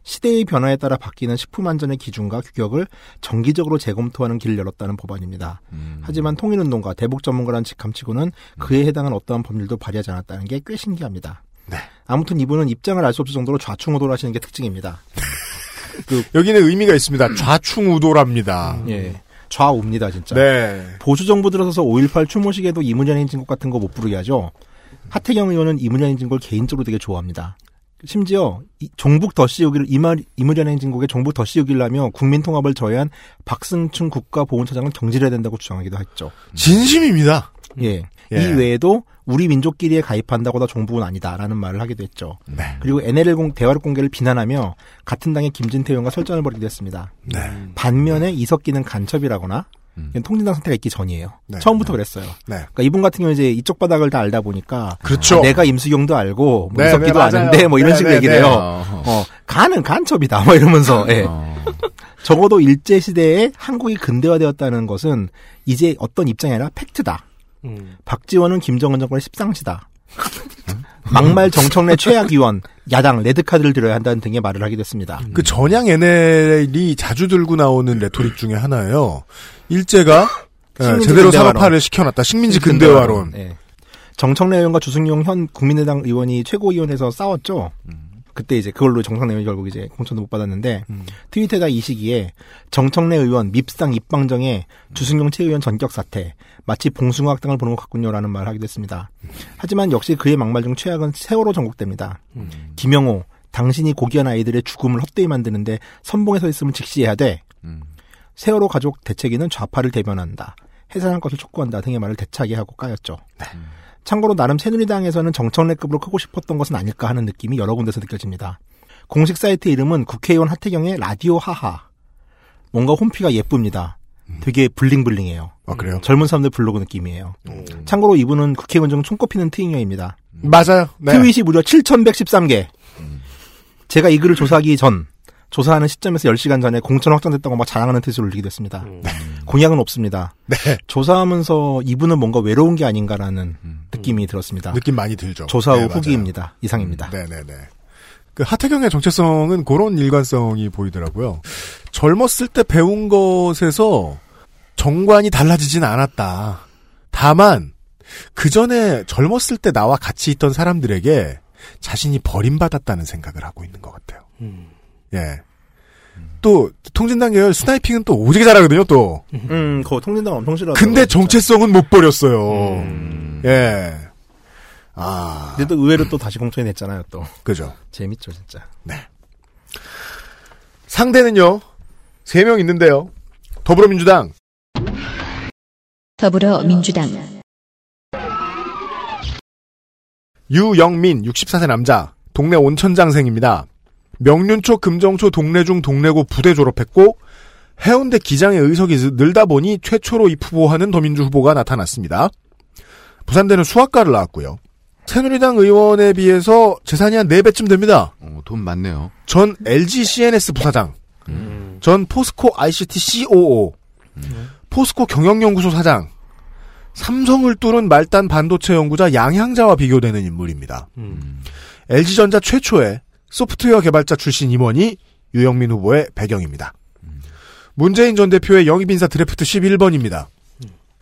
시대의 변화에 따라 바뀌는 식품 안전의 기준과 규격을 정기적으로 재검토하는 길을 열었다는 법안입니다. 하지만 통일운동가 대북 전문가라는 직함치고는 그에 해당한 어떠한 법률도 발의하지 않았다는 게 꽤 신기합니다. 아무튼 이분은 입장을 알 수 없을 정도로 좌충우돌 하시는 게 특징입니다. (laughs) 여기는 의미가 있습니다. 좌충우돌합니다. 예. 좌우입니다, 진짜. 네. 보수 정부 들어서서 5.18 추모식에도 이문현 행진곡 같은 거 못 부르게 하죠. 하태경 의원은 이문현 행진곡을 개인적으로 되게 좋아합니다. 심지어 이 종북 더 씌우기를 이말 이문현 행진곡에 종북 더 씌우기를 하며 국민 통합을 저해한 박승춘 국가보훈처장을 경질해야 된다고 주장하기도 했죠. 진심입니다. 예. 예. 이 외에도 우리 민족끼리에 가입한다고 다 종북은 아니다라는 말을 하기도 했죠. 네. 그리고 NLL 공, 대화력 공개를 비난하며 같은 당의 김진태 의원과 설전을 벌이기도 했습니다. 네. 반면에 이석기는 간첩이라거나 이건 통진당 상태가 있기 전이에요. 네. 처음부터 그랬어요. 네. 그러니까 이분 같은 경우 이제 이쪽 바닥을 다 알다 보니까 그렇죠. 아, 내가 임수경도 알고 뭐 네, 이석기도 네. 아는데 뭐 이런 네, 식으로 네, 얘기를 네. 해요. 어, 간은 간첩이다. 뭐 이러면서 예. 적어도 일제 시대에 한국이 근대화되었다는 것은 이제 어떤 입장이 아니라 팩트다. 박지원은 김정은 정권의 십상시다. 막말 정청래 최악 위원, 야당 레드카드를 들어야 한다는 등의 말을 하기도 했습니다. 그 전향 NL이 자주 들고 나오는 rhetoric 중에 하나예요. 일제가 (laughs) 예, 식민지 제대로. 산업화를 시켜놨다. 식민지 근대화론. 예. 정청래 의원과 주승용 현 국민의당 의원이 최고위원회에서 싸웠죠. 그때 이제 그걸로 정청래 의원이 결국 이제 공천도 못 받았는데 트위터가 이 시기에 정청래 의원 밉상 입방정에 주승용 최 의원 전격 사퇴 마치 봉숭아 학당을 보는 것 같군요라는 말을 하기도 했습니다. 하지만 역시 그의 막말 중 최악은 세월호 전국대입니다. 김영호 당신이 고귀한 아이들의 죽음을 헛되이 만드는데 선봉에 서 있으면 직시해야 돼. 세월호 가족 대책위는 좌파를 대변한다. 해산할 것을 촉구한다 등의 말을 대차게 하고 까였죠. 참고로 나름 새누리당에서는 정청래급으로 크고 싶었던 것은 아닐까 하는 느낌이 여러 군데서 느껴집니다. 공식 사이트 이름은 국회의원 하태경의 라디오 하하. 뭔가 홈피가 예쁩니다. 되게 블링블링해요. 아, 그래요? 젊은 사람들 블로그 느낌이에요. 참고로 이분은 국회의원 중 손꼽히는 트윙녀입니다. 맞아요. 네. 트윗이 무려 7,113개. 제가 이 글을 조사하기 전, 조사하는 시점에서 10시간 전에 공천 확정됐다고 막 자랑하는 트윗을 올리기도 했습니다. 공약은 없습니다. 네. 조사하면서 이분은 뭔가 외로운 게 아닌가라는 느낌이 들었습니다. 느낌 많이 들죠. 조사 후 네. 후기입니다. 이상입니다. 네네네. 그 하태경의 정체성은 그런 일관성이 보이더라고요. 젊었을 때 배운 것에서 정관이 달라지진 않았다. 다만 그 전에 젊었을 때 나와 같이 있던 사람들에게 자신이 버림받았다는 생각을 하고 있는 것 같아요. 예. 또 통진당 계열 스나이핑은 또 오지게 잘하거든요. 또. 음, 그 통진당 엄청 싫어. 근데 정체성은 못 버렸어요. 예. 아. 근데 또 의외로 또 다시 공천이 냈잖아요. 또 그죠. 재밌죠, 진짜. 네. 상대는요. 세 명 있는데요. 더불어민주당 더불어민주당 유영민 64세 남자 동네 온천장생입니다. 명륜초 금정초 동래중 동래고 부대 졸업했고 해운대 기장의 의석이 늘다 보니 최초로 입 후보하는 더민주 후보가 나타났습니다. 부산대는 수학과를 나왔고요. 새누리당 의원에 비해서 재산이 한 4배쯤 됩니다. 어, 돈 많네요. 전 LG CNS 부사장, 전 포스코 ICT COO, 포스코 경영연구소 사장, 삼성을 뚫은 말단 반도체 연구자 양향자와 비교되는 인물입니다. LG전자 최초의 소프트웨어 개발자 출신 임원이 유영민 후보의 배경입니다. 문재인 전 대표의 영입 인사 드래프트 11번입니다.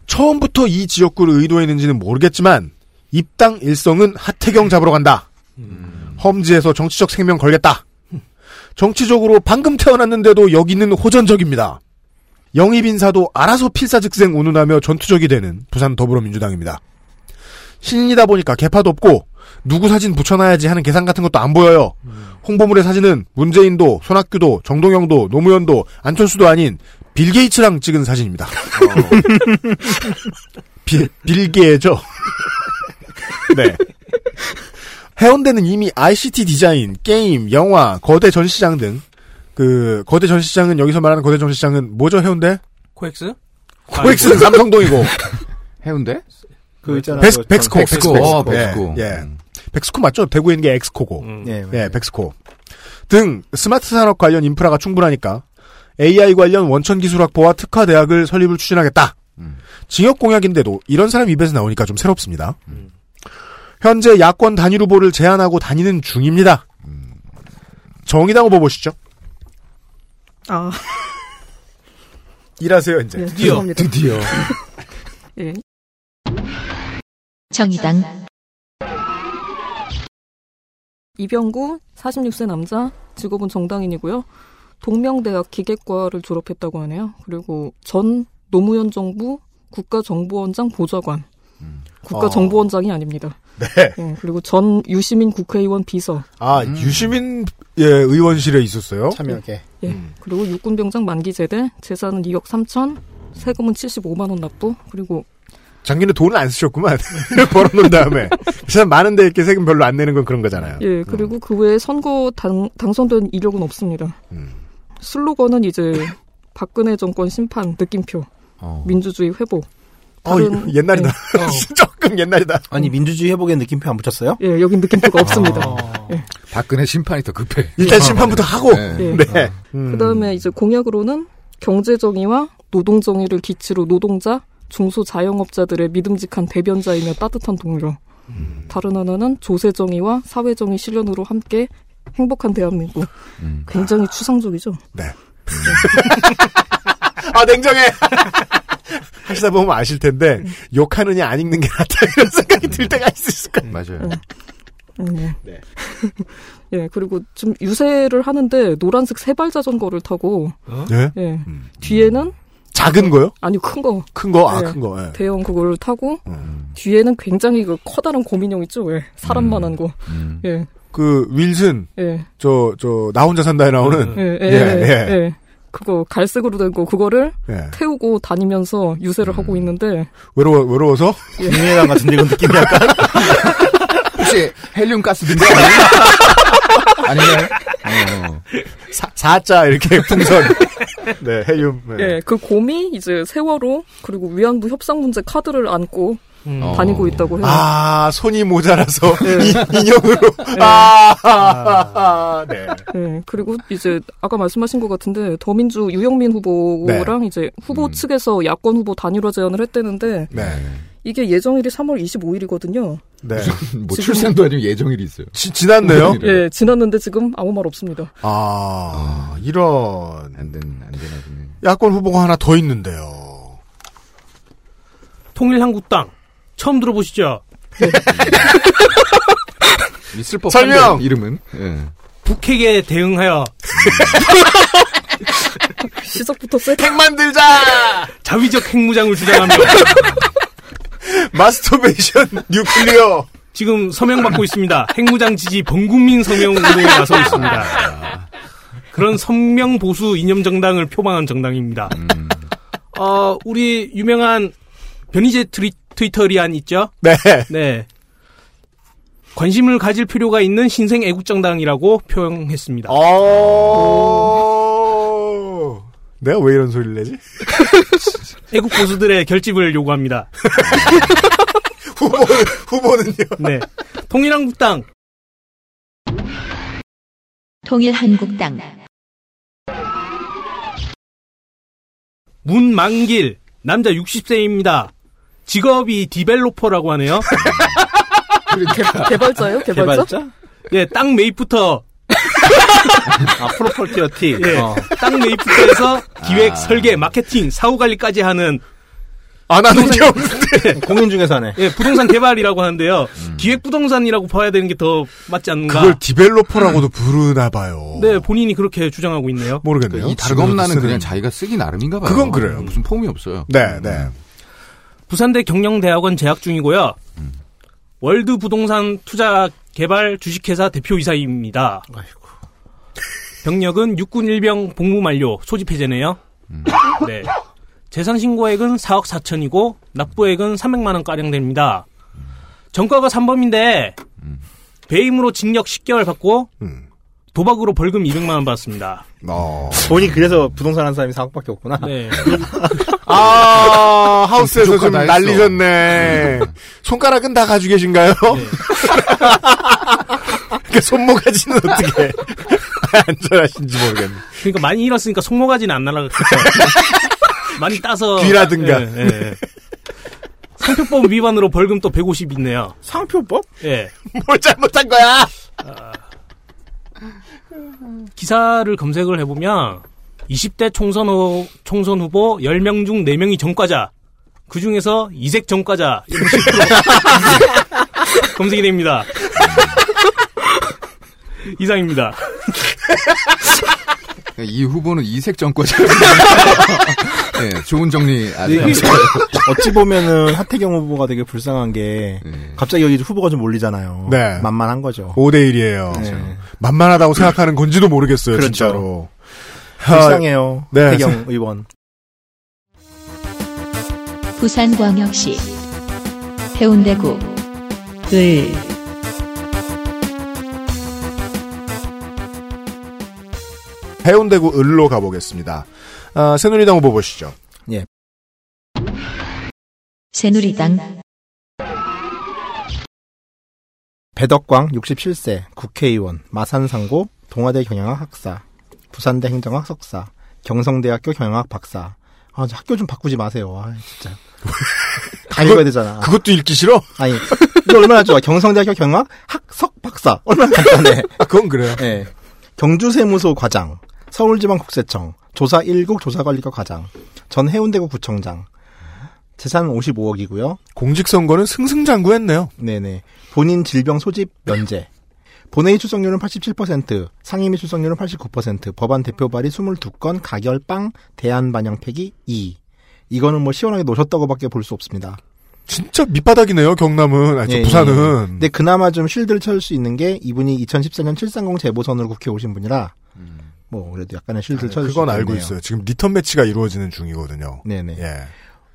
처음부터 이 지역구를 의도했는지는 모르겠지만 입당 일성은 하태경 잡으러 간다. 험지에서 정치적 생명 걸겠다. 정치적으로 방금 태어났는데도 여기는 호전적입니다. 영입 인사도 알아서 필사즉생 운운하며 전투적이 되는 부산 더불어민주당입니다. 신인이다 보니까 개파도 없고 누구 사진 붙여놔야지 하는 계산 같은 것도 안 보여요. 홍보물의 사진은 문재인도 손학규도 정동영도 노무현도 안철수도 아닌 빌 게이츠랑 찍은 사진입니다. (laughs) 빌, 빌게죠. (laughs) 네. 해운대는 이미 ICT 디자인, 게임, 영화, 거대 전시장 등, 그, 거대 전시장은 여기서 말하는 거대 전시장은 뭐죠, 해운대? 코엑스? 코엑스는 삼성동이고. (laughs) 해운대? 그 있잖아. 백, 그 벡스코, 전- 벡스코. 어, 예, 벡스코. 예. 벡스코 맞죠? 대구에 있는 게 엑스코고. 예, 예, 벡스코. 등 스마트 산업 관련 인프라가 충분하니까 AI 관련 원천 기술학부와 특화 대학을 설립을 추진하겠다. 징역 공약인데도 이런 사람 입에서 나오니까 좀 새롭습니다. 현재 야권 단일 후보를 제안하고 다니는 중입니다. 정의당 후보 보시죠. 아, 일하세요, 이제. 네, 드디어. 죄송합니다. 드디어. (laughs) 예. 정의당 이병구 46세 남자 직업은 정당인이고요. 동명대학 기계과를 졸업했다고 하네요. 그리고 전 노무현 정부 국가정보원장 보좌관. 국가정보원장이 아닙니다. 네. 예, 그리고 전 유시민 국회의원 비서. 아, 유시민, 예, 의원실에 있었어요? 참여하게. 예. 그리고 육군병장 만기 제대, 재산은 2억 3천, 세금은 75만 원 납부, 그리고 장기는 돈을 안 쓰셨구만. (laughs) 벌어놓은 다음에. 사람 많은데 이렇게 세금 별로 안 내는 건 그런 거잖아요. 예, 그리고 그 외에 선거 당, 당선된 이력은 없습니다. 음. 슬로건은 이제 박근혜 정권 심판 느낌표, 어. 민주주의 회복. 어, 다른- 옛날이다. 예, (laughs) 어. 조금 옛날이다. 아니 민주주의 회복에 느낌표 안 붙였어요? 예, 여긴 느낌표가 없습니다. 예. 박근혜 심판이 더 급해. 일단 심판부터 하고. 네. 예. 네. 음. 그 다음에 이제 공약으로는 경제 정의와 노동 정의를 기치로 노동자, 중소 자영업자들의 믿음직한 대변자이며 따뜻한 동료. 음. 다른 하나는 조세 정의와 사회 정의 실현으로 함께 행복한 대한민국. 음. 굉장히 추상적이죠. 네. (laughs) 아, 냉정해! (laughs) 하시다 보면 아실 텐데, 욕하느냐 안 읽는 게 낫다, 이런 생각이 들 때가 있을 거예요. 맞아요. 음. 네. (laughs) 예, 그리고 좀 유세를 하는데 노란색 세발 자전거를 타고 네? 예. 뒤에는 작은 거요? 아니 큰 거. 큰 거? 아, 예. 큰 거. 예. 대형 그거를 타고 음. 뒤에는 굉장히 그 커다란 고민형 있죠. 예. 사람만한 거. 음. 예. 그, 윌슨, 예. 저, 저, 나 혼자 산다에 나오는. 예, 예, 예, 예, 예. 예. 그거 갈색으로 된 거 그거를 예. 태우고 다니면서 유세를 하고 있는데 외로워, 외로워서? 국민의당 같은데 이건 느낌이 약간 (laughs) 혹시 헬륨 가스 든데 아니면 어. 사, 사자, 이렇게 풍선. 네, 헬륨. 네. 예, 그 곰이 이제 세월호 그리고 위안부 협상 문제 카드를 안고 음. 다니고 있다고 해요. 아, 손이 모자라서 (laughs) 네. 이, 인형으로. 아, 아, 네. 예, 그리고 이제 아까 말씀하신 것 같은데 더민주 유영민 후보랑 이제 후보 측에서 야권 후보 단일화 제안을 했대는데 네. 이게 예정일이 3월 25일이거든요. 네. 뭐 출산도 아니고 예정일이 있어요. 지, 지났네요? 예, 지났는데 지금 아무 말 없습니다. 아, 이런. 안 된, 안 되나 보네. 야권 후보가 하나 더 있는데요. 통일한국당 처음 들어보시죠? 설명! 이름은. 예. 북핵에 대응하여 (laughs) 시작부터 세. 핵 만들자! 자위적 핵무장을 주장하며 (laughs) masturbation nuclear. 지금 서명 받고 있습니다. 핵무장 지지 범국민 서명 운동에 나서 있습니다. 그런 선명 보수 이념 정당을 표방한 정당입니다. 어, 우리 유명한 변희재 트리, twitterian 있죠? 네. 네. 관심을 가질 필요가 있는 신생 애국정당이라고 표현했습니다. 어... 내가 왜 이런 소리를 내지? (laughs) 애국 보수들의 결집을 요구합니다. (laughs) 후보, 후보는요? 네. 통일한국당 통일한국당 문만길 남자 60세입니다. 직업이 디벨로퍼라고 하네요. 개발자요? 개발자? 개발자? 예, 땅 매입부터 아 property어티. 예, 어. 땅 매입부터 해서 기획, 설계, 마케팅, 사후 관리까지 하는 안 하는 게 부동산- 없는데. 공인중개사 하네. 예, 부동산 개발이라고 하는데요. 기획 부동산이라고 봐야 되는 게 더 맞지 않는가? 그걸 developer라고도 부르나 봐요. 네, 본인이 그렇게 주장하고 있네요. 모르겠네요. 이 쓰는- 그냥 자기가 쓰기 나름인가 봐요. 그건 그래요. 무슨 폼이 없어요. 네, 네. 부산대 경영대학원 재학 중이고요. 음. 월드 부동산 투자 개발 주식회사 대표이사입니다. 병력은 육군 일병 복무 만료 소집 해제네요. 음. 네. 재산 신고액은 4억 4천이고 납부액은 300만 원 가량 됩니다. 전과가 3범인데 배임으로 징역 10개월 받고 음. 도박으로 벌금 200만 원 받습니다. 어. 돈이 그래서 부동산 한 사람이 4억밖에 없구나. 네. (laughs) 아, 하우스에서 좀. 날리셨네. 손가락은 다 가지고 계신가요? 그 손모가지는 어떻게 안전하신지 모르겠네. 그러니까 많이 잃었으니까 속모가지는 안 날아갔겠죠. (laughs) 많이 따서 귀라든가. 예, 예. 상표법 위반으로 벌금 또 150 있네요. 상표법? 예. 뭘 잘못한 거야? 기사를 검색을 해보면 20대 총선, 후, 총선 후보 10명 중 4명이 전과자. 그 중에서 이색 전과자. 이런 식으로 (laughs) 검색이 됩니다. (laughs) 이상입니다. 이 후보는 이색 정권자. (laughs) 네, 좋은 정리. 아주 어찌 보면은 하태경 후보가 되게 불쌍한 게 갑자기 여기 후보가 좀 몰리잖아요. 네. 만만한 거죠. 5대 1이에요. 네. 만만하다고 생각하는 건지도 모르겠어요, 그렇죠. 진짜로. 불쌍해요. 네. 하태경 의원. 부산광역시 해운대구 을 해운대구 을로 가보겠습니다. 아, 새누리당 후보 보시죠. 예. 새누리당 배덕광 67세 국회의원 마산상고 동아대 경영학 학사 부산대 행정학 석사 경성대학교 경영학 박사 아, 저 학교 좀 바꾸지 마세요. 아, 진짜. (laughs) 다 읽어야 되잖아. 그것도 읽기 싫어? 아니, 이거 얼마나 좋아. 경성대학교 경영학 학석 박사. 얼마나 간단해. (laughs) 아, 그건 그래요. 네. 경주세무소 과장, 서울지방국세청, 조사 1국 조사관리과 과장, 전 해운대구 구청장. 재산 55억이고요. 공직선거는 승승장구했네요. 네네. 본인 질병 소집 면제. 본회의 출석률은 87%, 상임위 출석률은 89%, 법안 대표 발의 22건, 가결 빵, 대안 반영 폐기 2. 이거는 뭐 시원하게 놓으셨다고밖에 볼 수 없습니다. 진짜 밑바닥이네요, 경남은. 아니, 저 예, 부산은. 예. 근데 그나마 좀 shield를 칠수 있는 게 이분이 2014년 730 재보선으로 국회에 오신 분이라 뭐 그래도 약간의 shield를 쳐줄 수 그건 알고 있네요. 있어요. 지금 리턴 매치가 이루어지는 중이거든요. 네네. 예.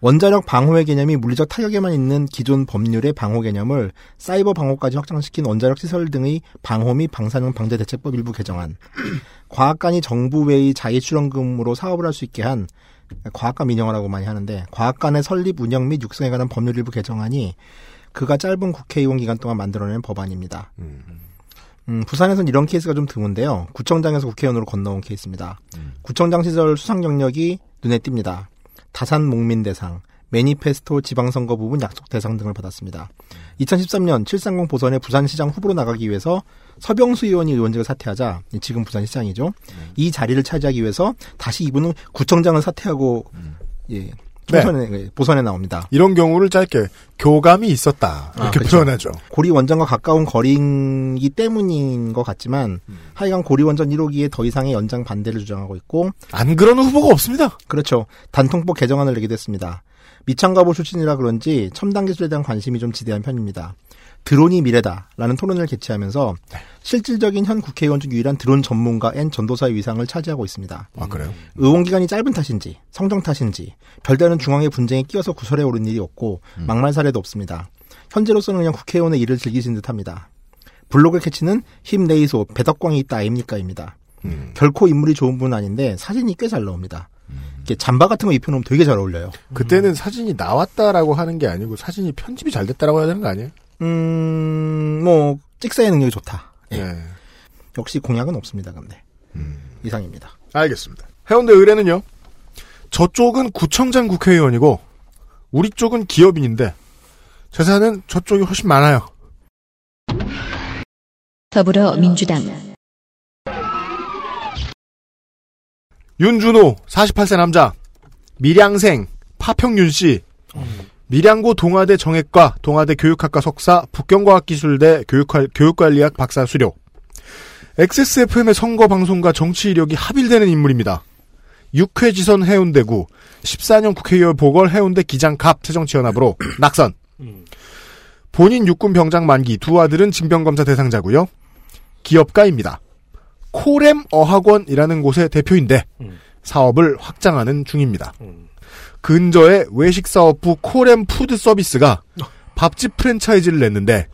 원자력 방호의 개념이 물리적 타격에만 있는 기존 법률의 방호 개념을 사이버 방호까지 확장시킨 원자력 시설 등의 방호 및 방사능 방재 대책법 일부 개정안, (clears throat) 과학관이 정부 외의 자의 출연금으로 사업을 할 수 있게 한 과학관 민영화라고 많이 하는데 과학관의 설립 운영 및 육성에 관한 법률 일부 개정안이 그가 짧은 국회의원 기간 동안 만들어낸 법안입니다. 음, 부산에서는 이런 케이스가 좀 드문데요. 구청장에서 국회의원으로 건너온 케이스입니다. 구청장 시절 수상 경력이 눈에 띕니다. 다산 목민 대상, 매니페스토 지방선거 부분 약속 대상 등을 받았습니다. 2013년 730 보선에 부산시장 후보로 나가기 위해서 서병수 의원이 의원직을 사퇴하자 지금 부산시장이죠. 이 자리를 차지하기 위해서 다시 이분은 구청장을 사퇴하고 예 총선에 보선에 나옵니다. 이런 경우를 짧게 교감이 있었다. 이렇게 그렇죠. 표현하죠. 고리 원전과 가까운 거리이기 때문인 것 같지만 하여간 고리 원전 1호기에 더 이상의 연장 반대를 주장하고 있고 안 그러는 후보가 없습니다. 그렇죠. 단통법 개정안을 내기도 했습니다. 미창가보 출신이라 그런지 첨단 기술에 대한 관심이 좀 지대한 편입니다. 드론이 미래다라는 토론을 개최하면서 실질적인 현 국회의원 중 유일한 드론 전문가 N 전도사의 위상을 차지하고 있습니다. 아 그래요? 의원 기간이 짧은 탓인지 성정 탓인지 별다른 중앙의 분쟁에 끼어서 구설에 오른 일이 없고 막말 사례도 없습니다. 현재로서는 그냥 국회의원의 일을 즐기신 듯합니다. 블로그 캐치는 힘내이소 배덕광이 있다 아닙니까입니다. 결코 인물이 좋은 분은 아닌데 사진이 꽤 잘 나옵니다. 이렇게 잠바 같은 거 입혀놓으면 되게 잘 어울려요. 그때는 사진이 나왔다라고 하는 게 아니고 사진이 편집이 잘 됐다라고 해야 되는 거 아니에요? 음, 뭐 찍사의 능력이 좋다. 예. 네. 역시 공약은 없습니다. 근데 이상입니다. 알겠습니다. 해운대 의뢰는요. 저쪽은 구청장 국회의원이고 우리 쪽은 기업인인데 재산은 저쪽이 훨씬 많아요. 더불어민주당 윤준호 48세 남자 밀양생 파평윤 씨 밀양고 동아대 정액과 동아대 교육학과 석사 북경과학기술대 교육관리학 박사 수료 XSFM의 선거 방송과 정치 이력이 합일되는 인물입니다. 6회 지선 해운대구 14년 국회의원 보궐 해운대 기장갑 새정치연합으로 (clears throat) 낙선 본인 육군 병장 만기 두 아들은 징병검사 대상자고요. 기업가입니다. 코렘 어학원이라는 곳의 대표인데 사업을 확장하는 중입니다. 근자에 외식사업부 코렘 푸드 서비스가 밥집 프랜차이즈를 냈는데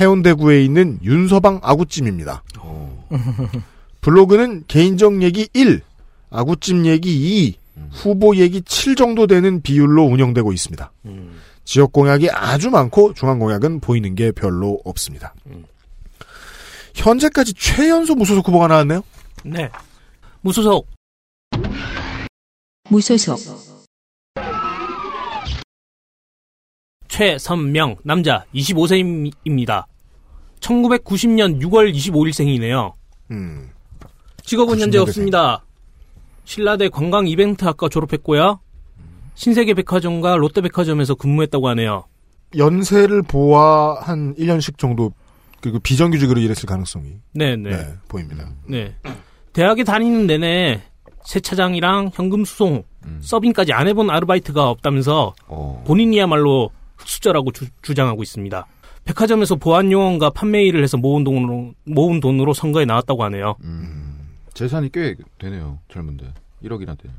해운대구에 있는 윤서방 아구찜입니다. (laughs) 블로그는 개인적 얘기 1, 아구찜 얘기 2, 후보 얘기 7 정도 되는 비율로 운영되고 있습니다. 지역 공약이 아주 많고 중앙 공약은 보이는 게 별로 없습니다. 현재까지 최연소 무소속 후보가 나왔네요. 네. 무소속 무소속 최선명 남자 25세입니다. 1990년 6월 25일생이네요. 음. 직업은 현재 90년대생. 없습니다. 신라대 관광 이벤트학과 졸업했고요. 신세계 백화점과 롯데백화점에서 근무했다고 하네요. 연세를 보아 한 1년씩 정도 그리고 비정규직으로 일했을 가능성이 네, 네. 네, 보입니다. 네. 대학에 다니는 내내 세차장이랑 현금 수송, 서빙까지 안 해본 아르바이트가 없다면서 본인이야말로 흑수저라고 주, 주장하고 있습니다. 백화점에서 보안 요원과 판매 일을 해서 모은 돈으로 모은 돈으로 선거에 나왔다고 하네요. 재산이 꽤 되네요. 젊은데 1억이나 되네요.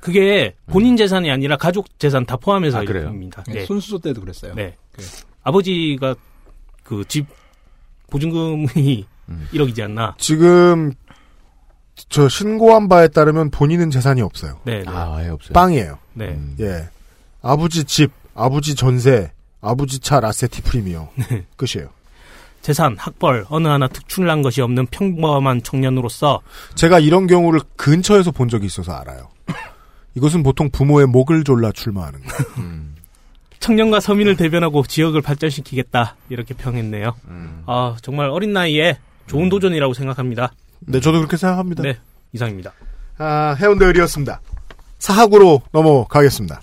그게 본인 재산이 아니라 가족 재산 다 아, 포함해서입니다. 네, 네. 손수조 때도 그랬어요. 네. 그래. 아버지가 그 집 보증금이 음. 1억이지 않나. 지금 저 신고한 바에 따르면 본인은 재산이 없어요. 네. 네. 아, 아예 없어요. 빵이에요. 네. 음. 예. 아버지 집, 아버지 전세, 아버지 차 라세티 프리미어. (laughs) 끝이에요. 재산, 학벌 어느 하나 특출난 것이 없는 평범한 청년으로서 제가 이런 경우를 근처에서 본 적이 있어서 알아요. (coughs) 이것은 보통 부모의 목을 졸라 출마하는 거. 음. (laughs) 청년과 서민을 대변하고 지역을 발전시키겠다 이렇게 평했네요. 음. 아 정말 어린 나이에 좋은 도전이라고 생각합니다. 네, 저도 그렇게 생각합니다. 네, 이상입니다. 아, 해운대 을이었습니다. 사학으로 넘어가겠습니다.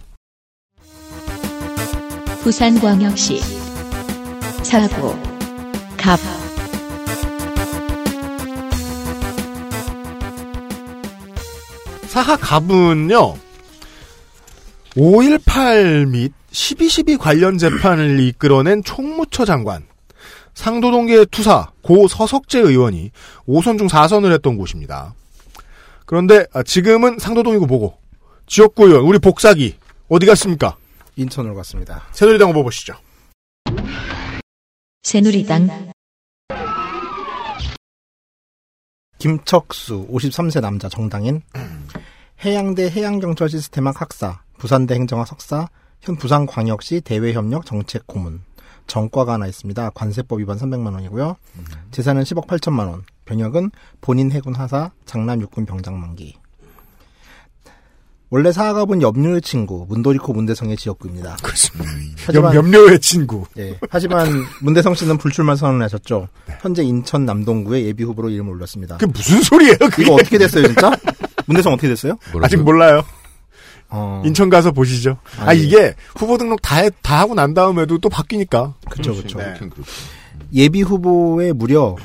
부산광역시 사고 갑 사하 갑은요, 5.18 및 12.12 관련 재판을 이끌어낸 총무처 장관, 상도동계 투사 고 서석재 의원이 5선 중 4선을 했던 곳입니다. 그런데 아, 지금은 상도동이고 뭐고 지역구 의원 우리 복사기 어디 갔습니까? 인천으로 갔습니다. 새누리당 후보 보시죠. 새누리당 김척수 53세 남자 정당인 해양대 해양경찰 시스템학 학사 부산대 행정학 석사 현 부산광역시 대외협력 정책 고문 정과가 하나 있습니다. 관세법 위반 300만 원이고요. 재산은 10억 8천만 원. 병역은 본인 해군 하사 장남 육군 병장 만기. 원래 사학업은 염료의 친구 문도리코 문대성의 지역구입니다. 그렇습니다. 하지만- 염, 염료의 친구. 예. 하지만 문대성 씨는 불출마 선언을 하셨죠. 현재 인천 남동구의 예비 후보로 이름을 올렸습니다. 그게 무슨 소리예요? 그게? 이거 어떻게 됐어요, 진짜? 문대성 어떻게 됐어요? 아직 몰라요. 어. 인천 가서 보시죠. 아, 아니. 이게 후보 등록 다, 해- 다 하고 난 다음에도 또 바뀌니까. 그쵸, 그쵸. 네. 예비 후보에 무려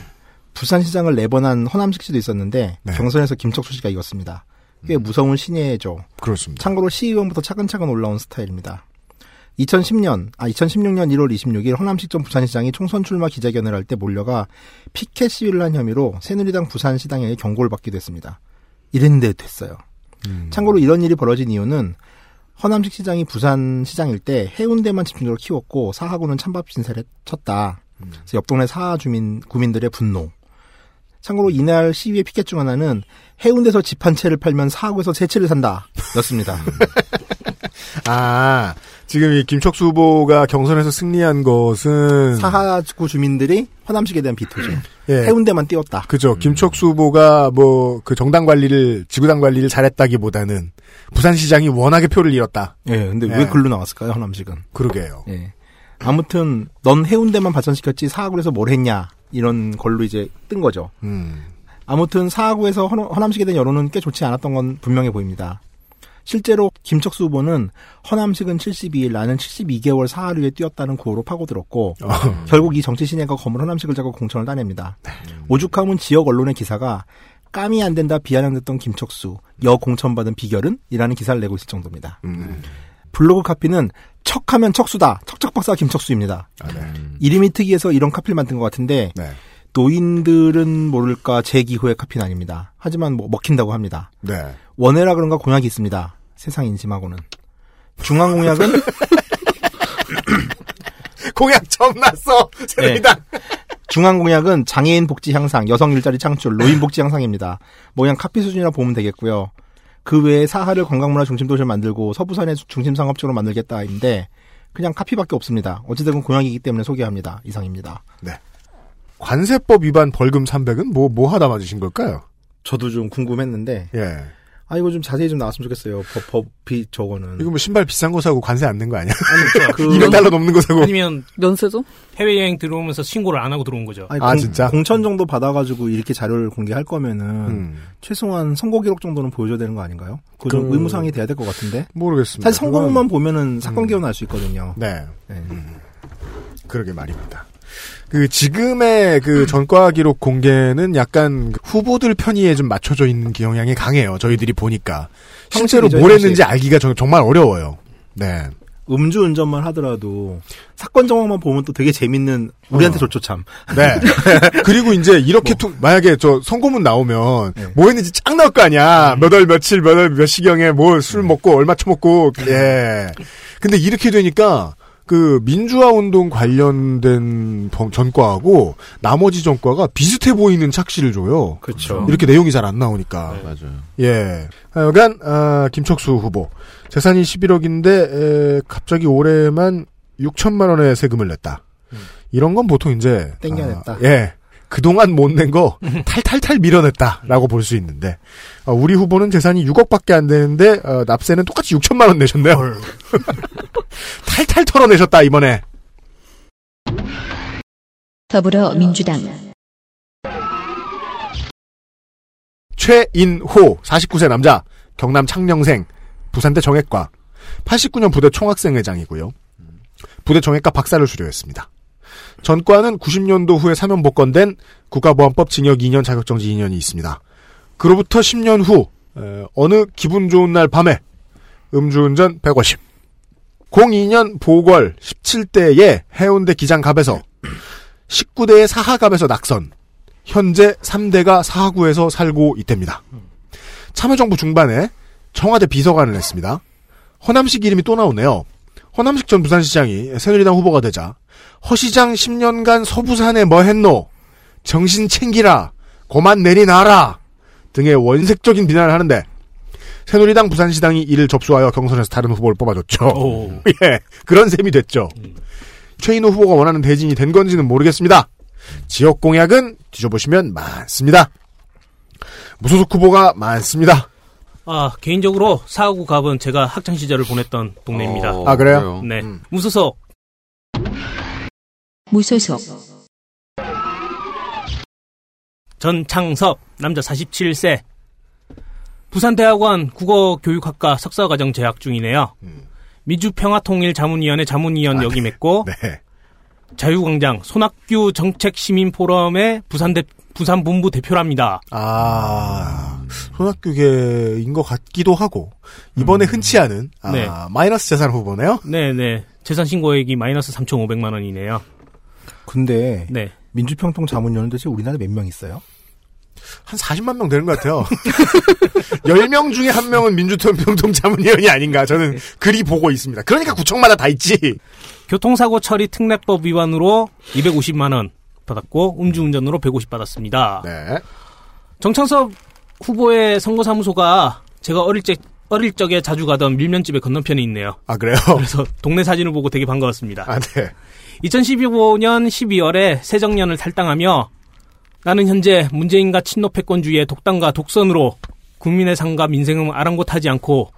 부산시장을 내번한 허남식 씨도 있었는데 네. 경선에서 김척수 씨가 이겼습니다. 꽤 무서운 신예죠. 그렇습니다. 참고로 시의원부터 차근차근 올라온 스타일입니다. 2010년, 아 2016년 1월 26일 허남식 전 부산시장이 총선 출마 기자회견을 할 때 몰려가 피켓 시위를 한 혐의로 새누리당 부산시당에게 경고를 받기도 했습니다. 이랬는데 됐어요. 참고로 이런 일이 벌어진 이유는 허남식 시장이 부산시장일 때 해운대만 집중적으로 키웠고 사하구는 찬밥 신세를 쳤다. 그래서 옆 동네 사하 주민 구민들의 분노. 참고로 이날 시위의 피켓 중 하나는 해운대에서 집 한 채를 팔면 사하구에서 세 채를 산다. 였습니다. (laughs) 아, 지금 이 김척수 후보가 경선에서 승리한 것은. 사하구 주민들이 허남식에 대한 비토죠. 예. 해운대만 띄웠다. 그죠. 김척수 후보가 뭐, 그 정당 관리를, 지구당 관리를 잘했다기보다는 부산시장이 워낙에 표를 잃었다. 예, 근데 예. 왜 글로 나왔을까요, 허남식은? 그러게요. 예. 아무튼 넌 해운대만 발전시켰지 사하구에서 뭘 했냐 이런 걸로 이제 뜬 거죠. 음. 아무튼 사하구에서 허- 허남식에 대한 여론은 꽤 좋지 않았던 건 분명해 보입니다. 실제로 김척수 후보는 허남식은 72일 나는 72개월 사하를 위해 뛰었다는 구호로 파고들었고 결국 이 정치 신예가 검을 허남식을 잡고 공천을 따냅니다. 오죽하면 지역 언론의 기사가 깜이 안 된다 비아냥댔던 김척수 여 공천받은 비결은? 이라는 기사를 내고 있을 정도입니다. 블로그 카피는 척하면 척수다. 척척박사 김척수입니다. 이름이 특이해서 이런 카피를 만든 것 같은데 노인들은 모를까 제 기호의 카피는 아닙니다. 하지만 뭐 먹힌다고 합니다. 네. 원해라 그런가 공약이 있습니다. 세상 인심하고는. 중앙 공약은 (laughs) 공약 처음 났어! 새누리당! 중앙 공약은 장애인 복지 향상, 여성 일자리 창출, 노인 복지 향상입니다. 뭐 그냥 카피 수준이라 보면 되겠고요. 그 외에 사하를 관광문화 중심 도시를 만들고 서부산의 중심 상업지로 만들겠다인데 그냥 카피밖에 없습니다. 어찌됐건 공약이기 때문에 소개합니다. 이상입니다. 네. 관세법 위반 벌금 300은 뭐, 뭐 하다 맞으신 걸까요? 저도 좀 궁금했는데 예. 아 이거 좀 자세히 좀 나왔으면 좋겠어요. 법, 법이 저거는. 이거 뭐 신발 비싼 거 사고 관세 안 낸 거 아니야? 그 (laughs) 200 달러 넘는 거 사고. 아니면 면세죠? 해외 여행 들어오면서 신고를 안 하고 들어온 거죠. 아니, 공, 공천 정도 받아가지고 이렇게 자료를 공개할 거면은 음. 최소한 선거 기록 정도는 보여줘야 되는 거 아닌가요? 그좀 그- 의무사항이 돼야 될 것 같은데. 모르겠습니다. 사실 선거만 보면은 음. 사건 개요는 알수 있거든요. 네. 네. 그러게 말입니다. 그 지금의 그 전과 기록 공개는 약간 그 후보들 편의에 좀 맞춰져 있는 경향이 강해요. 저희들이 보니까 실제로 뭘. 했는지 알기가 정- 정말 어려워요. 네. 음주운전만 하더라도 사건 정황만 보면 또 되게 재밌는 우리한테 어. 좋죠 참. 네. (laughs) 그리고 이제 이렇게 투, 만약에 저 선고문 나오면 네. 뭐 했는지 쫙 나올 거 아니야. 몇 월 며칠 몇 월 몇 시경에 뭐 술 먹고 얼마 처먹고 예. 근데 이렇게 되니까 그 민주화 운동 관련된 범- 전과하고 나머지 전과가 비슷해 보이는 착시를 줘요. 그렇죠. 이렇게 내용이 잘 안 나오니까. 맞아요. 예. 하여간 아, 김척수 후보 재산이 11억인데 에, 갑자기 올해만 6천만 원의 세금을 냈다. 이런 건 보통 이제 땡겨냈다. 아, 예. 그동안 못 낸 거 탈탈탈 밀어냈다라고 볼 수 있는데 어, 우리 후보는 재산이 6억밖에 안 되는데 어, 납세는 똑같이 6천만 원 내셨네요. (laughs) 탈탈 털어내셨다 이번에. 더불어민주당 최인호 49세 남자 경남 창녕생 부산대 정액과 89년 부대 총학생회장이고요. 부대 정액과 박사를 수료했습니다. 전과는 90년도 후에 사면 복권된 국가보안법 징역 2년 자격정지 2년이 있습니다. 그로부터 10년 후 에, 어느 기분 좋은 날 밤에 음주운전 150 02년 보궐 17대의 해운대 기장갑에서 19대의 사하갑에서 낙선 현재 3대가 사하구에서 살고 있답니다. 참여정부 중반에 청와대 비서관을 했습니다. 허남식 이름이 또 나오네요. 허남식 전 부산시장이 새누리당 후보가 되자 허시장 10년간 서부산에 뭐 했노? 정신 챙기라. 고만 내리놔라. 등의 원색적인 비난을 하는데 새누리당 부산시당이 이를 접수하여 경선에서 다른 후보를 뽑아줬죠. 오. (laughs) 예, 그런 셈이 됐죠. 최인호 후보가 원하는 대진이 된 건지는 모르겠습니다. 지역 공약은 뒤져보시면 많습니다. 무소속 후보가 많습니다. 아, 개인적으로 사하구 갑은 제가 학창 시절을 보냈던 동네입니다. 어, 아, 그래요? 네. 음. 무소속 무소속 전창섭 남자 47세 부산대학원 국어교육학과 석사과정 재학 중이네요. 민주평화통일 자문위원회 자문위원 역임했고 (laughs) 네. 자유광장 손학규 정책시민포럼의 부산대 부산 본부 대표랍니다. 아, 손학규계인 것 같기도 하고, 이번에 흔치 않은, 아, 네. 마이너스 재산 후보네요? 네네 재산 신고액이 마이너스 3,500만 원이네요. 근데 네. 민주평통 자문위원은 도대체 우리나라에 몇 명 있어요? 한 40만 명 되는 것 같아요. (laughs) 10명 중에 한 명은 민주평통 자문위원이 아닌가, 저는 그리 보고 있습니다. 그러니까 구청마다 다 있지! 교통사고 처리 특례법 위반으로 250만 원 받았고 음주운전으로 150 받았습니다. 네. 정창섭 후보의 선거사무소가 제가 어릴 적 어릴 적에 자주 가던 밀면집의 건너편에 있네요. 아, 그래요? (laughs) 그래서 동네 사진을 보고 되게 반가웠습니다. 아, 네. 2015년 12월에 새정년을 탈당하며 나는 현재 문재인과 친노패권주의의 독단과 독선으로 국민의 삶과 민생은 아랑곳하지 않고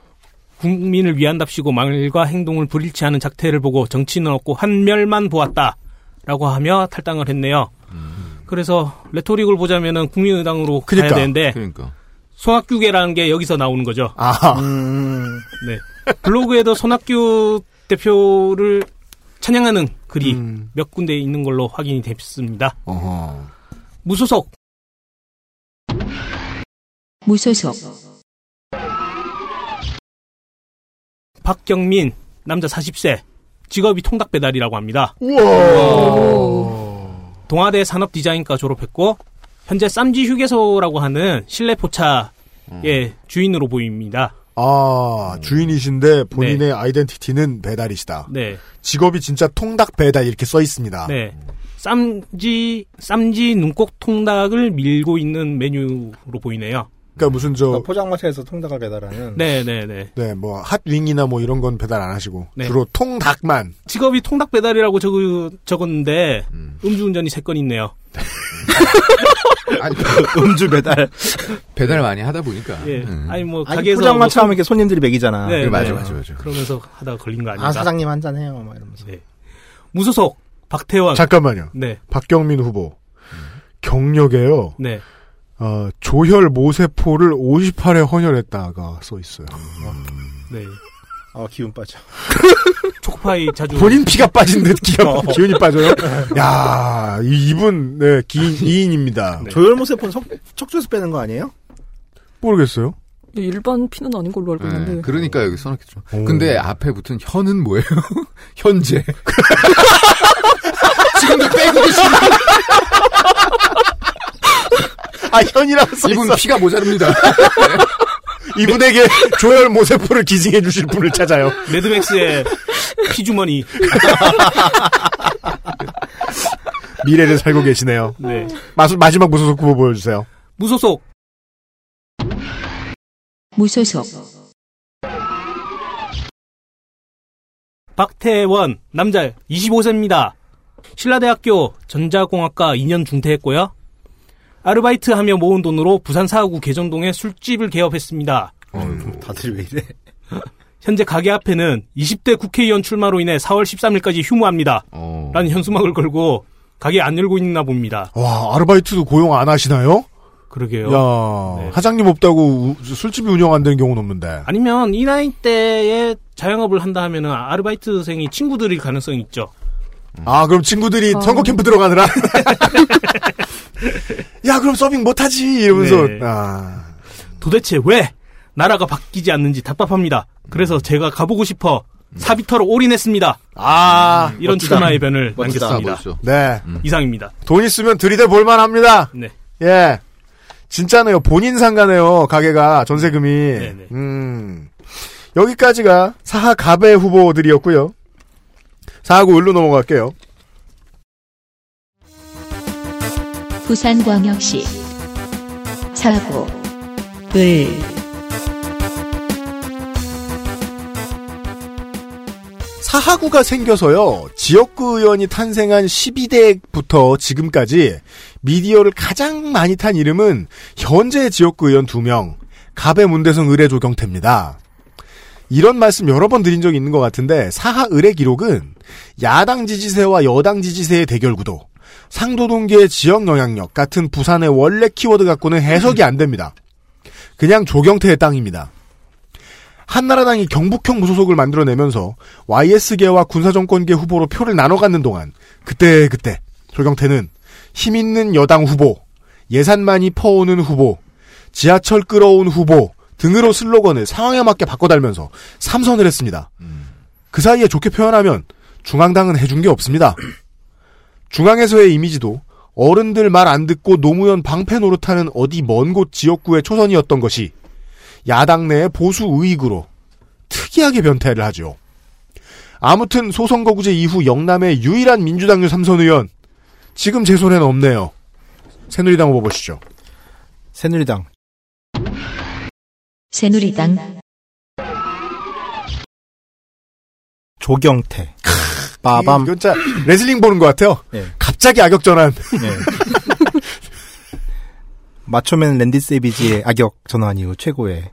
국민을 위한답시고 말과 행동을 불일치 하는 작태를 보고 정치는 없고 한멸만 보았다. 라고 하며 탈당을 했네요. 그래서 레토릭을 보자면은 국민의당으로 그니까. 가야 되는데 그러니까. 손학규계라는 게 여기서 나오는 거죠. 아, 음, 네. 블로그에도 손학규 대표를 찬양하는 글이 음. 몇 군데 있는 걸로 확인이 됐습니다. 어허. 무소속 무소속 박경민 남자 40세 직업이 통닭 배달이라고 합니다. 동아대 산업디자인과 졸업했고 현재 쌈지 휴게소라고 하는 실내 포차의 주인으로 보입니다. 아, 주인이신데 본인의 아이덴티티는 배달이시다. 네, 직업이 진짜 통닭 배달 이렇게 써 있습니다. 네. 쌈지 쌈지 눈꼭 통닭을 밀고 있는 메뉴로 보이네요. 그러니까 무슨 저, 그러니까 포장마차에서 통닭을 배달하는 네, 네, 네. 네, 뭐, 핫윙이나 뭐 이런 건 배달 안 하시고, 네. 주로 통닭만. 직업이 통닭 배달이라고 적, 적었는데 음 주운전이 3건 있네요. (laughs) 아니, 음주 배달. 배달 많이 하다 보니까. 예. 음. 아니 뭐 가게에서 포장마차 뭐 하면 이렇게 손님들이 먹이잖아. 네, 그래, 맞아, 네. 맞아, 맞아. 그러면서 하다가 걸린 거 아닌가? 아 사장님 한 잔 해요, 막 이러면서. 네. 무소속 박태원. 잠깐만요. 네. 박경민 후보. 경력에요. 네. 어, 조혈 모세포를 58회 헌혈했다가 써 있어요. 네. 아 기운 빠져. (laughs) 초코파이 자주 본인 피가 빠진 듯 기가, 어. (laughs) 기운이 빠져요? 야 이, 이분, 네, 기인, 2인입니다. 네. 조혈 모세포는 석- 척추에서 빼는 거 아니에요? 모르겠어요. 일반 피는 아닌 걸로 알고 있는데. 네, 그러니까 여기 써놨겠죠. 근데 앞에 붙은 현은 뭐예요? (laughs) 현재. 지금도 빼고 계시는 아, 현이라고 써 이분 피가 모자릅니다. (laughs) 이분에게 조혈 모세포를 기증해 주실 분을 찾아요. 매드맥스의 피주머니. (laughs) 미래를 살고 계시네요. 네. 마수, 마지막 무소속 후보 보여주세요. 무소속. 무소속, 박태원, 남자, 25세입니다. 신라대학교 전자공학과 2년 중퇴했고요. 아르바이트 하며 모은 돈으로 부산 사하구 개정동에 술집을 개업했습니다. 다들 왜 이래? (laughs) 현재 가게 앞에는 20대 국회의원 출마로 인해 4월 13일까지 휴무합니다. 라는 현수막을 걸고 가게 안 열고 있나 봅니다. 와, 아르바이트도 고용 안 하시나요? 그러게요. 야, 사장님 없다고 우- 술집이 운영 안 되는 경우는 없는데. 아니면 이 나이 때에 자영업을 한다 하면은 아르바이트생이 친구들일 가능성이 있죠. 아, 그럼 친구들이 어. 선거 캠프 들어가느라. 야, 그럼 서빙 못하지. 이러면서. 네. 아. 도대체 왜 나라가 바뀌지 않는지 답답합니다. 그래서 제가 가보고 싶어 사비터로 올인했습니다. 아, 이런 멋지다. 출마의 변을 멋지다, 남겼습니다. 멋져. 네. 이상입니다. 돈 있으면 들이대 볼만 합니다. 네. 예. 진짜네요. 본인 상가네요. 가게가 전세금이. 음. 여기까지가 사하 가배 후보들이었고요. 사하구 을로 넘어갈게요. 부산광역시 사고, 을, 사하구가 생겨서요. 지역구 의원이 탄생한 12대부터 지금까지 미디어를 가장 많이 탄 이름은 현재 지역구 의원 2명, 가배 문대성 의뢰 조경태입니다. 이런 말씀 여러 번 드린 적이 있는 것 같은데 사하 의뢰 기록은 야당 지지세와 여당 지지세의 대결 구도, 상도동계의 지역 영향력 같은 부산의 원래 키워드 갖고는 해석이 안 됩니다. 그냥 조경태의 땅입니다. 한나라당이 경북형 무소속을 만들어내면서 YS계와 군사정권계 후보로 표를 나눠 갖는 동안 그때 그때 조경태는 힘있는 여당 후보, 예산 많이 퍼오는 후보, 지하철 끌어온 후보 등으로 슬로건을 상황에 맞게 바꿔달면서 삼선을 했습니다. 그 사이에 좋게 표현하면 중앙당은 해준 게 없습니다. (clears throat) 중앙에서의 이미지도 어른들 말 안 듣고 노무현 방패 노릇하는 어디 먼 곳 지역구의 초선이었던 것이 야당 내의 보수 우익으로 특이하게 변태를 하죠. 아무튼 소선거구제 이후 영남의 유일한 민주당류 삼선 의원 지금 제 손에는 없네요. 새누리당 후보 보시죠. 새누리당 새누리당, 조경태 빠밤 이건 진짜 레슬링 보는 것 같아요. 예. 갑자기 악역 전환. (laughs) 마초맨 랜디 세비지의 악역 전환 이후 최고의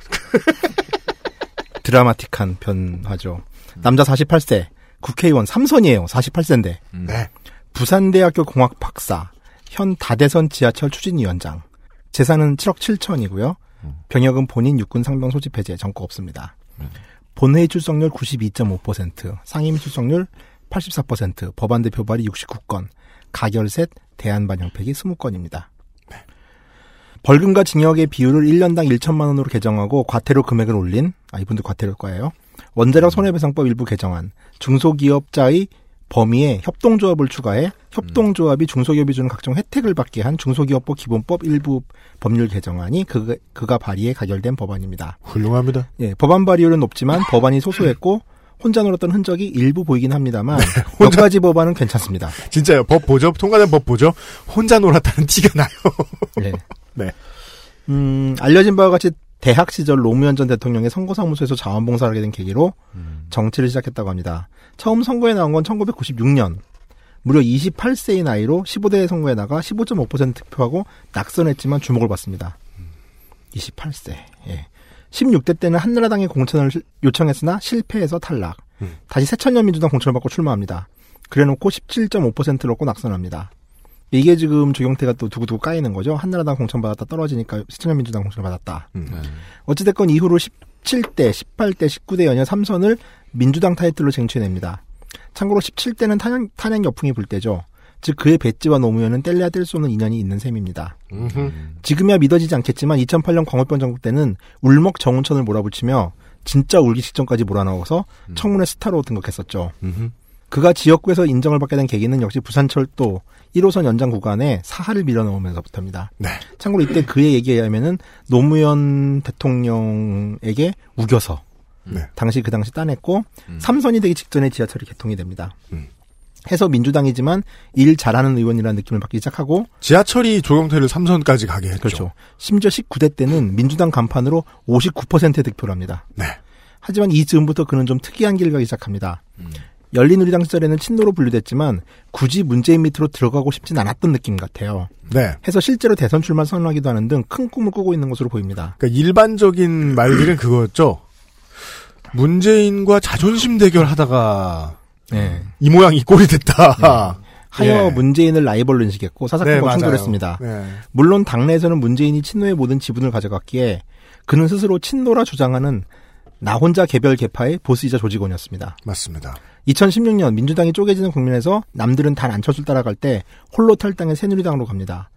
(laughs) 드라마틱한 변화죠. 남자 48세, 국회의원 3선이에요. 48세인데. 네. 부산대학교 공학 박사, 현 다대선 지하철 추진위원장. 재산은 7억 7천이고요. 병역은 본인 육군 상병 소집 해제 전과 없습니다. 본회의 출석률 92.5%, 상임위 출석률 84%, 법안 대 표 발의 69건, 가결셋, 대안 반영팩이 20건입니다. 벌금과 징역의 비율을 1년당 1천만 원으로 개정하고 과태료 금액을 올린 아 이분들 과태료과예요. 원자력 손해배상법 일부 개정안, 중소기업자의 범위에 협동조합을 추가해 협동조합이 중소기업이 주는 각종 혜택을 받게 한 중소기업법 기본법 일부 법률 개정안이 그, 그가 발의해 가결된 법안입니다. 훌륭합니다. 예, 법안 발의율은 높지만 법안이 소소했고 (laughs) 혼자 놀았던 흔적이 일부 보이긴 합니다만 (laughs) 몇 가지 법안은 괜찮습니다. 진짜요. 법 보죠. 통과된 법 보죠. 혼자 놀았다는 티가 나요. (laughs) 네. 네. 음, 알려진 바와 같이 대학 시절 노무현 전 대통령의 선거사무소에서 자원봉사를 하게 된 계기로 정치를 시작했다고 합니다. 처음 선거에 나온 건 1996년. 무려 28세의 나이로 15대 선거에 나가 15.5% 득표하고 낙선했지만 주목을 받습니다. 28세. 예. 16대 때는 한나라당의 공천을 실- 요청했으나 실패해서 탈락. 다시 새천년 민주당 공천을 받고 출마합니다. 그래놓고 17.5%를 얻고 낙선합니다. 이게 지금 조경태가 또 두고두고 까이는 거죠. 한나라당 공천 받았다 떨어지니까 새천년 민주당 공천을 받았다. 어찌됐건 이후로 17대, 18대, 19대 연여 3선을 민주당 타이틀로 쟁취해냅니다. 참고로 17대는 탄핵, 탄핵 여풍이 불 때죠. 즉 그의 배지와 노무현은 뗄래야 뗄 수 없는 인연이 있는 셈입니다. 음흠. 지금이야 믿어지지 않겠지만 2008년 광우병 정부 때는 울먹 정운천을 몰아붙이며 진짜 울기 직전까지 몰아넣어서 청문회 스타로 등극했었죠. 음흠. 그가 지역구에서 인정을 받게 된 계기는 역시 부산철도 1호선 연장 구간에 사하를 밀어넣으면서부터입니다. 네. 참고로 이때 그의 얘기에 의하면은 노무현 대통령에게 우겨서 네. 당시 그 당시 따냈고 삼선이 되기 직전에 지하철이 개통이 됩니다. 음. 해서 민주당이지만 일 잘하는 의원이라는 느낌을 받기 시작하고 지하철이 조경태를 삼선까지 가게 했죠. 그렇죠. 심지어 19대 때는 민주당 간판으로 59%의 득표를 합니다. 네. 하지만 이 즈음부터 그는 좀 특이한 길을 가기 시작합니다. 열린우리당 시절에는 친노로 분류됐지만 굳이 문재인 밑으로 들어가고 싶진 않았던 느낌 같아요. 네. 해서 실제로 대선 출마 선언하기도 하는 등 큰 꿈을 꾸고 있는 것으로 보입니다. 그러니까 일반적인 말들은 그거였죠. 문재인과 자존심 대결하다가 네. 이 모양 이 꼴이 됐다. (laughs) 하여 예. 문재인을 라이벌로 인식했고 사사건과 네. 충돌했습니다. 네. 물론 당내에서는 문재인이 친노의 모든 지분을 가져갔기에 그는 스스로 친노라 주장하는 나 혼자 개별 개파의 보스이자 조직원이었습니다. 맞습니다. 2016년 민주당이 쪼개지는 국면에서 남들은 단 안철수를 따라갈 때 홀로 탈당해 새누리당으로 갑니다.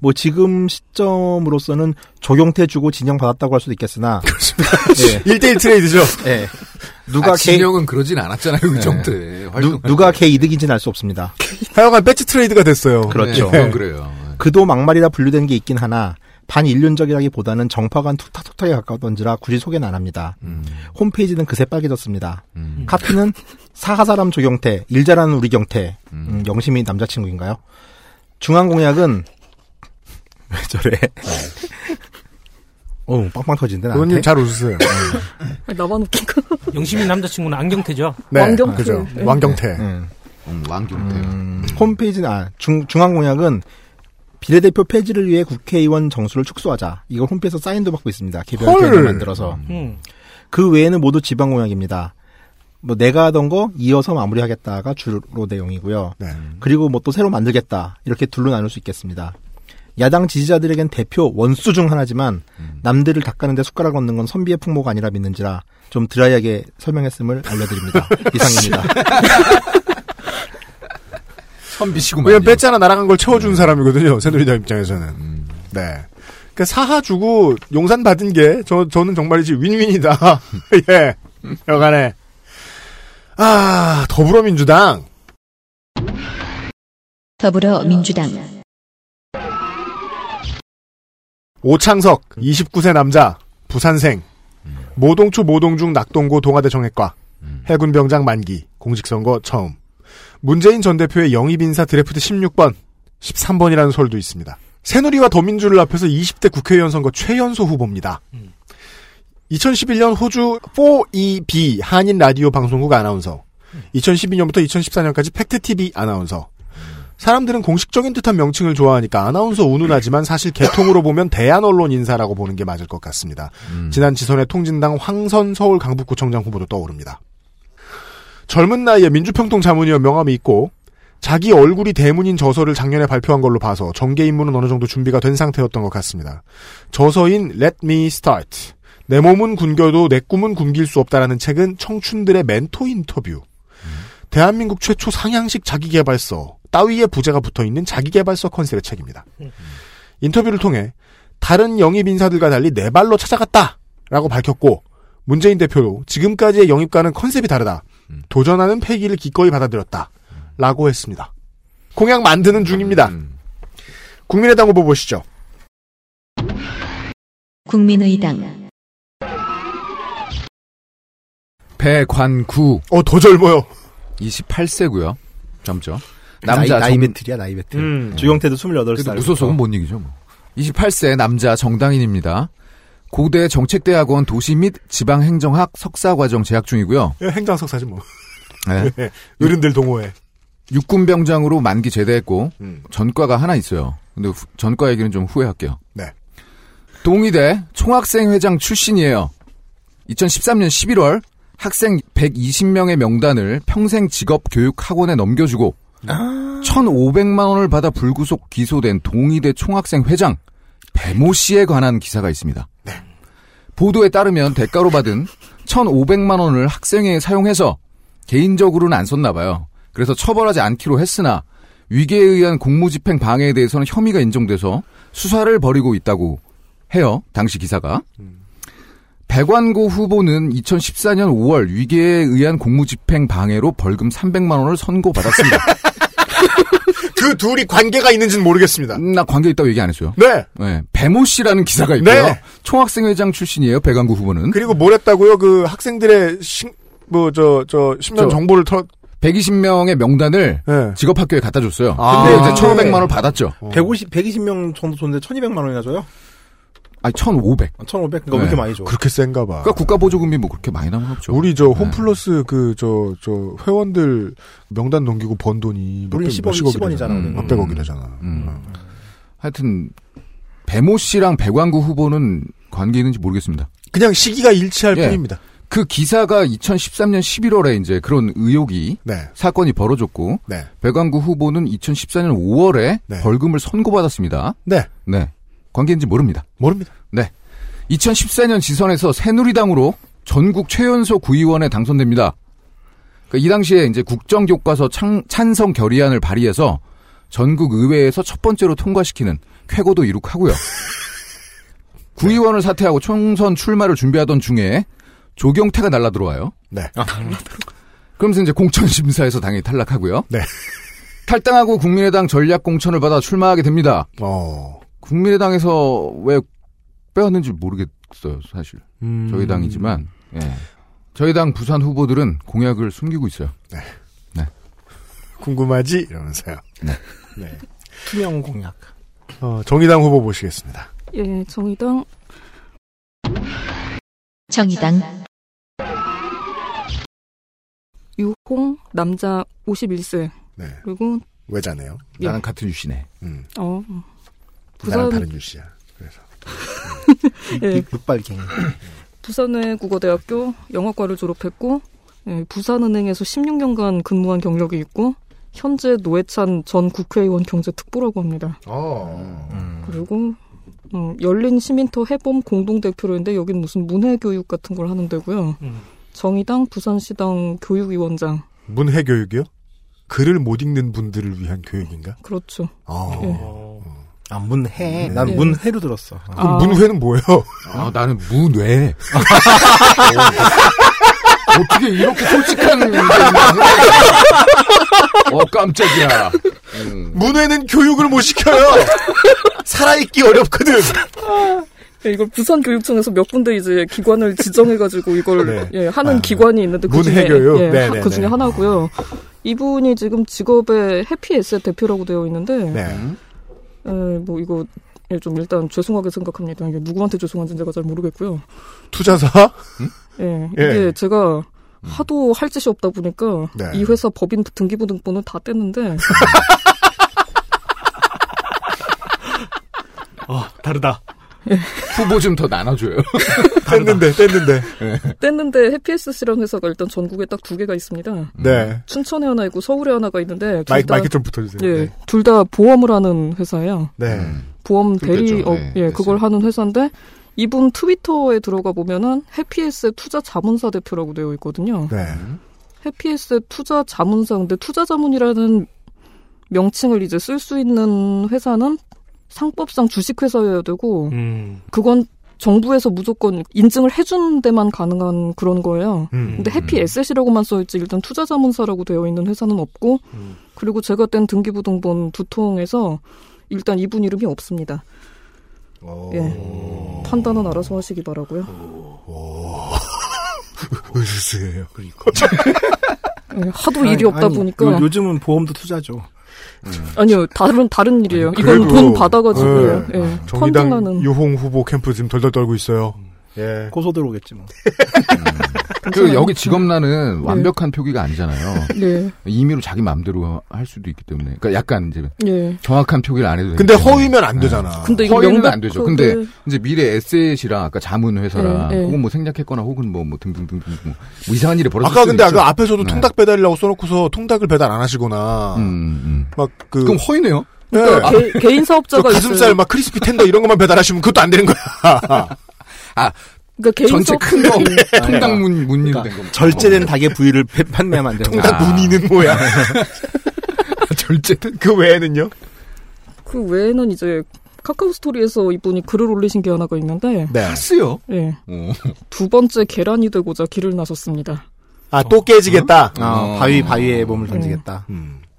뭐 지금 시점으로서는 조경태 주고 진영 받았다고 할 수도 있겠으나 (laughs) 그렇습니다. 예. 1대1 트레이드죠. 예. 누가 아, 개 진영은 그러진 않았잖아요. 그 정도에. 누, 누가 개 이득인지는 알 수 없습니다. (laughs) 하여간 배치 트레이드가 됐어요. 그렇죠. 네, 그래요. 그도 막말이라 분류된 게 있긴 하나 반인륜적이라기보다는 정파 간 툭탁툭탁에 가까웠던지라 굳이 소개는 안 합니다. 음. 홈페이지는 그새 빨개졌습니다. 음. 카피는 사하사람 조경태, 일 잘하는 우리 경태, 음, 영심이 남자친구인가요? 중앙공약은 (laughs) 왜 저래? 어, 빵빵 터진다. 나한테. 의원님 잘 웃으세요. 나만 웃긴 거. 영심이 남자친구는 안경태죠. 네. 왕경태. 그죠. 네. 왕경태. 음. 음, 왕경태. 음, 홈페이지는 아, 중, 중앙공약은 비례대표 폐지를 위해 국회의원 정수를 축소하자. 이걸 홈페이지에서 사인도 받고 있습니다. 개별 헐. 계획을 만들어서. 음. 그 외에는 모두 지방 공약입니다. 뭐 내가 하던 거 이어서 마무리하겠다가 주로 내용이고요. 네. 그리고 뭐 또 새로 만들겠다 이렇게 둘로 나눌 수 있겠습니다. 야당 지지자들에겐 대표 원수 중 하나지만 남들을 닦아는데 숟가락 얹는 건 선비의 풍모가 아니라 믿는지라 좀 드라이하게 설명했음을 알려드립니다. (laughs) 이상입니다. (laughs) 선비시구만. 왜냐면 뺐잖아 날아간 걸 채워준 사람이거든요. 새누리당 입장에서는. 네. 그 사하 주고 용산 받은 게 저 저는 정말이지 윈윈이다. (laughs) 예. 여간에 아 더불어민주당 더불어민주당 오창석 29세 남자 부산생 모동초 모동중 낙동고 동아대 정액과 해군병장 만기 공직선거 처음 문재인 전 대표의 영입 인사 드래프트 16번 13번이라는 설도 있습니다. 새누리와 더민주를 앞에서 20대 국회의원 선거 최연소 후보입니다. 2011년 호주 4EB 한인 라디오 방송국 아나운서 2012년부터 2014년까지 팩트TV 아나운서 사람들은 공식적인 듯한 명칭을 좋아하니까 아나운서 운운하지만 사실 개통으로 보면 대한 언론 인사라고 보는 게 맞을 것 같습니다. 지난 지선의 통진당 황선 서울 강북구청장 후보도 떠오릅니다. 젊은 나이에 민주평통 자문위원 명함이 있고 자기 얼굴이 대문인 저서를 작년에 발표한 걸로 봐서 정계 입문은 어느 정도 준비가 된 상태였던 것 같습니다. 저서인 Let Me Start 내 몸은 굶겨도 내 꿈은 굶길 수 없다라는 책은 청춘들의 멘토 인터뷰 대한민국 최초 상향식 자기개발서 따위의 부제가 붙어있는 자기개발서 컨셉의 책입니다. 인터뷰를 통해 다른 영입 인사들과 달리 내 발로 찾아갔다 라고 밝혔고 문재인 대표도 지금까지의 영입과는 컨셉이 다르다. 도전하는 패기를 기꺼이 받아들였다. 라고 했습니다. 공약 만드는 중입니다. 국민의당 후보 보시죠. 국민의당 배관구. 어, 더 젊어요. 28세고요. 젊죠. 나이, 남자 나이 정- 배틀이야 나이 배틀. 음. 주경태도 28살. 그래도 무소속은 뭔 얘기죠, 뭐. 28세 남자 정당인입니다. 고대 정책대학원 도시 및 지방행정학 석사과정 재학 중이고요. 예, 행정 석사지 뭐. 네. (laughs) 예, 어른들 동호회. 육군병장으로 만기 제대했고 음. 전과가 하나 있어요. 근데 후- 전과 얘기는 좀 후회할게요. 네. 동의대 총학생회장 출신이에요. 2013년 11월 학생 120명의 명단을 평생 직업 교육 학원에 넘겨주고 1,500만 원을 받아 불구속 기소된 동의대 총학생 회장 배모 씨에 관한 기사가 있습니다. 보도에 따르면 대가로 받은 1,500만 원을 학생회에 사용해서 개인적으로는 안 썼나 봐요. 그래서 처벌하지 않기로 했으나 위계에 의한 공무집행 방해에 대해서는 혐의가 인정돼서 수사를 벌이고 있다고 해요. 당시 기사가. 백완고 후보는 2014년 5월 위계에 의한 공무집행 방해로 벌금 300만 원을 선고받았습니다. (laughs) 그 둘이 관계가 있는지는 모르겠습니다. 나 관계 있다고 얘기 안 했어요. 네. 네. 배모 씨라는 기사가 있고요. 네. 총학생회장 출신이에요. 백완고 후보는. 그리고 뭘 했다고요? 그 학생들의 신, 뭐, 저, 저, 정보를 털, 120명의 명단을 직업학교에 갖다 줬어요. 아. 근데 이제 네. 1,500만 원을 받았죠. 150, 120명 정도 줬는데 1200만 원이나 줘요? 아니, 1,500. 1500? 그러니까 왜 이렇게 많이 줘? 그렇게 센가 봐. 그러니까 국가 보조금이 뭐 그렇게 많이 나온 건 없죠. 우리 저 홈플러스 그, 저, 저, 회원들 명단 넘기고 번 돈이 몇백, 10억, 몇십억이 10원이잖아, 되잖아. 우리는. 몇백억이 되잖아. 음. 하여튼 배모 씨랑 백완구 후보는 관계 있는지 모르겠습니다. 그냥 시기가 일치할 예. 뿐입니다. 그 기사가 2013년 11월에 이제 그런 의혹이 네. 사건이 벌어졌고 네. 백완구 후보는 2014년 5월에 벌금을 선고받았습니다. 네. 네. 관계인지 모릅니다. 모릅니다. 네. 2014년 지선에서 새누리당으로 전국 최연소 구의원에 당선됩니다. 그러니까 이 당시에 이제 국정교과서 창- 찬성 결의안을 발의해서 전국 의회에서 첫 번째로 통과시키는 쾌거도 이룩하고요. (laughs) 구의원을 사퇴하고 총선 출마를 준비하던 중에 조경태가 날라 들어와요. 네. 그러면서 이제 공천 심사에서 당연히 탈락하고요. 네. 탈당하고 국민의당 전략 공천을 받아 출마하게 됩니다. 어. 국민의당에서 왜 빼왔는지 모르겠어요, 사실. 음. 저희 당이지만, 예. 저희 당 부산 후보들은 공약을 숨기고 있어요. 네. 네. 궁금하지? 이러면서요. 네. 네. 투명 공약. 어, 정의당 후보 보시겠습니다. 예, 정의당 정의당 유홍 남자 51세. 네. 그리고 외자네요. 예. 나는 같은 유씨네. 음. 어. 부산 다른 유씨야. 그래서. (laughs) 예. 룩발갱이. 부산의 국어대학교 영어과를 졸업했고 예, 부산은행에서 16년간 근무한 경력이 있고 현재 노회찬 전 국회의원 경제특보라고 합니다. 어. 그리고 음, 열린 시민터 해범 공동대표로 있는데 여긴 무슨 문해교육 같은 걸 하는 데고요. 정의당 부산시당 교육위원장. 문해 교육이요? 글을 못 읽는 분들을 위한 교육인가? 그렇죠. 아. 예. 아, 문해. 네. 난 예. 문해로 들었어. 그럼 문회는 뭐예요? 아, 나는 문외. (laughs) 어떻게 이렇게 솔직한? (laughs) 어, 깜짝이야. 음. 문회는 교육을 못 시켜요. 살아있기 어렵거든. 예, 이걸 부산 교육청에서 몇 군데 이제 기관을 지정해가지고 이걸 네. 예, 하는 기관이 있는데 그 중에 문해교육? 예, 네, 하- 네, 그 중에 네. 하나고요. 이분이 지금 직업에 해피에셋 대표라고 되어 있는데 네. 에, 뭐 이거 예, 좀 일단 죄송하게 생각합니다. 이게 누구한테 죄송한지 제가 잘 모르겠고요. 투자사? 예, 예. 이게 제가 하도 할 짓이 없다 보니까 네. 이 회사 법인 등기부등본은 다 뗐는데 (laughs) 어, 다르다. 후보 좀 더 나눠줘요. (laughs) 뗐는데, 뗐는데. 뗐는데 해피에셋이라는 회사가 일단 전국에 딱 두 개가 있습니다. 네. 춘천에 하나 있고 서울에 하나가 있는데 둘 마이크, 다- 마이크 좀 붙어주세요. 예, 네. 둘다 보험을 하는 회사예요. 네. 보험 좀 대리 됐죠. 업, 네, 예, 그걸 하는 회사인데 이분 트위터에 들어가 보면은 해피에셋 투자 자문사 대표라고 되어 있거든요. 네. 해피에셋 투자 자문사 근데 투자 자문이라는 명칭을 이제 쓸 수 있는 회사는 상법상 주식회사여야 되고 음. 그건 정부에서 무조건 인증을 해준 데만 가능한 그런 거예요. 음. 근데 해피 에셋이라고만 써있지 일단 투자자문사라고 되어 있는 회사는 없고 음. 그리고 제가 뗀 등기부등본 두 통에서 일단 이분 이름이 없습니다. 예. 판단은 알아서 하시기 바라고요. (laughs) 으스스해요. 예, 하도 일이 없다 아니, 보니까 요, 요즘은 보험도 투자죠. 아니요 다른 다른 일이에요. 이건 돈 받아가지고 예. 예, 정의당 펀딩하는 유홍 후보 캠프 지금 덜덜 떨고 있어요. 예. 고소 들어오겠지 뭐. 그 여기 직업란은 완벽한 표기가 아니잖아요. 네. 임의로 자기 마음대로 할 수도 있기 때문에. 그러니까 약간 이제 예. 정확한 표기를 안 해도 근데 때문에. 허위면 안 되잖아. 근데 이거 허위는 명백 안 되죠. 코드- 근데 이제 미래 에셋이랑 아까 자문 회사랑 예, 예. 혹은 뭐 생략했거나 혹은 뭐, 뭐 등등등등 뭐, 뭐 이상한 일이 벌어질 아까 근데 있죠. 아까 앞에서도 네. 통닭 배달이라고 써놓고서 통닭을 배달 안 하시거나 음, 음. 막그 그럼 허위네요. 그러니까 예. 개, 개인 사업자가 저 가슴살 있어요. 막 크리스피 텐더 이런 것만 배달하시면 그것도 안 되는 거야. (laughs) 아 그러니까 전체 큰거 아니야. 통닭 문 문의로 된 그러니까 거. 절제된 닭의 부위를 배- 판매하면 안 되는. 통닭 문의는 뭐야? 절제된 그 외에는요? 그 외에는 이제 카카오 스토리에서 이분이 글을 올리신 게 하나가 있는데 네. 하스요? 예. 두 번째 계란이 되고자 길을 나섰습니다. 아, 또 깨지겠다? 아, 바위, 바위에 몸을 던지겠다.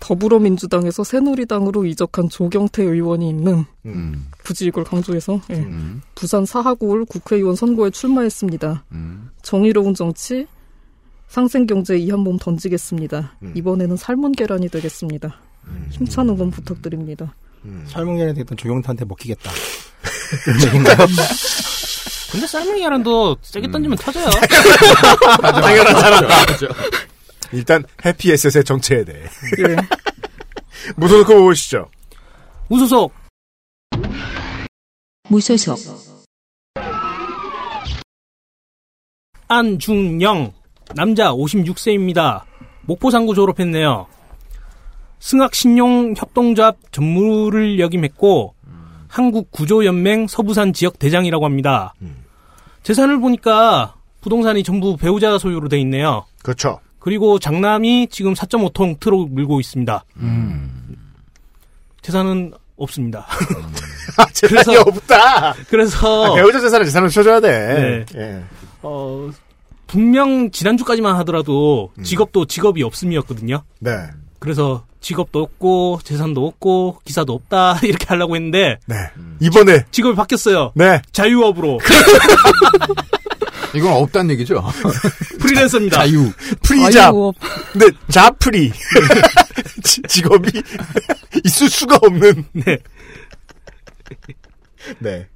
더불어민주당에서 새누리당으로 이적한 조경태 의원이 있는 음. 굳이 이걸 강조해서 예. 부산 사하구울 국회의원 선거에 출마했습니다. 정의로운 정치 상생경제 이 한 몸 던지겠습니다. 이번에는 삶은 계란이 되겠습니다. 힘찬 응원 부탁드립니다. 삶은 계란이 되겠던 조경태한테 먹히겠다. 그런 얘기인가요? 근데 삶은 계란도 세게 던지면 터져요. (laughs) 당연하잖아. (laughs) 일단 해피 에셋의 정체에 대해. 예. (laughs) 무소속 후보 보시죠. 무소속 무소속 안중영 남자 56세입니다. 목포상고 졸업했네요. 승학신용 협동조합 전무를 역임했고 한국 구조연맹 서부산 지역 대장이라고 합니다. 재산을 보니까 부동산이 전부 배우자 소유로 돼 있네요. 그렇죠. 그리고 장남이 지금 4.5톤 트럭 밀고 있습니다. 재산은 없습니다. 재산이 없다. 그래서 아, 배우자 재산은 재산으로 쳐줘야 돼. 네. 예. 어, 분명 지난주까지만 하더라도 직업도 직업이 없음이었거든요. 네. 그래서 직업도 없고 재산도 없고 기사도 없다 (laughs) 이렇게 하려고 했는데 네. 이번에 직업이 바뀌었어요. 네. 자유업으로 (laughs) 이건 없다는 얘기죠. (laughs) 프리랜서입니다. 자유. 프리잡. 자유업. 근데 자프리. (laughs) 지- 직업이 (laughs) 있을 수가 없는. 네. 네.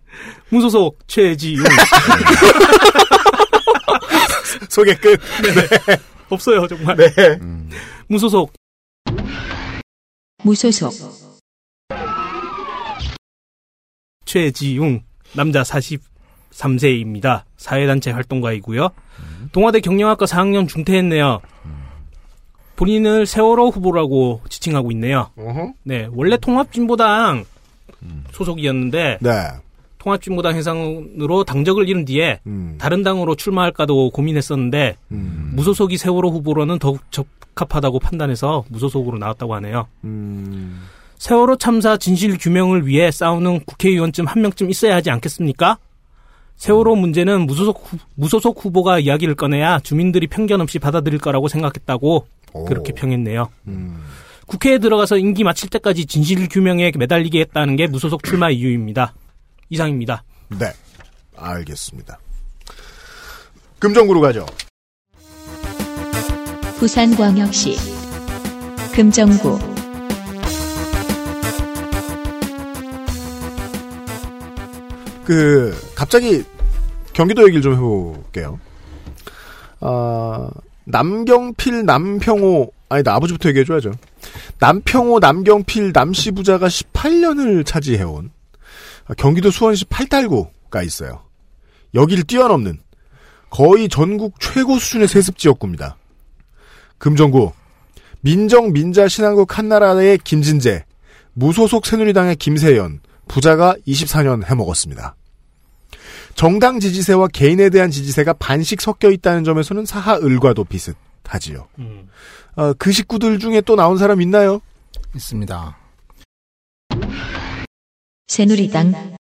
무소속 최지용 소개 끝. 네. 없어요 정말. 네. 무소속 무소속 최지용 남자 43세입니다. 사회단체 활동가이고요. 동아대 경영학과 4학년 중퇴했네요. 본인을 세월호 후보라고 지칭하고 있네요. 어허. 네, 원래 통합진보당 소속이었는데 네. 통합진보당 해상으로 당적을 잃은 뒤에 음. 다른 당으로 출마할까도 고민했었는데 음. 무소속이 세월호 후보로는 더욱 적합하다고 판단해서 무소속으로 나왔다고 하네요. 음. 세월호 참사 진실 규명을 위해 싸우는 국회의원쯤 한 명쯤 있어야 하지 않겠습니까? 세월호 문제는 무소속, 후, 무소속 후보가 이야기를 꺼내야 주민들이 편견 없이 받아들일 거라고 생각했다고 그렇게 평했네요. 음. 국회에 들어가서 임기 마칠 때까지 진실 규명에 매달리게 했다는 게 무소속 출마 이유입니다. 이상입니다. 네. 알겠습니다. 금정구로 가죠. 부산광역시 금정구 그 갑자기 경기도 얘기를 좀 해볼게요. 아 남경필 남평호 아니 나 아버지부터 얘기해줘야죠. 남평호 남경필 남씨 부자가 18년을 차지해온 경기도 수원시 팔달구가 있어요. 여기를 뛰어넘는 거의 전국 최고 수준의 세습 지역구입니다. 금정구 민정 민자 신한국 한나라의 김진재 무소속 새누리당의 김세연 부자가 24년 해먹었습니다. 정당 지지세와 개인에 대한 지지세가 반씩 섞여 있다는 점에서는 사하을과도 비슷하지요. 어, 그 식구들 중에 또 나온 사람 있나요? 있습니다. 새누리당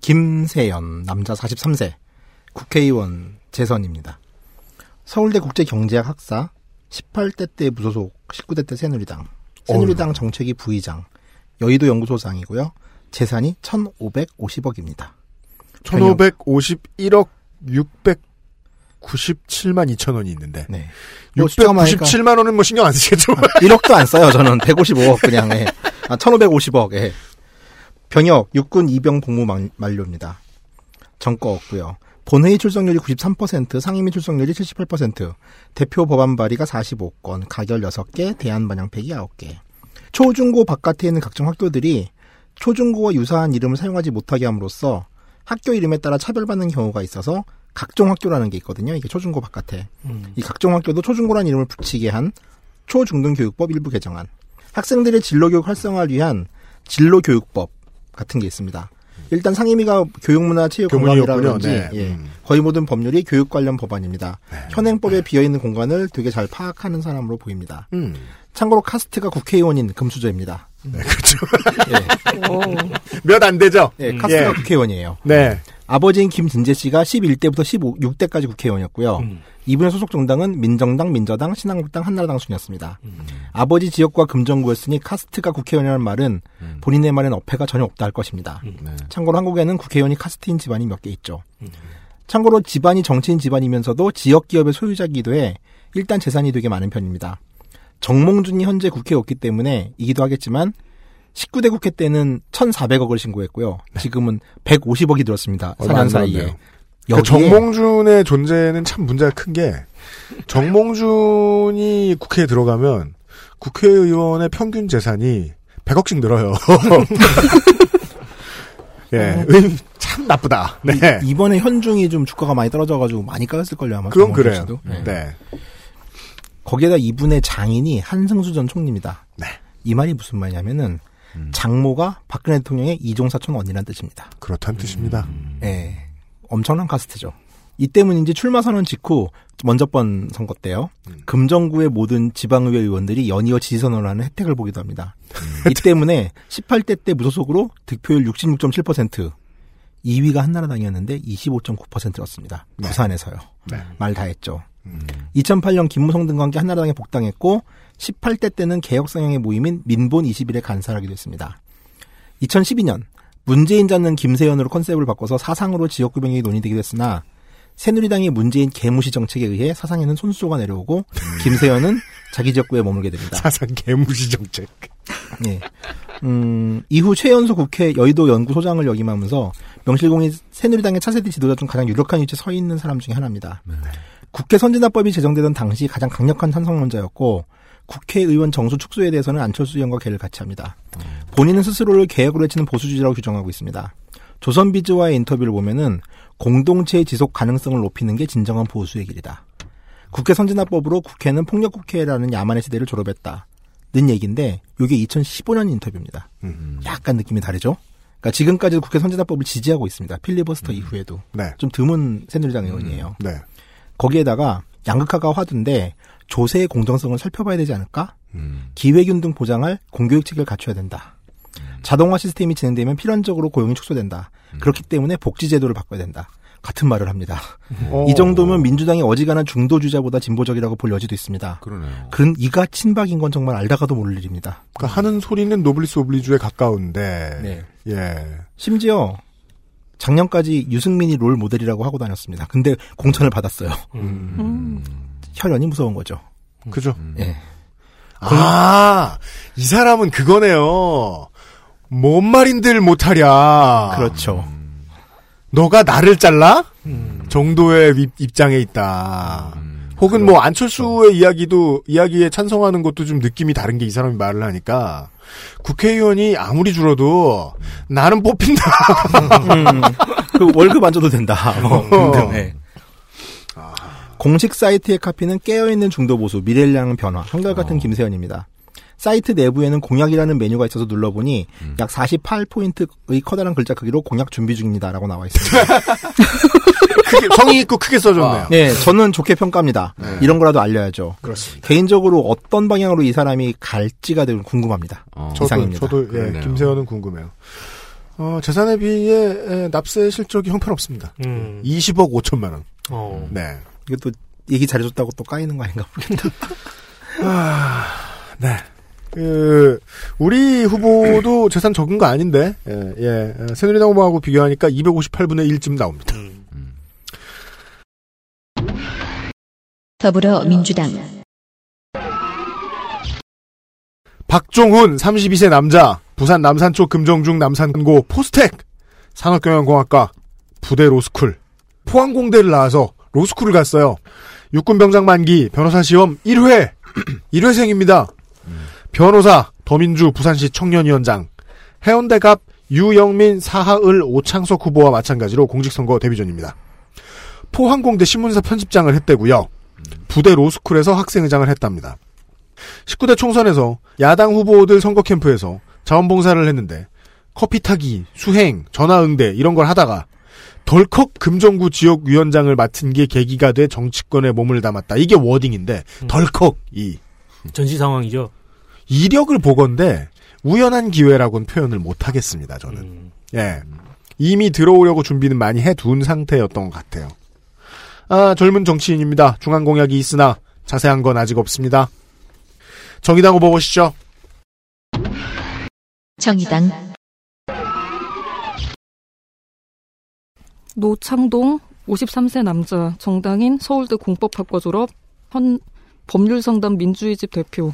김세연, 남자 43세, 국회의원 재선입니다. 서울대 국제경제학 학사, 18대 때 무소속, 19대 때 새누리당, 새누리당 정책위 부의장, 여의도 연구소장이고요. 재산이 1,550억입니다. 1551억 697만 2천 원이 있는데 네. 뭐 시점하니까- 697만 원은 뭐 신경 안 쓰겠죠? 1억도 안 써요, 저는. 155억 그냥, 예. 아, 1550억, 예. 병역, 육군 이병 복무 만- 만료입니다. 정거 없고요. 본회의 출석률이 93%, 상임위 출석률이 78%, 대표 법안 발의가 45건, 가결 6개, 대안 반영 폐기 9개. 초중고 바깥에 있는 각종 학교들이 초중고와 유사한 이름을 사용하지 못하게 함으로써 학교 이름에 따라 차별받는 경우가 있어서 각종 학교라는 게 있거든요. 이게 초중고 바깥에. 이 각종 학교도 초중고라는 이름을 붙이게 한 초중등교육법 일부 개정안. 학생들의 진로교육 활성화를 위한 진로교육법 같은 게 있습니다. 일단 상임위가 교육문화체육관광이라. 그런지 네. 예, 음. 거의 모든 법률이 교육 관련 법안입니다. 네. 현행법에 비어있는 공간을 되게 잘 파악하는 사람으로 보입니다. 음. 참고로 카스트가 국회의원인 금수저입니다. 네, 그렇죠. 예. (laughs) 몇안 되죠? 예, 카스트가 예. 국회의원이에요. 네. 아버지인 김진재 씨가 11대부터 16대까지 국회의원이었고요. 이분의 소속 정당은 민정당, 민자당, 신한국당, 한나라당 순이었습니다. 아버지 지역구가 금정구였으니 카스트가 국회의원이라는 말은 본인의 말엔 어폐가 전혀 없다 할 것입니다. 참고로 한국에는 국회의원이 카스트인 집안이 몇 개 있죠. 참고로 집안이 정치인 집안이면서도 지역 기업의 소유자기도 해 일단 재산이 되게 많은 편입니다. 정몽준이 현재 국회에 없기 때문에 이기도 하겠지만 19대 국회 때는 1,400억을 신고했고요. 지금은 150억이 들었습니다. 얼마 안 4년 사이에. 들었네요. 그 정몽준의 존재는 참 문제가 큰 게 정몽준이 국회에 들어가면 국회의원의 평균 재산이 100억씩 늘어요. (laughs) 예, 음, 참 나쁘다. 네. 이, 번에 현중이 좀 주가가 많이 떨어져가지고 많이 까였을걸요 아마. 그건 그래요. 네. 네. 거기에다 이분의 장인이 한승수 전 총리입니다. 네. 이 말이 무슨 말이냐면은 장모가 박근혜 대통령의 이종사촌 언니란 뜻입니다. 그렇다는 뜻입니다. 예. 엄청난 카스트죠. 이 때문인지 출마 선언 직후 먼저 번 선거 때요. 금정구의 모든 지방의회 의원들이 연이어 지지 선언을 하는 혜택을 보기도 합니다. 이 때문에 18대 때 무소속으로 득표율 66.7% 2위가 한나라당이었는데 25.9%였습니다. 네. 부산에서요. 네. 말다 했죠. 2008년 김무성 등과 함께 한나라당에 복당했고 18대 때는 개혁 성향의 모임인 민본 21에 간사하기도 했습니다. 2012년 문재인 잡는 김세연으로 컨셉을 바꿔서 사상으로 지역구 병역이 논의되기도 했으나 새누리당의 문재인 개무시 정책에 의해 사상에는 손수조가 내려오고 김세연은 자기 지역구에 머물게 됩니다. 사상 개무시 정책. 예. 음, 이후 최연소 국회 여의도 연구소장을 역임하면서 명실공히 새누리당의 차세대 지도자 중 가장 유력한 위치에 서 있는 사람 중에 하나입니다. 국회 선진화법이 제정되던 당시 가장 강력한 찬성론자였고 국회의원 정수 축소에 대해서는 안철수 의원과 개를 같이 합니다. 본인은 스스로를 개혁으로 외치는 보수주의라고 규정하고 있습니다. 조선비즈와의 인터뷰를 보면은 공동체의 지속 가능성을 높이는 게 진정한 보수의 길이다. 국회 선진화법으로 국회는 폭력국회라는 야만의 시대를 졸업했다. 는 얘기인데 이게 2015년 인터뷰입니다. 약간 느낌이 다르죠? 그러니까 지금까지도 국회 선진화법을 지지하고 있습니다. 필리버스터 이후에도. 네. 좀 드문 새누리당 의원이에요. 네. 거기에다가 양극화가 화두인데 조세의 공정성을 살펴봐야 되지 않을까? 기회균등 보장할 공교육 체계를 갖춰야 된다. 자동화 시스템이 진행되면 필연적으로 고용이 축소된다. 그렇기 때문에 복지 제도를 바꿔야 된다. 같은 말을 합니다. 어. 이 정도면 민주당이 어지간한 중도 주자보다 진보적이라고 볼 여지도 있습니다. 그러네요. 그런 이가 친박인 건 정말 알다가도 모를 일입니다. 그러니까 하는 소리는 노블리스 오블리주에 가까운데. 네. 예. 심지어 작년까지 유승민이 롤 모델이라고 하고 다녔습니다. 근데 공천을 받았어요. 혈연이 무서운 거죠. 그죠? 예. 아, 이 사람은 그거네요. 뭔 말인들 못하랴. 그렇죠. 너가 나를 잘라? 정도의 위- 입장에 있다. 혹은 뭐 안철수의 이야기도 이야기에 찬성하는 것도 좀 느낌이 다른 게 이 사람이 말을 하니까 국회의원이 아무리 줄어도 나는 뽑힌다. 음, 그 월급 안 줘도 된다. 뭐 어. 등등. 네. 공식 사이트의 카피는 깨어있는 중도 보수, 향한 변화, 한결같은 김세현입니다. 사이트 내부에는 공약이라는 메뉴가 있어서 눌러보니 약 48포인트의 커다란 글자 크기로 공약 준비 중입니다라고 나와 있습니다. (laughs) 크게, 성의 있고 크게 써줬네요. 네, 저는 좋게 평가합니다. 네. 이런 거라도 알려야죠. 그렇습니다. 개인적으로 어떤 방향으로 이 사람이 갈지가 되게 궁금합니다. 저도, 이상입니다. 저도 예, 그러네요. 김세현은 궁금해요. 어, 재산에 비해 에, 납세 실적이 형편없습니다. 음. 20억 5천만 원. 어. 네. 이것도 얘기 잘해줬다고 또 까이는 거 아닌가 모르겠다. (laughs) 아, 네. 그, 우리 후보도 재산 적은 거 아닌데, 예, 예. 어, 새누리당 후보하고 비교하니까 258분의 1쯤 나옵니다. 더불어민주당 박종훈, 32세 남자, 부산 남산초 금정중 남산고 포스텍, 산업경영공학과, 부대 로스쿨, 포항공대를 나와서 로스쿨을 갔어요. 육군병장 만기, 변호사 시험 1회, 1회생입니다. (clears throat) 변호사, 더민주 부산시 청년위원장, 해운대갑 유영민, 사하을, 오창석 후보와 마찬가지로 공직선거 데뷔전입니다. 포항공대 신문사 편집장을 했대고요. 부대 로스쿨에서 학생회장을 했답니다. 19대 총선에서 야당 후보들 선거 캠프에서 자원봉사를 했는데 커피 타기, 수행, 전화 응대 이런 걸 하다가 덜컥 금정구 지역위원장을 맡은 게 계기가 돼 정치권에 몸을 담았다. 이게 워딩인데 덜컥 이 전시 상황이죠. 이력을 보건데 우연한 기회라고는 표현을 못 하겠습니다. 저는 예 이미 들어오려고 준비는 많이 해둔 상태였던 것 같아요. 아 젊은 정치인입니다. 중앙 공약이 있으나 자세한 건 아직 없습니다. 정의당 후보 보시죠. 정의당 노창동 53세 남자 정당인 서울대 공법학과 졸업 현 법률상담 민주의집 대표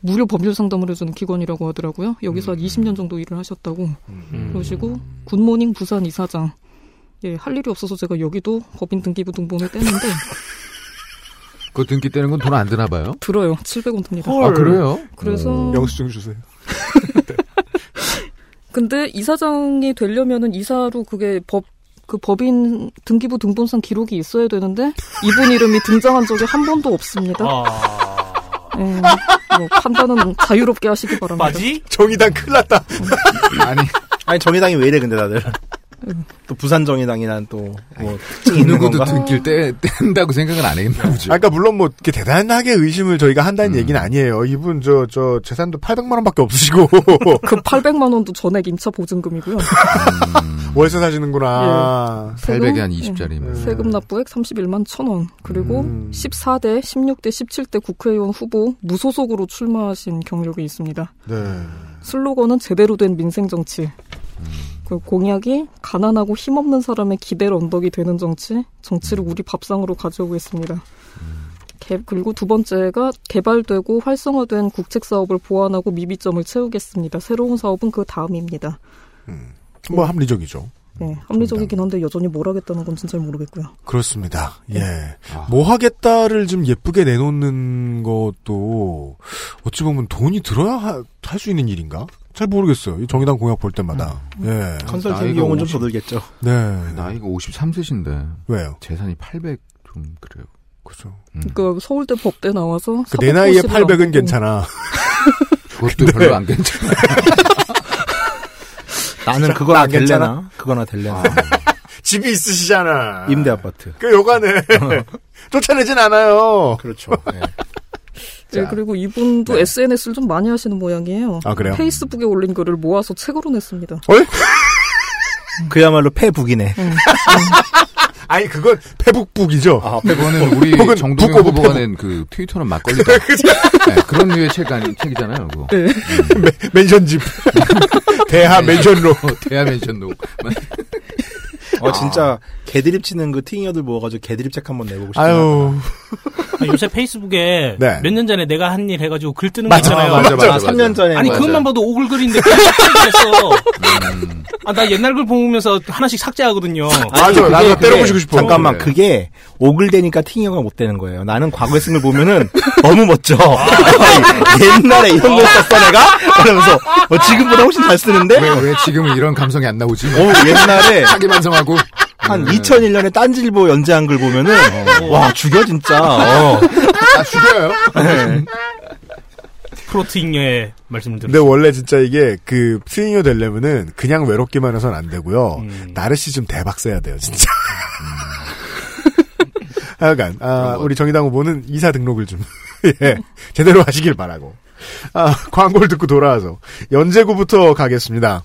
무료 법률 상담을 해주는 기관이라고 하더라고요. 여기서 한 20년 정도 일을 하셨다고 그러시고 굿모닝 부산 이사장 예, 할 일이 없어서 제가 여기도 법인 등기부 등본을 떼는데 (laughs) 그 등기 떼는 건 돈 안 드나 봐요? 들어요. 700원 듭니다. 아, 그래요? 그래서 영수증 주세요. (laughs) 근데 이사장이 되려면은 이사로 그게 법, 그 법인 등기부 등본상 기록이 있어야 되는데 이분 이름이 등장한 적이 한 번도 없습니다. 예, 뭐 판단은 자유롭게 하시기 바랍니다. 맞지? 정의당 큰일 났다. 아니, 아니 정의당이 왜 이래 근데 다들. 또 부산 정의당이란 또뭐 있는 누구도? 등기를 떼, 뗀다고 생각은 안 하겠나 보죠. 아까 물론 뭐 이렇게 대단하게 의심을 저희가 한다는 음. 얘기는 아니에요. 이분 저저 재산도 800만 원밖에 없으시고 (laughs) 그 800만 원도 전액 임차 보증금이고요. 월세 사시는구나. 예. 세금? 800에 한 20짜리면. 예. 세금 납부액 31만 1천원. 그리고 14대, 16대, 17대 국회의원 후보 무소속으로 출마하신 경력이 있습니다. 네. 슬로건은 제대로 된 민생 정치. 그 공약이 가난하고 힘없는 사람의 기댈 언덕이 되는 정치, 정치를 우리 밥상으로 가져오겠습니다. 개- 그리고 두 번째가 개발되고 활성화된 국책 사업을 보완하고 미비점을 채우겠습니다. 새로운 사업은 그 다음입니다. 뭐 합리적이죠. 네, 합리적이긴 한데 여전히 뭘 하겠다는 건 진짜 잘 모르겠고요. 그렇습니다. 예. 뭐 하겠다를 좀 예쁘게 내놓는 것도 어찌 보면 돈이 들어야 할 수 있는 일인가? 잘 모르겠어요. 이 정의당 공약 볼 때마다. 예. 컨설팅 나이가 비용은 좀50더 들겠죠. 네. 나이가 53세신데. 왜요? 재산이 800 좀 그래요. 그죠. 그 서울대 법대 나와서 그 내 나이에 450을 800은 남기고 괜찮아. 그것도 근데- 별로 안 괜찮아. (laughs) 나는 그거나? 될래나? 그거나 될래나? (laughs) 집이 있으시잖아. 임대 아파트. 그 요간에 (laughs) 쫓아내진 않아요. 그렇죠. 네. 네, 그리고 이분도 SNS를 좀 많이 하시는 모양이에요. 아, 그래요? 페이스북에 올린 글을 모아서 책으로 냈습니다. (laughs) 그야말로 패북이네. (laughs) 아니 그건 페북북이죠. 아, 그거는 우리 혹은 정동영 후보가 페북. 낸그 트위터는 막걸리다. (laughs) 네, 그런 류의 책 아니, 책이잖아요, 그거. 네. 맨션집. 대하 맨션로. 대하 맨션로. 어 진짜 개드립 치는 그 팅이어들 모아가지고 개드립 책 한번 내보고 싶다. 아유. 아, 요새 페이스북에 네. 몇년 전에 내가 한 일 해가지고 글 뜨는 맞아, 거 있잖아요. 맞아, 맞아, 아, 3년 전에 아니 맞아. 그것만 봐도 오글글인데 그랬어. 아, 나 옛날 글 보면서 하나씩 삭제하거든요. 맞아. 그게- 나도 때려부시고 싶어. 잠깐만, 그래. 그게 오글대니까 팅이어가 못 되는 거예요. 나는 과거에 쓴걸 보면은 (laughs) 너무 멋져. (laughs) 옛날에 이런 걸 썼어 내가? 그러면서 어, 지금보다 훨씬 잘 쓰는데? 왜, 왜 지금은 이런 감성이 안 나오지? 오, 옛날에 (laughs) 자기 반성하고. 한 2001년에 딴지일보 연재한 글 보면은 와 죽여 진짜. 어. 아, 죽여요? 네. 프로트잉여의 말씀을 근데 드렸어요. 원래 진짜 이게 그 스윙이 되려면은 그냥 외롭기만 해서는 안 되고요. 음. 나르시즘 대박 써야 돼요, 진짜. (laughs) 하여간 아, 우리 정의당 후보는 이사 등록을 좀 (laughs) 예, 제대로 하시길 바라고. 아, 광고를 듣고 돌아와서 연재구부터 가겠습니다.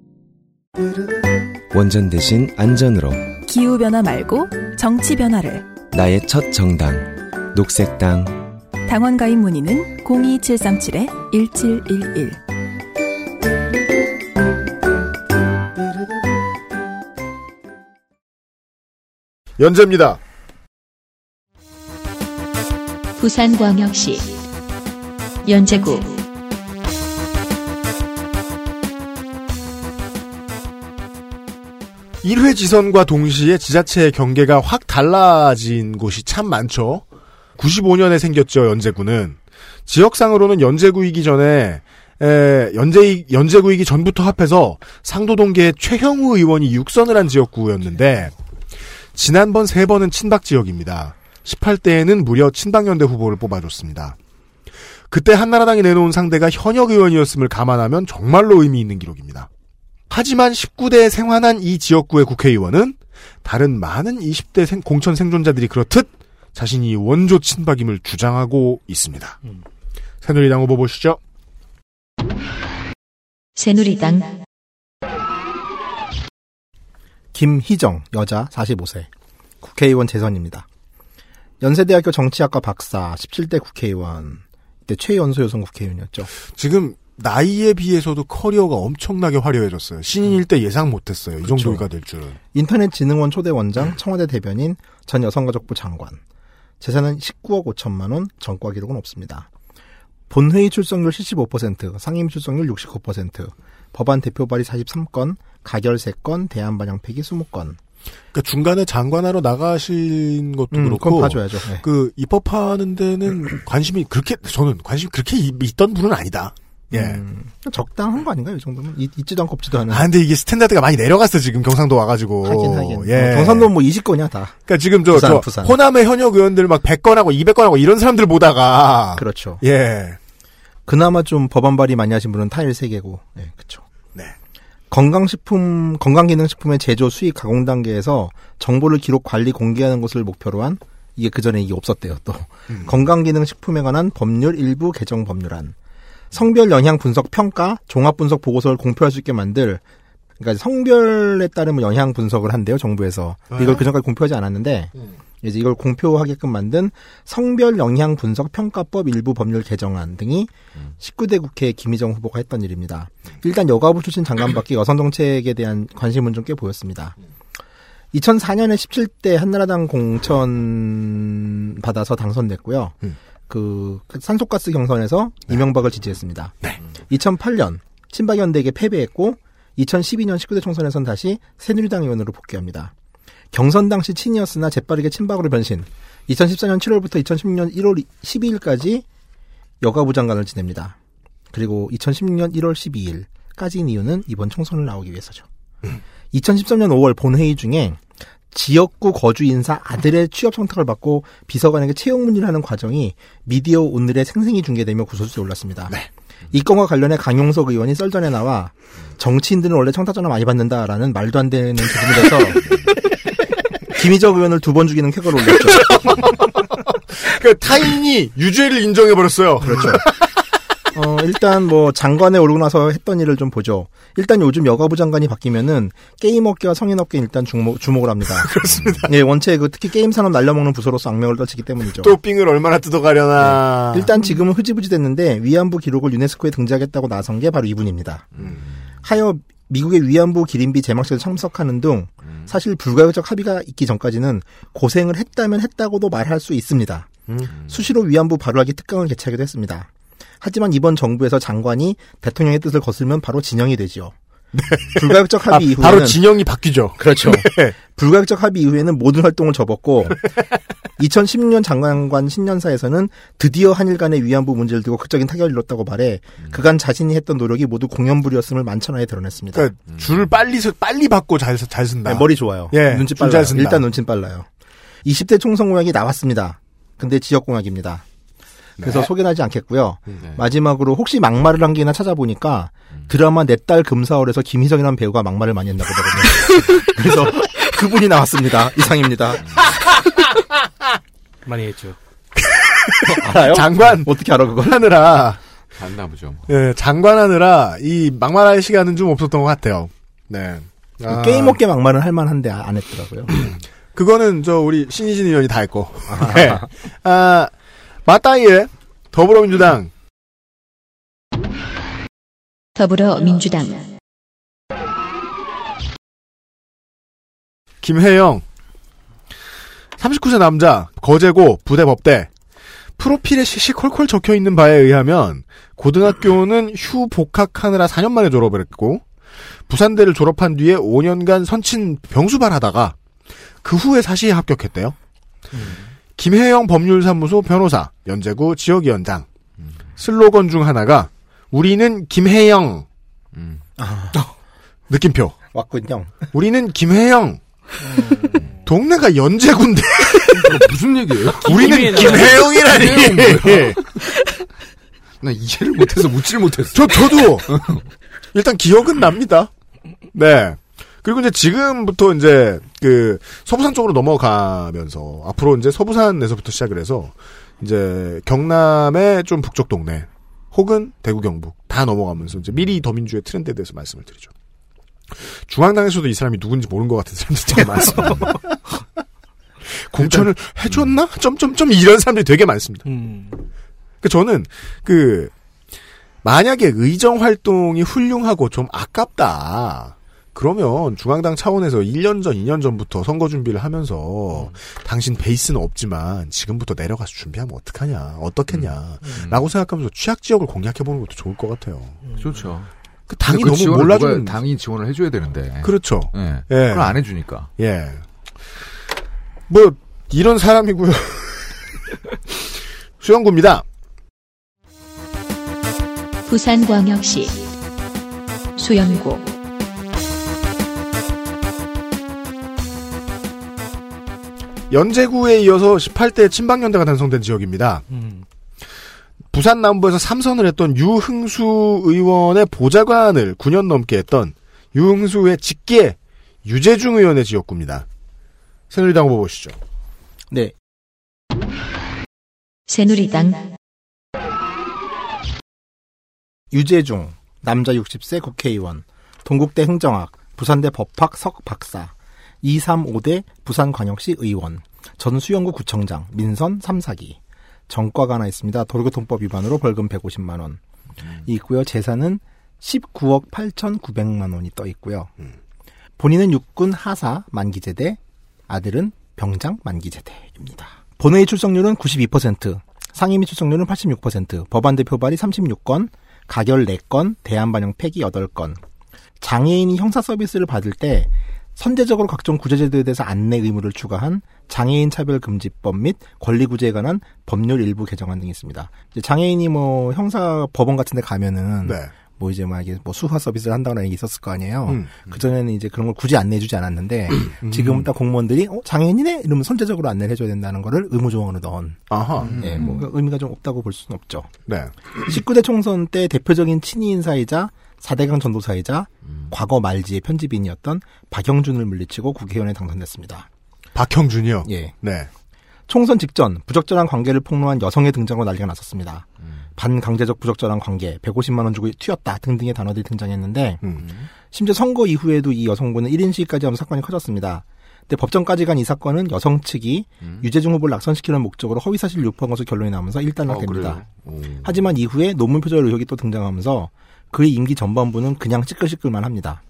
원전 대신 안전으로 기후 변화 말고 정치 변화를. 나의 첫 정당 녹색당 당원 가입 문의는 02737-1711. 연재입니다. 부산광역시 연제구 1회 지선과 동시에 지자체의 경계가 확 달라진 곳이 참 많죠. 95년에 생겼죠, 연제구는. 지역상으로는 연제구이기 전에 에, 연제 연제구이기 전부터 합해서 상도동계의 최형우 의원이 육선을 한 지역구였는데 지난번 세 번은 친박 지역입니다. 18대에는 무려 친박연대 후보를 뽑아줬습니다. 그때 한나라당이 내놓은 상대가 현역 의원이었음을 감안하면 정말로 의미 있는 기록입니다. 하지만 19대에 생환한 이 지역구의 국회의원은 다른 많은 20대 생, 공천 생존자들이 그렇듯 자신이 원조 친박임을 주장하고 있습니다. 새누리당 후보 보시죠. 새누리당 김희정 여자 45세 국회의원 재선입니다. 연세대학교 정치학과 박사 17대 국회의원 이때 최연소 여성 국회의원이었죠. 지금 나이에 비해서도 커리어가 엄청나게 화려해졌어요. 신인일 때 예상 못했어요. 이 정도가 될 줄은. 인터넷진흥원 초대 원장, 청와대 대변인, 전 여성가족부 장관. 재산은 19억 5천만 원, 전과 기록은 없습니다. 본회의 출석률 75%, 상임 출석률 69%, 법안 대표 발의 43건, 가결 3건, 대안 반영 폐기 20건. 그러니까 중간에 장관하러 나가신 것도 음, 그렇고 봐줘야죠. 네. 그 입법하는 데는 관심이 그렇게 저는 관심 이 그렇게 이- 있던 분은 아니다. 예. 음, 적당한 거 아닌가요, 이 정도면? 있, 있지도 않고 없지도 않은. 아 근데 이게 standard가 많이 내려갔어 지금 경상도 와가지고. 하긴, 하긴. 예. 어, 경상도 뭐 20건이야, 다. 그러니까 지금 저, 부산, 저 부산. 호남의 현역 의원들 막 100건하고 200건하고 이런 사람들 보다가 그렇죠. 예. 그나마 좀 법안 발의 많이 하신 분은 타일 3개고, 네, 그쵸. 네. 건강식품, 건강기능식품의 제조, 수익, 가공 단계에서 정보를 기록, 관리, 공개하는 것을 목표로 한, 이게 그전에 이게 없었대요, 또. 음. 건강기능식품에 관한 법률 일부 개정 법률안. 성별 영향 분석 평가, 종합 분석 보고서를 공표할 수 있게 만들, 그러니까 성별에 따르면 영향 분석을 한대요, 정부에서. 이걸 네. 그전까지 공표하지 않았는데, 이제 이걸 공표하게끔 만든 성별 영향 분석 평가법 일부 법률 개정안 등이 19대 국회 김희정 후보가 했던 일입니다. 일단 여가부 출신 장관 밖에 여성 정책에 대한 관심은 좀 꽤 보였습니다. 2004년에 17대 한나라당 공천 받아서 당선됐고요. 그 산소가스 경선에서 이명박을 지지했습니다. 2008년 친박연대에게 패배했고 2012년 19대 총선에선 다시 새누리당 의원으로 복귀합니다. 경선 당시 친이었으나 재빠르게 친박으로 변신. 2014년 7월부터 2016년 1월 12일까지 여가부 장관을 지냅니다. 그리고 2016년 1월 12일까지인 이유는 이번 총선을 나오기 위해서죠. 2013년 5월 본회의 중에 지역구 거주 인사 아들의 취업 선택을 받고 비서관에게 채용 문의를 하는 과정이 미디어 오늘에 생생히 중계되며 구설수에 올랐습니다. 이 건과 관련해 강용석 의원이 썰전에 나와 정치인들은 원래 청탁 전화 많이 받는다라는 말도 안 되는 부분을 해서 (laughs) 김희정 의원을 두 번 죽이는 쾌거를 올렸죠. (laughs) 그 타인이 유죄를 인정해 버렸어요. 그렇죠. 어, 일단 뭐 장관에 오르고 나서 했던 일을 좀 보죠. 일단 요즘 여가부 장관이 바뀌면은 게임 업계와 성인 업계 일단 주목, 주목을 합니다. (laughs) 그렇습니다. 예, 원체 그 특히 게임 산업 날려먹는 부서로서 악명을 떨치기 때문이죠. 또 삥을 얼마나 뜯어가려나. 일단 지금은 흐지부지 됐는데 위안부 기록을 유네스코에 등재하겠다고 나선 게 바로 이분입니다. 하여 미국의 위안부 기린비 제막식에 참석하는 등 사실 불가역적 합의가 있기 전까지는 고생을 했다면 했다고도 말할 수 있습니다. 수시로 위안부 발언하기 특강을 개최하기도 했습니다. 하지만 이번 정부에서 장관이 대통령의 뜻을 거슬면 바로 진영이 되지요. 불가역적 합의 아, 이후에는 바로 진영이 바뀌죠. 그렇죠. 네. 불가역적 합의 이후에는 모든 활동을 접었고 2016년 장관관 신년사에서는 드디어 한일 간의 위안부 문제를 두고 극적인 타결을 이뤘다고 말해 그간 자신이 했던 노력이 모두 공연불이었음을 만천하에 드러냈습니다. 그러니까 줄을 빨리 서- 빨리 받고 잘 잘 쓴다. 네, 머리 좋아요. 예, 눈치 빨라요. 일단 눈치 빨라요. 20대 총선 공약이 나왔습니다. 근데 지역 공약입니다. 그래서 네. 소개는 하지 않겠고요. 마지막으로 혹시 막말을 한 게나 찾아보니까 드라마 내 딸 금사월에서 김희정이라는 배우가 막말을 많이 했나 보거든요. (laughs) 그래서 그분이 나왔습니다. 이상입니다. (laughs) 많이 했죠. 알아요? 장관 어떻게 알아 그걸? 하느라 봤나 보죠. 예, 장관 하느라 이 막말할 시간은 좀 없었던 것 같아요. 네. 아, 게임 업계 막말은 할 만한데 안 했더라고요. 그거는 저 우리 신희진 의원이 다 했고. 네. 아, (laughs) 맞다이에 더불어민주당. 더불어민주당. 김혜영. 39세 남자 거제고 부대 법대. 프로필에 시시콜콜 적혀 있는 바에 의하면 고등학교는 휴 복학하느라 4년 만에 졸업을 했고 부산대를 졸업한 뒤에 5년간 선친 병수반 하다가 그 후에 사시에 합격했대요. 김혜영 법률사무소 변호사, 연제구 지역위원장. 슬로건 중 하나가 우리는 김혜영. 느낌표. 왔군요. 우리는 김혜영. 동네가 연제군데 무슨 얘기예요? 우리는 김혜영이라니. 김혜영? 나 이해를 못해서 묻지를 못했어. 저 저도 일단 기억은 납니다. 네. 그리고 이제 지금부터 이제 그 서부산 쪽으로 넘어가면서 앞으로 이제 서부산에서부터 시작을 해서 이제 경남의 좀 북쪽 동네 혹은 대구 경북 다 넘어가면서 이제 미리 더민주의 트렌드에 대해서 말씀을 드리죠. 중앙당에서도 이 사람이 누군지 모르는 것 같은 사람들이 되게 많습니다. (laughs) 공천을 해줬나? 점점점 이런 사람들이 되게 많습니다. 그 저는 그 만약에 의정 활동이 훌륭하고 좀 아깝다. 그러면 중앙당 차원에서 1년 전, 2년 전부터 선거 준비를 하면서 당신 베이스는 없지만 지금부터 내려가서 준비하면 어떡하냐, 어떻겠냐, 라고 생각하면서 취약 지역을 공략해보는 것도 좋을 것 같아요. 좋죠. 그 당이 그 너무 지원을 몰라주는. 당이 지원을 해줘야 되는데. 그렇죠. 예. 예. 그걸 안 해주니까. 예. 뭐, 이런 사람이고요. (laughs) 수영구입니다. 부산광역시 수영구 연제구에 이어서 18대 친박연대가 단성된 지역입니다. 부산 남부에서 삼선을 했던 유흥수 의원의 보좌관을 9년 넘게 했던 유흥수의 직계 유재중 의원의 지역구입니다. 새누리당 후보 보시죠. 네. 새누리당 유재중, 남자 60세 국회의원, 동국대 행정학, 부산대 법학 석 박사, 235대 부산광역시 의원, 전 수영구 구청장, 민선 3사기, 전과가 하나 있습니다. 도로교통법 위반으로 벌금 150만 원. 있고요. 재산은 19억 8,900만 원이 떠 있고요. 본인은 육군 하사 만기제대, 아들은 병장 만기제대입니다. 본회의 출석률은 92%, 상임위 출석률은 86%, 법안대 표발이 36건, 가결 4건, 대안반영 폐기 8건. 장애인이 형사 서비스를 받을 때 선제적으로 각종 구제제도에 대해서 안내 의무를 추가한 장애인 차별 금지법 및 권리 구제에 관한 법률 일부 개정안 등이 있습니다. 이제 장애인이 뭐 형사 법원 같은 데 가면은 네. 뭐 이제 만약에 뭐 수화 서비스를 한다거나 얘기 있었을 거 아니에요. 음. 그전에는 이제 그런 걸 굳이 안내해 주지 않았는데 음. (clears throat) 지금은 딱 공무원들이 어, 장애인이네? 이러면 선제적으로 안내를 해 줘야 된다는 거를 의무 조항으로 넣은. 아하. 예, 뭐 의미가 좀 없다고 볼 수는 없죠. 네. (clears throat) 19대 총선 때 대표적인 친위 인사이자 4대강 전도사이자 과거 말지의 편집인이었던 박영준을 물리치고 국회의원에 당선됐습니다. 박형준이요? 예. 네. 총선 직전 부적절한 관계를 폭로한 여성의 등장으로 난리가 났었습니다. 반강제적 부적절한 관계, 150만 원 주고 튀었다 등등의 단어들이 등장했는데 심지어 선거 이후에도 이 여성분은 1인 시위까지 하면서 사건이 커졌습니다. 근데 법정까지 간 이 사건은 여성 측이 유재중 후보를 낙선시키는 목적으로 허위사실 유포한 것으로 결론이 나면서 일단락됩니다. 하지만 이후에 논문 표절 의혹이 또 등장하면서 그의 임기 전반부는 그냥 찌끌찌끌만 합니다.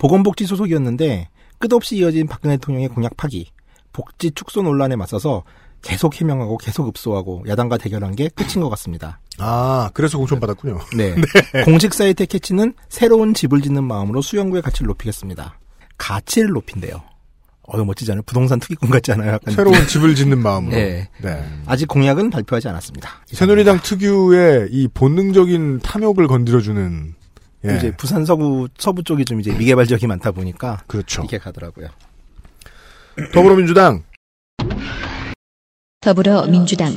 보건복지 소속이었는데 끝없이 이어진 박근혜 대통령의 공약 파기, 복지 축소 논란에 맞서서 계속 해명하고 계속 읍소하고 야당과 대결한 게 끝인 것 같습니다. 아, 그래서 공천 받았군요. (laughs) 네. 공식 사이트의 캐치는 새로운 집을 짓는 마음으로 수영구의 가치를 높이겠습니다. 가치를 높인대요. 어유 멋지지 않아요? 부동산 투기꾼 같지 않아요? 약간 새로운 집을 짓는 마음으로. 네. 네. 아직 공약은 발표하지 않았습니다. 새누리당 특유의 이 본능적인 탐욕을 건드려주는 예. 이제 부산 서구 서부 쪽이 좀 이제 미개발 지역이 많다 보니까 그렇죠. 이게 가더라고요. 더불어민주당 더불어민주당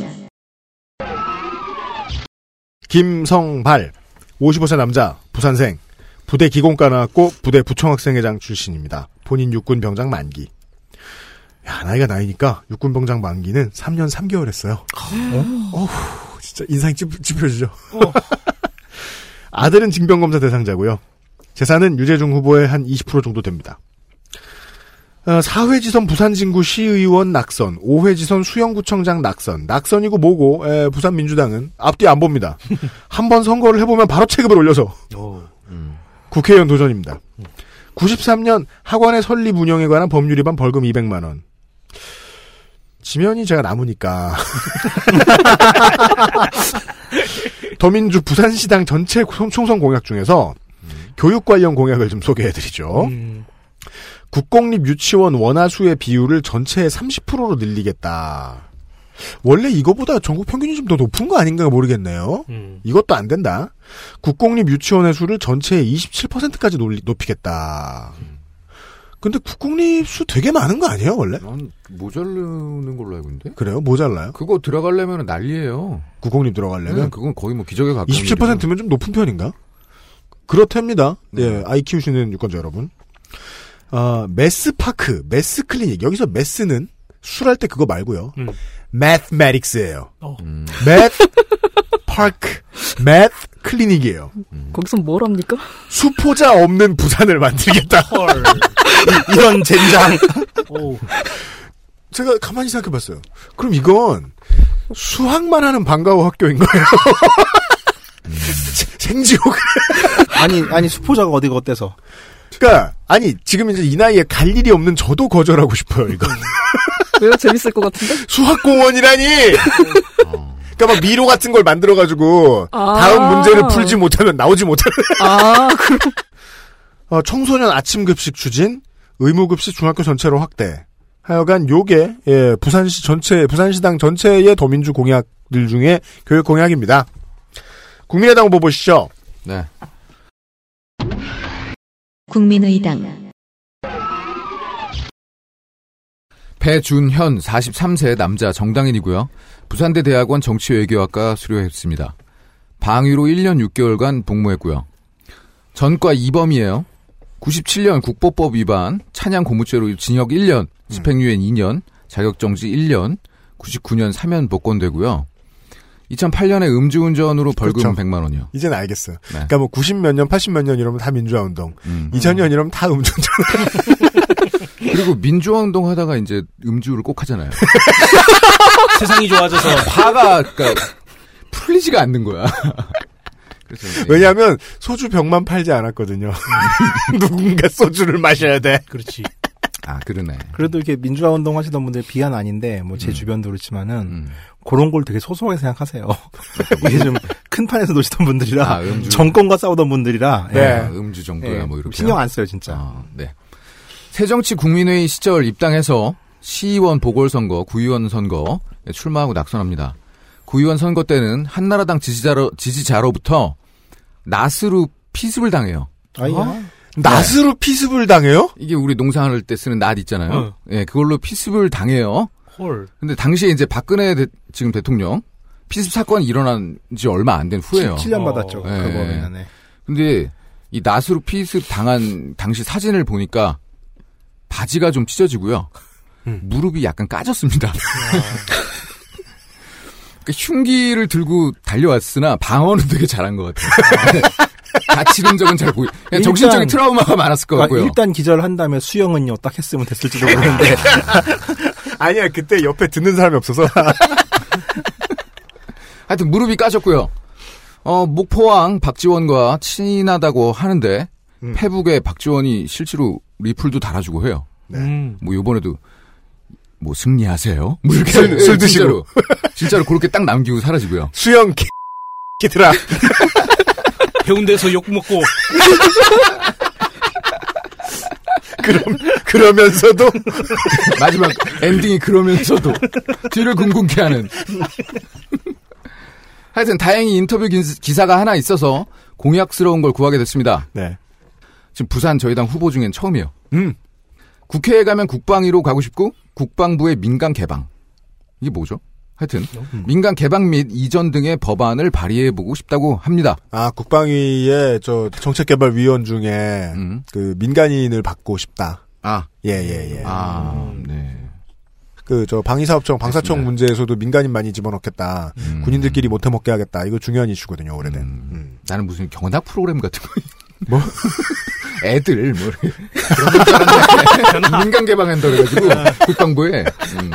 김성발 55세 남자 부산생 부대 기공과 나왔고 부대 부총학생회장 출신입니다. 본인 육군 병장 만기. 야 나이가 나이니까 육군 병장 만기는 3년 3개월 했어요. 어? 후 진짜 인상이 찝, 찝혀지죠. (laughs) 아들은 징병검사 대상자고요. 재산은 유재중 후보의 한 20% 정도 됩니다. 어, 4회지선 부산진구 시의원 낙선, 5회지선 수영구청장 낙선, 낙선이고 뭐고 에, 부산 민주당은 앞뒤 안 봅니다. (laughs) 한 번 선거를 해보면 바로 체급을 올려서 국회의원 도전입니다. 93년 학원의 설립 운영에 관한 법률 위반 벌금 200만 원. 지면이 제가 남으니까 (laughs) 더민주 부산시당 전체 총선 공약 중에서 교육 관련 공약을 좀 소개해드리죠. 음. 국공립 유치원 원화수의 비율을 전체의 30%로 늘리겠다. 원래 이거보다 전국 평균이 좀 더 높은 거 아닌가 모르겠네요. 음. 이것도 안 된다. 국공립 유치원의 수를 전체의 27%까지 높이겠다. 근데 국공립 수 되게 많은 거 아니에요, 원래? 난 모자르는 걸로 알고 있는데? 그래요? 모자라요? 그거 들어가려면 난리예요. 국공립 들어가려면? 네, 그건 거의 뭐 기적에 가까운 27%면 좀 높은 편인가? 그렇답니다. 예, 아이 키우시는 유권자 여러분. 아, Math Park, Math Clinic. 여기서 math는 수술할 때 그거 말고요. 음. Mathematics예요. 어. math park, math 클리닉이에요. 거기서 뭘 합니까? 수포자 없는 부산을 만들겠다. (laughs) 헐. 이, 런 젠장. 오. 제가 가만히 생각해봤어요. 그럼 이건 수학만 하는 방과후 학교인 거예요. (laughs) 생지옥. 아니 아니 수포자가 어디가 어때서? 그러니까 아니 지금 이제 이 나이에 갈 일이 없는 저도 거절하고 싶어요. 이거 (laughs) 왜요? 재밌을 것 같은데? (laughs) 수학공원이라니. 그러니까 막 미로 같은 걸 만들어가지고 아. 다음 문제를 풀지 못하면 나오지 못하는. 아, 그럼. 어, 청소년 아침 급식 추진, 의무 급식 중학교 전체로 확대. 하여간 요게 예, 부산시 전체 부산시당 전체의 더민주 공약들 중에 교육 공약입니다. 국민의당 후보 보시죠. 네. 국민의당 배준현 43세 남자 정당인이고요. 부산대 대학원 정치외교학과 수료했습니다. 방위로 1년 6개월간 복무했고요. 전과 2범이에요. 97년 국보법 위반, 찬양 고무죄로 징역 1년, 집행유예 2년, 자격정지 1년, 99년 사면 복권되고요. 2008년에 음주운전으로 벌금 그렇죠. 100만 원이요. 이제는 알겠어요. 네. 그러니까 뭐 90몇 년, 80몇 년 이러면 다 민주화 운동. 음. 2000년 이러면 다 음주운전. (laughs) 그리고 민주화 운동 하다가 이제 음주를 꼭 하잖아요. (laughs) 세상이 좋아져서 화가 그러니까 풀리지가 않는 거야. (laughs) 이제 왜냐하면 소주 병만 팔지 않았거든요. 누군가 소주를 마셔야 돼. 그렇지. 아 그러네. 그래도 이렇게 민주화 운동 하시던 분들 비하는 아닌데 뭐제 주변도 그렇지만은 그런 걸 되게 소소하게 생각하세요. (laughs) 이게 좀 큰 판에서 노시던 분들이라 아, 음주. 정권과 싸우던 분들이라 네. 예. 음주 정도야 예, 뭐 이렇게 신경 안 써요 진짜. 아, 네. 새정치 국민회의 시절 입당해서 시의원 보궐선거, 구의원 선거 출마하고 낙선합니다. 구의원 선거 때는 한나라당 지지자로, 지지자로부터 낫으로 피습을 당해요. 아이야. 낫으로 피습을 당해요? 이게 우리 농사할 때 쓰는 낫 있잖아요. 어. 예, 그걸로 피습을 당해요. 헐. 근데 당시에 이제 박근혜 대- 지금 대통령 피습 사건이 일어난 지 얼마 안 된 후에요. 7년 받았죠. 예. 그거는. 네. 근데 이 낫으로 피습 당한 당시 사진을 보니까 바지가 좀 찢어지고요. 무릎이 약간 까졌습니다. (laughs) 그러니까 흉기를 들고 달려왔으나 방어는 되게 잘한 것 같아요. (laughs) 다치는 적은 잘 보이. 그냥 일단- 정신적인 트라우마가 많았을 것 그러니까 같고요. 일단 기절 한 다음에 수영은요 딱 했으면 됐을지도 모르는데 (laughs) 아니야, 그때 옆에 듣는 사람이 없어서. (laughs) 하여튼 무릎이 까졌고요. 어, 목포왕 박지원과 친하다고 하는데 음. 페북에 박지원이 실제로 리플도 달아주고 해요. 음. 뭐 요번에도 뭐 승리하세요. (laughs) 뭐 이렇게 술- 술 예, 드시고. 진짜로, 진짜로 그렇게 딱 남기고 사라지고요. 수영 기들아. 배운 데서 욕 먹고 (laughs) 그럼 그러면서도 마지막 엔딩이 그러면서도 뒤를 궁금케 하는. 하여튼 다행히 인터뷰 기- 기사가 하나 있어서 공약스러운 걸 구하게 됐습니다. 네. 지금 부산 저희 당 후보 중엔 처음이에요. 음. 국회에 가면 국방위로 가고 싶고 국방부의 민간 개방. 이게 뭐죠? 하여튼 민간 개방 및 이전 등의 법안을 발의해 보고 싶다고 합니다. 아, 국방위의 저 정책개발위원 중에 음. 그 민간인을 받고 싶다. 아, 예, 예, 예. 아, 네. 그 저 방위사업청, 방사청 됐습니다. 문제에서도 민간인 많이 집어넣겠다. 음. 군인들끼리 못해 먹게 하겠다. 이거 중요한 이슈거든요, 오래된. 음. 음. 나는 무슨 경락 프로그램 같은 거. 뭐? (laughs) 애들 뭐 민간 개방한다 그래가지고 국방부에. 음,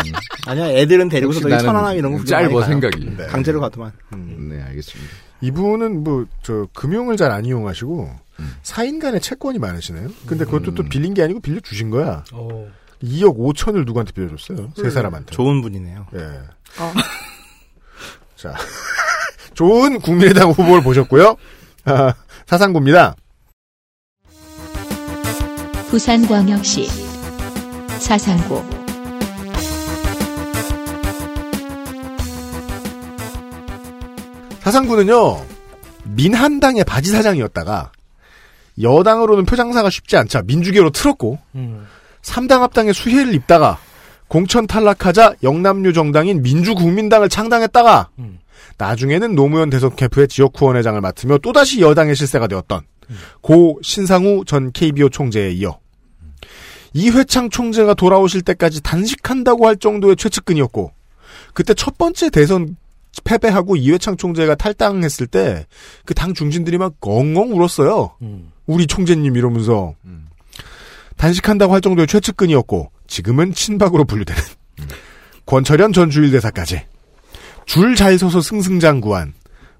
아니야 애들은 데리고서 저기 천안함 이런 거 짧아. 생각이. 네. 강제로 가더만. 네, 알겠습니다. 이분은 뭐 저 금융을 잘 안 이용하시고 음. 사인 간의 채권이 많으시네요. 근데 그것도 또 빌린 게 아니고 빌려 주신 거야. 어. 2억 5천을 누구한테 빌려줬어요? 세 사람한테. 좋은 분이네요. 예. 자, (laughs) 좋은 국민의당 후보를 보셨고요. 아, 사상구입니다. 부산광역시 사상고. 사상구는요 민한당의 바지 사장이었다가 여당으로는 표장사가 쉽지 않자 민주계로 틀었고 음. 3당 합당의 수혜를 입다가 공천 탈락하자 영남류 정당인 민주국민당을 창당했다가 나중에는 노무현 대선 캠프의 지역후원회장을 맡으며 또다시 여당의 실세가 되었던 고 신상우 전 KBO 총재에 이어 이회창 총재가 돌아오실 때까지 단식한다고 할 정도의 최측근이었고 그때 첫 번째 대선 패배하고 이회창 총재가 탈당했을 때 그 당 중진들이 막 엉엉 울었어요. 우리 총재님 이러면서 단식한다고 할 정도의 최측근이었고 지금은 친박으로 분류되는 (laughs) 권철현 전 주일대사까지 줄 잘 서서 승승장구한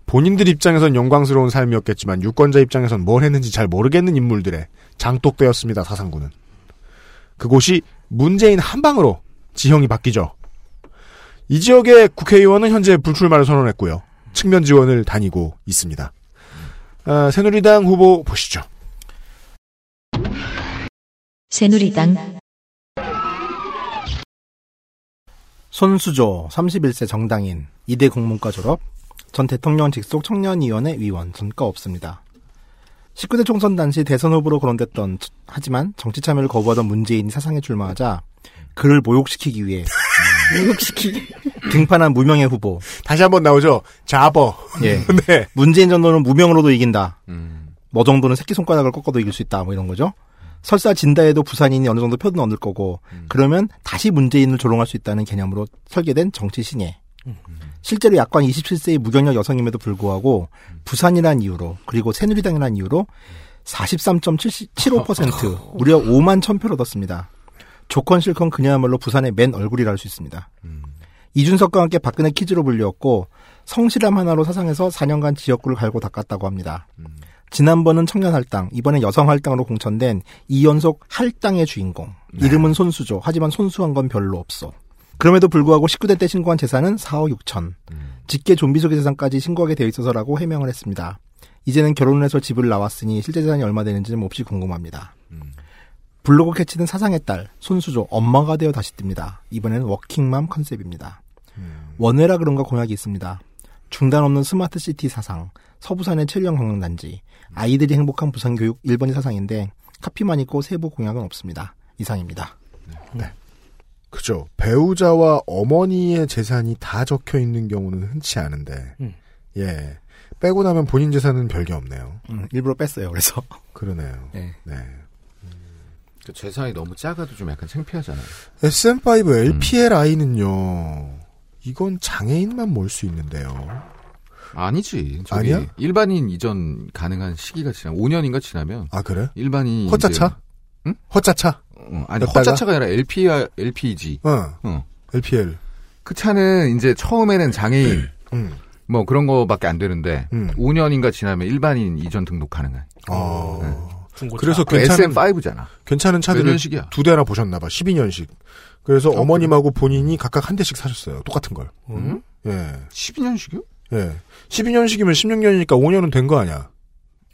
본인들 입장에선 영광스러운 삶이었겠지만 유권자 입장에선 뭘 했는지 잘 모르겠는 인물들의 장독되었습니다. 사상구는 그곳이 문재인 한방으로 지형이 바뀌죠. 이 지역의 국회의원은 현재 불출마를 선언했고요. 측면 지원을 다니고 있습니다. 아, 새누리당 후보 보시죠. 새누리당 손수조 31세 정당인 이대 공문과 졸업 전 대통령 직속 청년위원회 위원 전과 없습니다. 19대 총선 당시 대선 후보로 거론됐던 하지만 정치 참여를 거부하던 문재인이 사상에 출마하자 그를 모욕시키기 위해 (laughs) 모욕시키기 등판한 무명의 후보 다시 한번 나오죠. 자버. 예. (laughs) 네. 문재인 정도는 무명으로도 이긴다. 너 정도는 새끼 손가락을 꺾어도 이길 수 있다. 뭐 이런 거죠. 설사 진다해도 부산인이 어느 정도 표는 얻을 거고 그러면 다시 문재인을 조롱할 수 있다는 개념으로 설계된 정치 신예. 실제로 약관 27세의 무경력 여성임에도 불구하고 부산이란 이유로 그리고 새누리당이란 이유로 43.75% (laughs) 무려 5만 1000표를 얻었습니다. 조건 실컷 그녀야말로 부산의 맨 얼굴이라 할 수 있습니다. 이준석과 함께 박근혜 키즈로 불렸고 성실함 하나로 사상에서 4년간 지역구를 갈고 닦았다고 합니다. 지난번은 청년 할당, 이번엔 여성 할당으로 공천된 이연속 할당의 주인공. 이름은 손수죠. 하지만 손수한 건 별로 없어. 그럼에도 불구하고 19대 때 신고한 재산은 4억 6천. 직계존비속의 재산까지 신고하게 되어 있어서라고 해명을 했습니다. 이제는 결혼을 해서 집을 나왔으니 실제 재산이 얼마 되는지는 몹시 궁금합니다. 블로그 캐치는 사상의 딸, 손수조, 엄마가 되어 다시 뜹니다. 이번에는 워킹맘 컨셉입니다. 원외라 그런가 공약이 있습니다. 중단 없는 스마트 시티 사상, 서부산의 체류형 관광단지, 아이들이 행복한 부산 교육 1번이 사상인데 카피만 있고 세부 공약은 없습니다. 이상입니다. 네. 그죠. 배우자와 어머니의 재산이 다 적혀 있는 경우는 흔치 않은데, 음. 예. 빼고 나면 본인 재산은 별게 없네요. 음, 일부러 뺐어요. 그래서 (laughs) 그러네요. 네. 네. 그 재산이 너무 작아도 좀 약간 창피하잖아요. SM5 LPLI는요, 이건 장애인만 몰 수 있는데요. 아니지. 저기 아니야? 일반인 이전 가능한 시기가 지나면 5년인가 지나면 아, 그래? 일반인 허짜차? 응? 허짜차? 어, 아니 였다가? 허짜차가 아니라 LP LPG. 어. 어. LPL. 그 차는 이제 처음에는 장애인 음. 뭐 그런 거밖에 안 되는데 음. 5년인가 지나면 일반인 이전 등록 가능한. 어. 중고차. 그래서 그 괜찮은 SM5잖아. 괜찮은 몇 차들을? 두 대나 보셨나 봐. 12년식. 그래서 어, 머님하고 본인이 각각 한 대씩 사셨어요. 똑같은 걸. 음? 예. 12년식이요? 예. 12년식이면 16년이니까 5년은 된 거 아니야.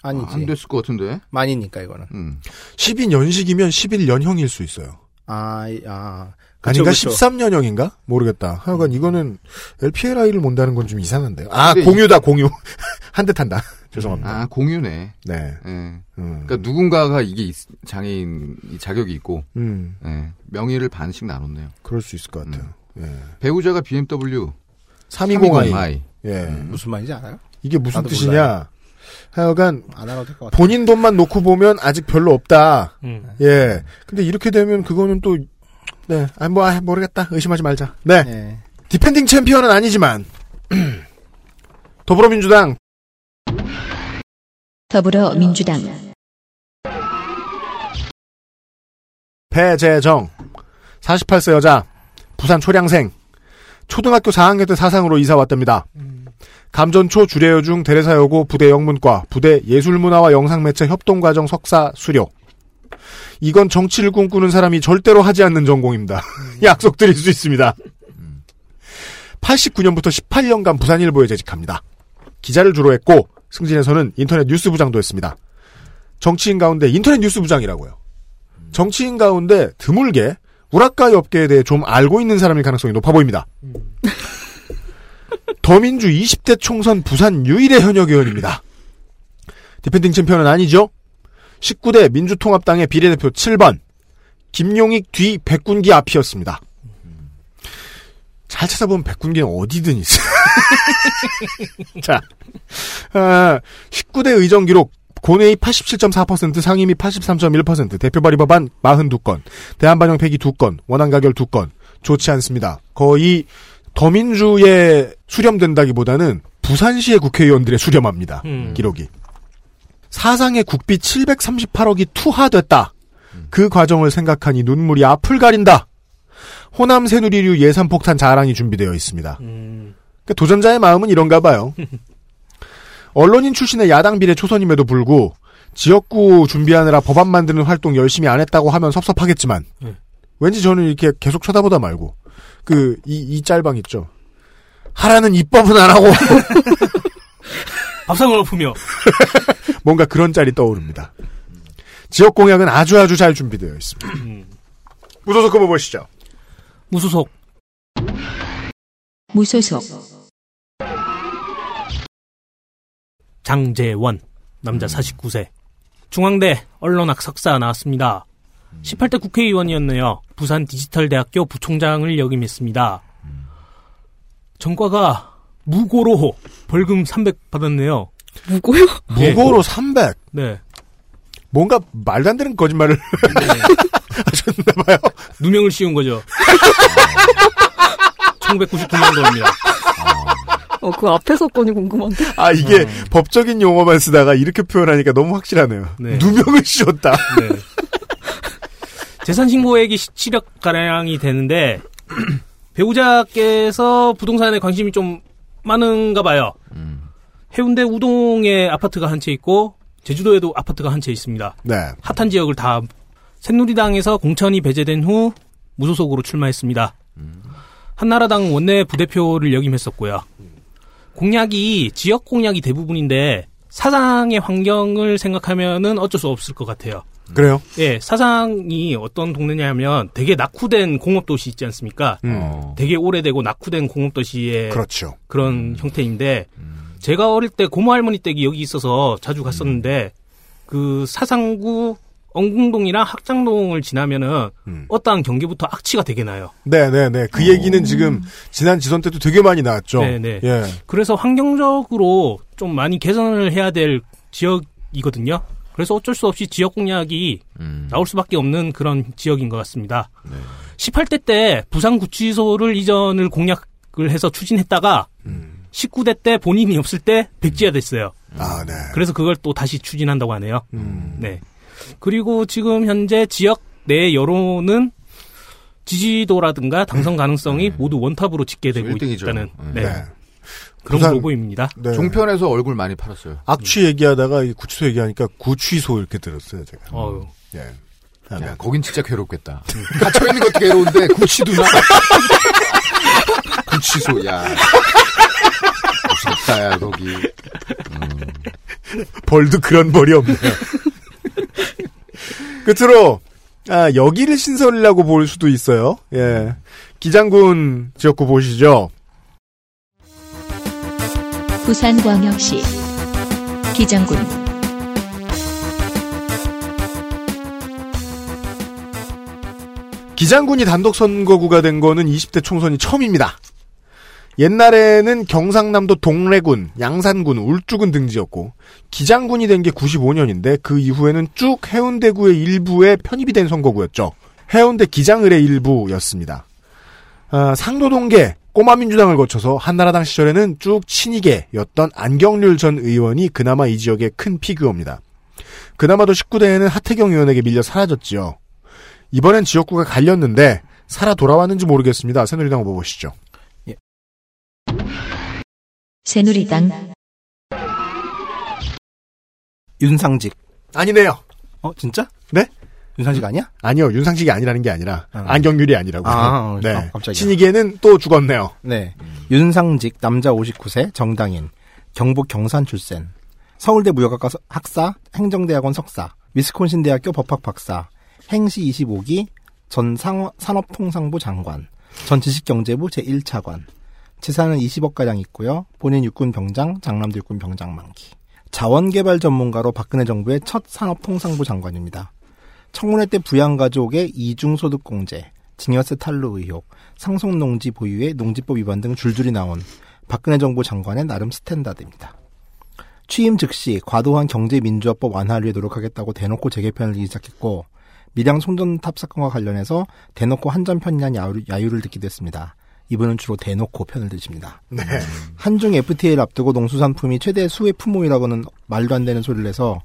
아니지. 안 됐을 것 같은데. 많이니까 이거는. 음. 12년식이면 11년형일 수 있어요. 아, 이- 아. 그쵸, 아닌가? 그쵸. 13년형인가? 모르겠다. 하여간 이거는 LPLI를 몬다는 건 좀 이상한데요. 아, 공유다, 공유. (laughs) 한대 탄다. (laughs) 죄송합니다. 아 공유네. 네. 예. 음. 그러니까 누군가가 이게 있- 장애인 이 자격이 있고 음. 예. 명의를 반씩 나눴네요. 그럴 수 있을 것 같아요. 예. 배우자가 BMW 320i. 예. 무슨 말인지 알아요? 이게 무슨 뜻이냐? 몰라요. 하여간 안 알아도 될 것 같아요. 본인 돈만 놓고 보면 아직 별로 없다. 음. 예. 근데 이렇게 되면 그거는 또 네, 아, 뭐 아, 모르겠다. 의심하지 말자. 네. 네. 디펜딩 챔피언은 아니지만 (clears throat) 더불어민주당 더불어민주당 배재정 48세 여자 부산 초량생 초등학교 4학년 때 사상으로 이사 왔답니다. 감전초 주례여중 대레사여고 부대 영문과 부대 예술문화와 영상매체 협동과정 석사 수료 이건 정치를 꿈꾸는 사람이 절대로 하지 않는 전공입니다. (laughs) 약속드릴 수 있습니다. 89년부터 18년간 부산일보에 재직합니다. 기자를 주로 했고 승진에서는 인터넷 뉴스 부장도 했습니다. 정치인 가운데 인터넷 뉴스 부장이라고요. 정치인 가운데 드물게 우라카이 업계에 대해 좀 알고 있는 사람일 가능성이 높아 보입니다. (laughs) 더민주 20대 총선 부산 유일의 현역 의원입니다. 디펜딩 챔피언은 아니죠. 19대 민주통합당의 비례대표 7번 김용익 뒤 백군기 앞이었습니다. 잘 찾아보면 백군기는 어디든 있어요. (laughs) 자, 아, 19대 의정 기록 고내의 87.4%, 상임위 83.1%, 대표 발의 법안 42건, 대한 반영 폐기 2건, 원안 가결 2건. 좋지 않습니다. 거의 더민주에 수렴된다기보다는 부산시의 국회의원들의 수렴합니다. 음. 기록이. 사상의 국비 738억이 투하됐다. 그 과정을 생각하니 눈물이 앞을 가린다. 호남 새누리류 예산 폭탄 자랑이 준비되어 있습니다. 그러니까 도전자의 마음은 이런가 봐요. 언론인 출신의 야당 비례 초선임에도 불구 지역구 준비하느라 법안 만드는 활동 열심히 안 했다고 하면 섭섭하겠지만 네. 왠지 저는 이렇게 계속 쳐다보다 말고 그 이 이 짤방 있죠. 하라는 입법은 안 하고 (laughs) 밥상을 엎으며 (laughs) 뭔가 그런 짤이 떠오릅니다. 지역 공약은 아주 아주 잘 준비되어 있습니다. 무소속 후보 보시죠. 무소속 무소속 장재원 남자 49세 중앙대 언론학 석사 나왔습니다. 18대 국회의원이었네요. 부산 디지털대학교 부총장을 역임했습니다. 전과가 무고로 벌금 300 받았네요. 무고요? 무고로 300. 네. 뭔가 말도 안 되는 거짓말을 하셨나봐요. 누명을 씌운 거죠. 1999만 원입니다. 어, 그 앞에 사건이 궁금한데. 아 이게 법적인 용어만 쓰다가 이렇게 표현하니까 너무 확실하네요. 네. 누명을 씌웠다. 네. 재산 신고액이 7억 가량이 되는데 배우자께서 부동산에 관심이 좀 많은가 봐요. 해운대 우동에 아파트가 한 채 있고 제주도에도 아파트가 한 채 있습니다. 네. 핫한 지역을 다 새누리당에서 공천이 배제된 후 무소속으로 출마했습니다. 한나라당 원내 부대표를 역임했었고요. 공약이 지역 공약이 대부분인데 사상의 환경을 생각하면은 어쩔 수 없을 것 같아요. 그래요? 예, 사상이 어떤 동네냐면 되게 낙후된 공업 도시 있지 않습니까? 음. 되게 오래되고 낙후된 공업 도시의 그렇죠. 그런 형태인데 제가 어릴 때 고모 할머니 댁이 여기 있어서 자주 갔었는데 그 사상구 엉궁동이랑 학장동을 지나면은 어떠한 경계부터 악취가 되게 나요. 네네네. 그 얘기는 지금 지난 지선 때도 되게 많이 나왔죠. 네네. 예. 그래서 환경적으로 좀 많이 개선을 해야 될 지역이거든요. 그래서 어쩔 수 없이 지역 공약이 나올 수밖에 없는 그런 지역인 것 같습니다. 18대 때 부산구치소를 이전을 공약을 해서 추진했다가 19대 때 본인이 없을 때 백지화 됐어요. 아, 네. 그래서 그걸 또 다시 추진한다고 하네요. 네. 그리고 지금 현재 지역 내 여론은 지지도라든가 당선 가능성이 모두 원탑으로 집계되고. 있다는 네. 네. 그런 부산- 로고입니다. 네. 종편에서 얼굴 많이 팔았어요. 악취 얘기하다가 이 구치소 얘기하니까 구취소 이렇게 들었어요, 제가. 어휴. 예. 야, 거긴 진짜 괴롭겠다. 갇혀 있는 것도 괴로운데 구치도 나. 구치소 야. 무섭다 야 거기. 벌도 그런 벌이 없네요. (laughs) 끝으로 아, 여기를 신설이라고 볼 수도 있어요. 예. 기장군 지역구 보시죠. 부산광역시 기장군 기장군이 단독 선거구가 된 거는 20대 총선이 처음입니다. 옛날에는 경상남도 동래군, 양산군, 울주군 등지였고 기장군이 된 게 95년인데 그 이후에는 쭉 해운대구의 일부에 편입이 된 선거구였죠. 해운대 기장을의 일부였습니다. 아, 상도동계 꼬마 민주당을 거쳐서 한나라당 시절에는 쭉 친이계였던 안경률 전 의원이 그나마 이 지역의 큰 피규어입니다. 그나마도 19대에는 하태경 의원에게 밀려 사라졌지요. 이번엔 지역구가 갈렸는데 살아 돌아왔는지 모르겠습니다. 새누리당 후보 보시죠. 새누리당 윤상직. 아니네요. 어, 진짜? 네? 윤상직 아니야? 아니요. 윤상식이 아니라는 게 아니라 아. 안경률이 아니라고. 아, 어, (laughs) 네. 어, 깜짝이야. 친이계는 또 죽었네요. 네. 윤상직, 남자 59세, 정당인, 경북 경산 출생, 서울대 무역학과 서- 학사, 행정대학원 석사, 위스콘신 대학교 법학 박사, 행시 25기 전 상, 산업통상부 장관, 전 지식경제부 제1차관. 재산은 20억가량 있고요. 본인 육군 병장, 장남도 육군 병장 만기. 자원개발 전문가로 박근혜 정부의 첫 산업통상부 장관입니다. 청문회 때 부양 가족의 이중소득공제, 증여세 탈루 의혹, 상속농지 보유의 농지법 위반 등 줄줄이 나온 박근혜 정부 장관의 나름 standard입니다. 취임 즉시 과도한 경제민주화법 완화를 위해 노력하겠다고 대놓고 재개편을 시작했고 밀양 송전탑 사건과 관련해서 대놓고 한전편이란 야유를 듣기도 했습니다. 이분은 주로 대놓고 편을 드십니다. 네. 한중 FTA를 앞두고 농수산품이 최대 수혜 품목이라고는 말도 안 되는 소리를 해서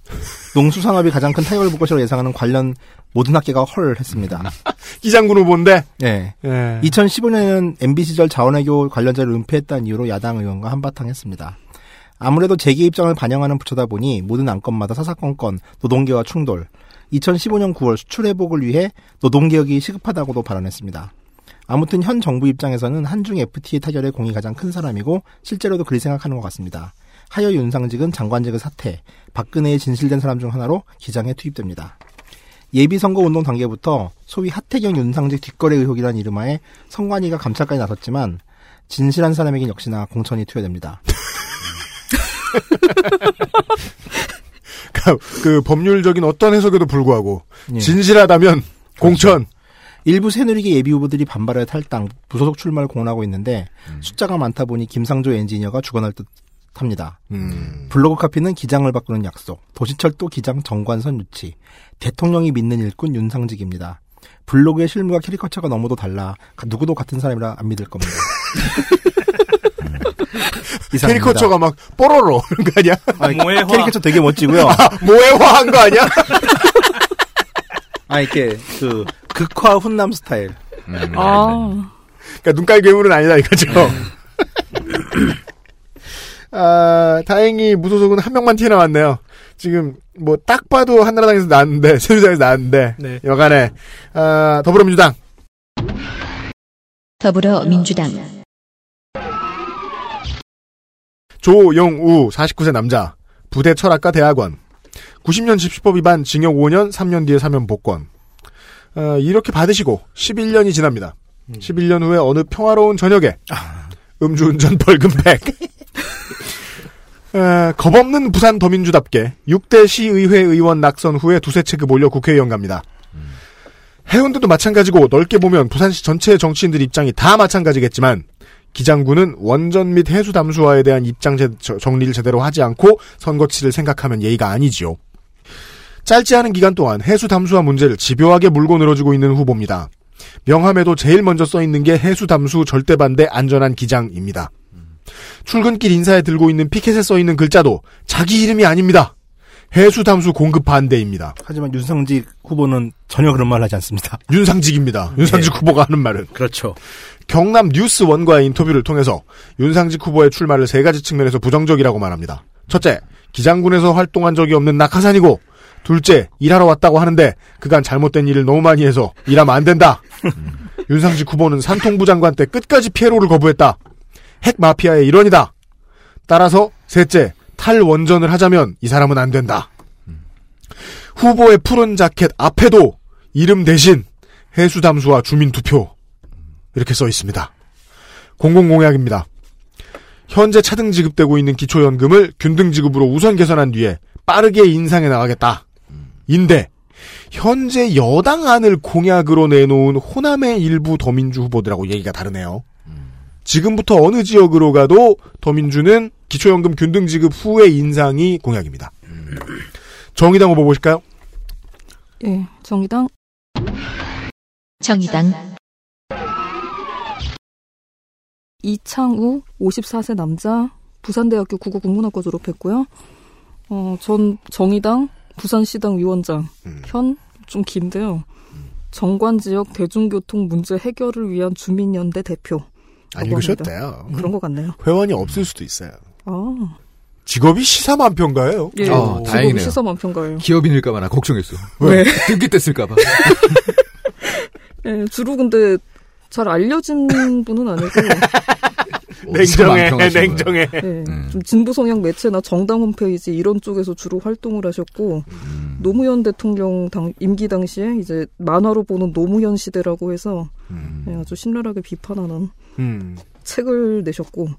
농수산업이 가장 큰 타격을 볼 것이라고 예상하는 관련 모든 학계가 헐 했습니다. (laughs) 기장군 후보인데. 네. 예. 2015년에는 MB 시절 자원외교 관련자를 은폐했다는 이유로 야당 의원과 한바탕 했습니다. 아무래도 재계 입장을 반영하는 부처다 보니 모든 안건마다 사사건건 노동계와 충돌. 2015년 9월 수출 회복을 위해 노동개혁이 시급하다고도 발언했습니다. 아무튼 현 정부 입장에서는 한중 FTA 타결의 공이 가장 큰 사람이고 실제로도 그리 생각하는 것 같습니다. 하여 윤상직은 장관직을 사퇴, 박근혜의 진실된 사람 중 하나로 기장에 투입됩니다. 예비선거 운동 단계부터 소위 하태경 윤상직 뒷거래 의혹이라는 이름하에 성관이가 감찰까지 나섰지만 진실한 사람에겐 역시나 공천이 투여됩니다. 그, (laughs) 그 법률적인 어떤 해석에도 불구하고 예. 진실하다면 공천. 일부 새누리계 예비 후보들이 반발해 탈당, 부소속 출마를 공언하고 있는데 숫자가 많다 보니 김상조 엔지니어가 주관할 듯 합니다. 음. 블로그 카피는 기장을 바꾸는 약속, 도시철도 기장 정관선 유치, 대통령이 믿는 일꾼 윤상직입니다. 블로그의 실물과 캐리커처가 너무도 달라 가- 누구도 같은 사람이라 안 믿을 겁니다. (laughs) 이상입니다. 캐리커처가 막 뽀로로 이런 거 아니야? 아니, 캐리커처 되게 멋지고요. 아, 모에화한 거 아니야? (laughs) 아 이렇게 그 극화 훈남 스타일. 아. 그러니까 눈깔 괴물은 아니다 이거죠. 아, 다행히 무소속은 한 명만 튀어나왔네요. 지금 뭐 딱 봐도 한나라당에서 나왔는데 (laughs) 새누리당에서 나왔는데 네. 여간에 아, 더불어민주당 더불어민주당 조영우 49세 남자 부대 철학과 대학원 90년 집시법 위반 징역 5년 3년 뒤에 사면 복권 어, 이렇게 받으시고 11년이 지납니다. 11년 후에 어느 평화로운 저녁에 음주운전 벌금팩 어, 겁없는 부산 더민주답게 6대 시의회 의원 낙선 후에 두세 체급 올려 국회의원 갑니다. 해운대도 마찬가지고 넓게 보면 부산시 전체의 정치인들 입장이 다 마찬가지겠지만 기장군은 원전 및 해수 담수화에 대한 입장 제- 저- 정리를 제대로 하지 않고 선거치를 생각하면 예의가 아니지요. 짧지 않은 기간 동안 해수 담수화 문제를 집요하게 물고 늘어지고 있는 후보입니다. 명함에도 제일 먼저 써 있는 게 해수 담수 절대 반대 안전한 기장입니다. 출근길 인사에 들고 있는 피켓에 써 있는 글자도 자기 이름이 아닙니다. 해수 담수 공급 반대입니다. 하지만 윤상직 후보는 전혀 그런 말 하지 않습니다. (laughs) 윤상직입니다. 윤상직 후보가 하는 말은. 그렇죠. 경남 뉴스 원과의 인터뷰를 통해서 윤상직 후보의 출마를 세 가지 측면에서 부정적이라고 말합니다. 첫째, 기장군에서 활동한 적이 없는 낙하산이고, 둘째, 일하러 왔다고 하는데 그간 잘못된 일을 너무 많이 해서 일하면 안 된다. 윤상직 후보는 산통부 장관 때 끝까지 피해로를 거부했다. 핵 마피아의 일원이다. 따라서 셋째, 탈원전을 하자면 이 사람은 안 된다. 후보의 푸른 자켓 앞에도 이름 대신 해수담수와 주민투표 이렇게 써 있습니다. 공공공약입니다. 현재 차등 지급되고 있는 기초연금을 균등 지급으로 우선 개선한 뒤에 빠르게 인상해 나가겠다. 인데 현재 여당 안을 공약으로 내놓은 호남의 일부 더민주 후보들하고 얘기가 다르네요. 지금부터 어느 지역으로 가도 더민주는 기초연금 균등 지급 후의 인상이 공약입니다. 정의당 후보 보실까요? 예, 정의당 정의당 이창우 54세 남자 부산대학교 국어국문학과 졸업했고요. 어, 전 정의당 부산시당 위원장 현좀 긴데요. 정관 지역 대중교통 문제 해결을 위한 주민연대 대표. 안 읽으셔도 돼요. 그런 것 같네요. 회원이 없을 수도 있어요. 아, 직업이 시사만평가예요. 예, 어, 직업이 다행이네요. 시사만평가예요. 기업인일까봐 나 걱정했어. 왜? 등기 뗐을까봐. (laughs) 예, 주로 근데 잘 알려진 분은 아니고 (laughs) 냉정해, 만평하신 냉정해. 예, 좀 진보 성향 매체나 정당 홈페이지 이런 쪽에서 주로 활동을 하셨고 노무현 대통령 당, 임기 당시에 이제 만화로 보는 노무현 시대라고 해서 음. 네, 아주 신랄하게 비판하는 음. 책을 내셨고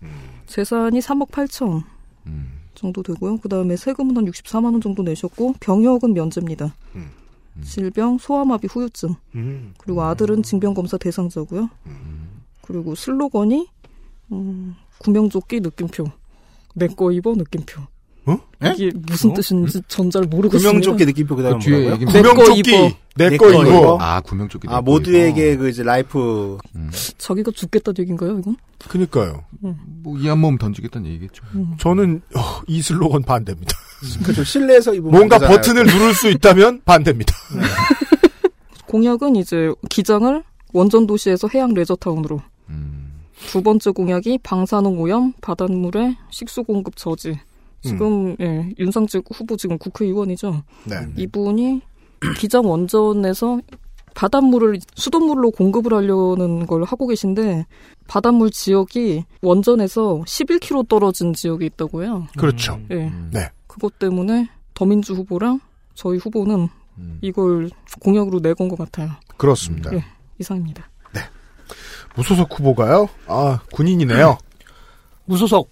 재산이 3억 8천 음. 정도 되고요. 그 다음에 세금은 한 64만 원 정도 내셨고 병역은 면제입니다. 음. 질병, 소아마비, 후유증. 음. 그리고 아들은 징병검사 대상자고요. 그리고 슬로건이 음, 구명조끼 느낌표. 내 거 입어 느낌표. 어? 이게 무슨 어? 뜻인지 전 잘 모르겠습니다. 구명조끼 느낌표 그 다음 그 뒤에 뭐라고요? 구명조끼 입어. 내내거거 입어. 입어. 아 구명조끼. 아 모두에게 그 이제 life 자기가 죽겠다는 얘기인가요, 이건? 그니까요. 뭐이 한 몸 던지겠다는 얘기겠죠. 저는 어, 이 슬로건 반대입니다. 그죠 실내에서 입으면 뭔가 안 되잖아요. 버튼을 누를 수 있다면 반대입니다. (laughs) 공약은 이제 기장을 원전 도시에서 해양 레저타운으로. 두 번째 공약이 방사능 오염, 바닷물의 식수 공급 저지. 지금 예, 윤상직 후보 지금 국회의원이죠. 네. 이분이 기장 원전에서 바닷물을 수돗물로 공급을 하려는 걸 하고 계신데 바닷물 지역이 원전에서 11km 떨어진 지역이 있다고요. 그렇죠. 예. 네. 그것 때문에 더민주 후보랑 저희 후보는 이걸 공약으로 내건 것 같아요. 그렇습니다. 예, 이상입니다. 무소속 후보가요? 아, 군인이네요. (clears throat) 무소속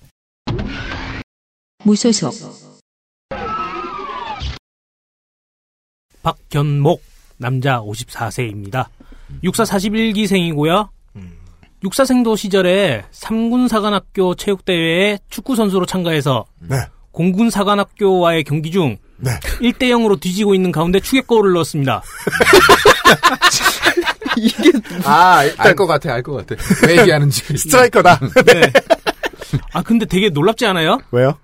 무소속 박견목 남자 54세입니다. 육사 41기생이고요. 육사생도 시절에 삼군사관학교 체육대회에 축구선수로 참가해서 네. 공군사관학교와의 경기 중 네. 1대 0으로 뒤지고 있는 가운데 추격골을 넣었습니다. (laughs) (laughs) 이게 아, 일단 알것 같아, 알 것 같아. 왜 얘기하는지. (laughs) 스트라이커다. (laughs) 네. 아 근데 되게 놀랍지 않아요? 왜요?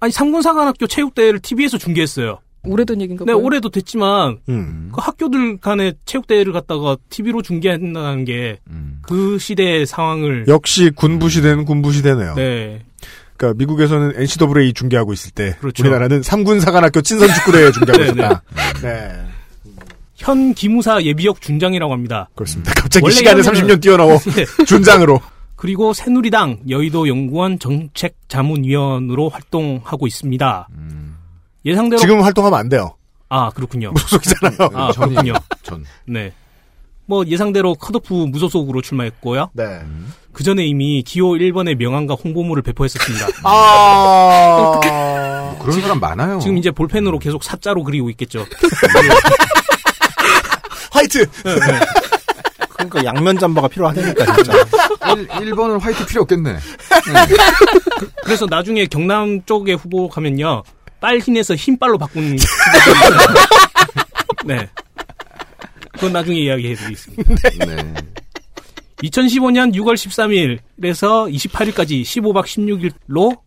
아니 삼군사관학교 체육대회를 TV에서 중계했어요. 오래된 얘기인가 네, 봐요. 올해도 됐지만 음. 그 학교들 간의 체육대회를 갖다가 TV로 중계한다는 게 그 시대의 상황을 역시 군부 시대는 군부 시대네요. 네. 그러니까 미국에서는 NCAA 중계하고 있을 때 그렇죠. 우리나라는 삼군 사관학교 친선 축구대회 중계하고 네, 있었다. 네. 현 기무사 예비역 준장이라고 합니다. 그렇습니다. 갑자기 이러면은- 30년 뛰어넘어 (laughs) 네. 준장으로. 그리고 새누리당 여의도 연구원 정책자문위원으로 활동하고 있습니다. 예상대로 지금 활동하면 안 돼요. 아 그렇군요. 무소속이잖아요. 아 그렇군요. 전. 네. 뭐 예상대로 컷오프 무소속으로 출마했고요. 네. 그 전에 이미 기호 1번의 명함과 홍보물을 배포했었습니다. (laughs) 아. 뭐 그런 사람 많아요. 지금 이제 볼펜으로 계속 사자로 그리고 있겠죠. (laughs) 화이트. 그러니까 양면 잠바가 필요하다니까 진짜. (laughs) 1, 번은 화이트 필요 없겠네. 그래서 나중에 경남 쪽에 후보 가면요. 빨 흰에서 흰빨로 바꾼 (laughs) 네. 그건 나중에 이야기해드리겠습니다. 네. 2015년 6월 13일에서 28일까지 15박 16일로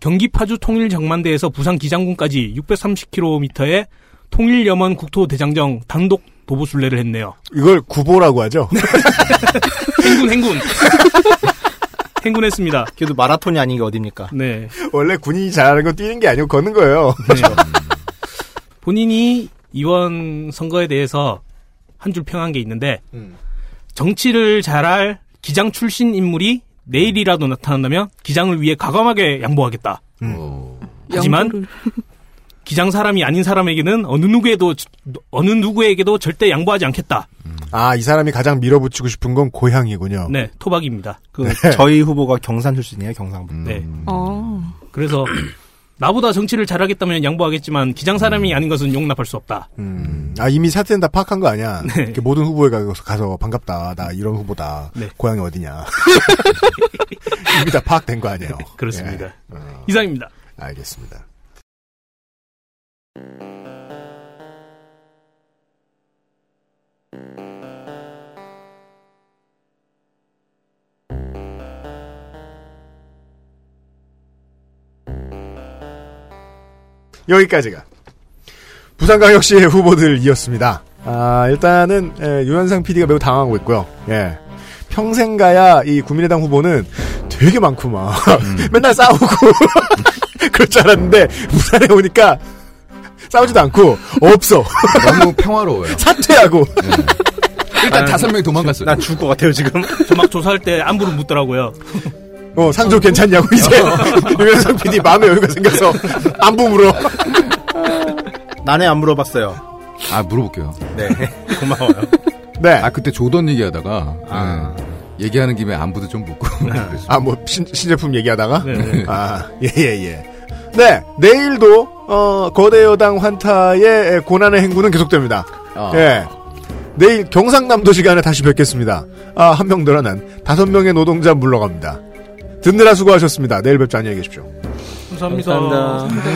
경기 파주 통일 정만대에서 부산 기장군까지 630km의 통일 염원 국토 대장정 단독 도보순례를 했네요. 이걸 구보라고 하죠. (laughs) 행군 행군. (laughs) 행군했습니다. 그래도 마라톤이 아닌 게 어딥니까? 네. 원래 군인이 잘하는 건 뛰는 게 아니고 걷는 거예요. 본인이 이번 선거에 대해서 한 줄 평한 게 있는데 음. 정치를 잘할 기장 출신 인물이 내일이라도 나타난다면 기장을 위해 과감하게 양보하겠다. 하지만 양보를. 기장 사람이 아닌 사람에게는 어느 누구에도 어느 누구에게도 절대 양보하지 않겠다. 아, 이 사람이 가장 밀어붙이고 싶은 건 고향이군요. 네, 토박입니다. 그 (laughs) 저희 후보가 경산 출신이에요, 경상북도. 네. 아, 그래서 (clears throat) 나보다 정치를 잘하겠다면 양보하겠지만 기장 사람이 아닌 것은 용납할 수 없다. 음, 아, 이미 사태는 다 파악한 거 아니야? (laughs) 네. 이렇게 모든 후보에 가서, 가서 반갑다. 나 이런 후보다. 네. 고향이 어디냐. (laughs) 이미 다 파악된 거 아니에요? 그렇습니다. 예. 어, 이상입니다. 알겠습니다. 여기까지가 부산광역시의 후보들이었습니다. 아, 일단은 예, 유현상 PD가 매우 당황하고 있고요. 예. 평생 가야 이 국민의당 후보는 되게 많구만. (laughs) 맨날 싸우고 (laughs) 그럴 줄 알았는데 부산에 오니까 싸우지도 않고 없어. 너무 평화로워요. (laughs) 사퇴하고 일단 다섯 명이 도망갔어요. 난 죽을 것 같아요, 지금. 저 막 조사할 때 안부를 묻더라고요. 어, 상조 괜찮냐고 이제 유현상 PD 마음에 여유가 생겨서 안부 물어. 난해 안 물어봤어요. 아 물어볼게요. 네, (laughs) 고마워요. 네. 아 그때 조던 얘기하다가 아. 네. 얘기하는 김에 안부도 좀 묻고. 아 뭐 신제품 얘기하다가. 네. 아 예예 예, 예. 네 내일도 어, 거대 여당 환타의 고난의 행군은 계속됩니다. 어. 예. 내일 경상남도 시간에 다시 뵙겠습니다. 아, 한 명 늘어난 다섯 명의 노동자 물러갑니다. 듣느라 수고하셨습니다. 내일 뵙자 안녕히 계십시오. 감사합니다. 감사합니다.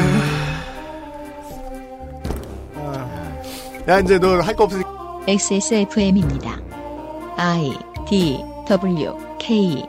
야, 이제 너 할 거 없으니까. XSFM입니다. I D W K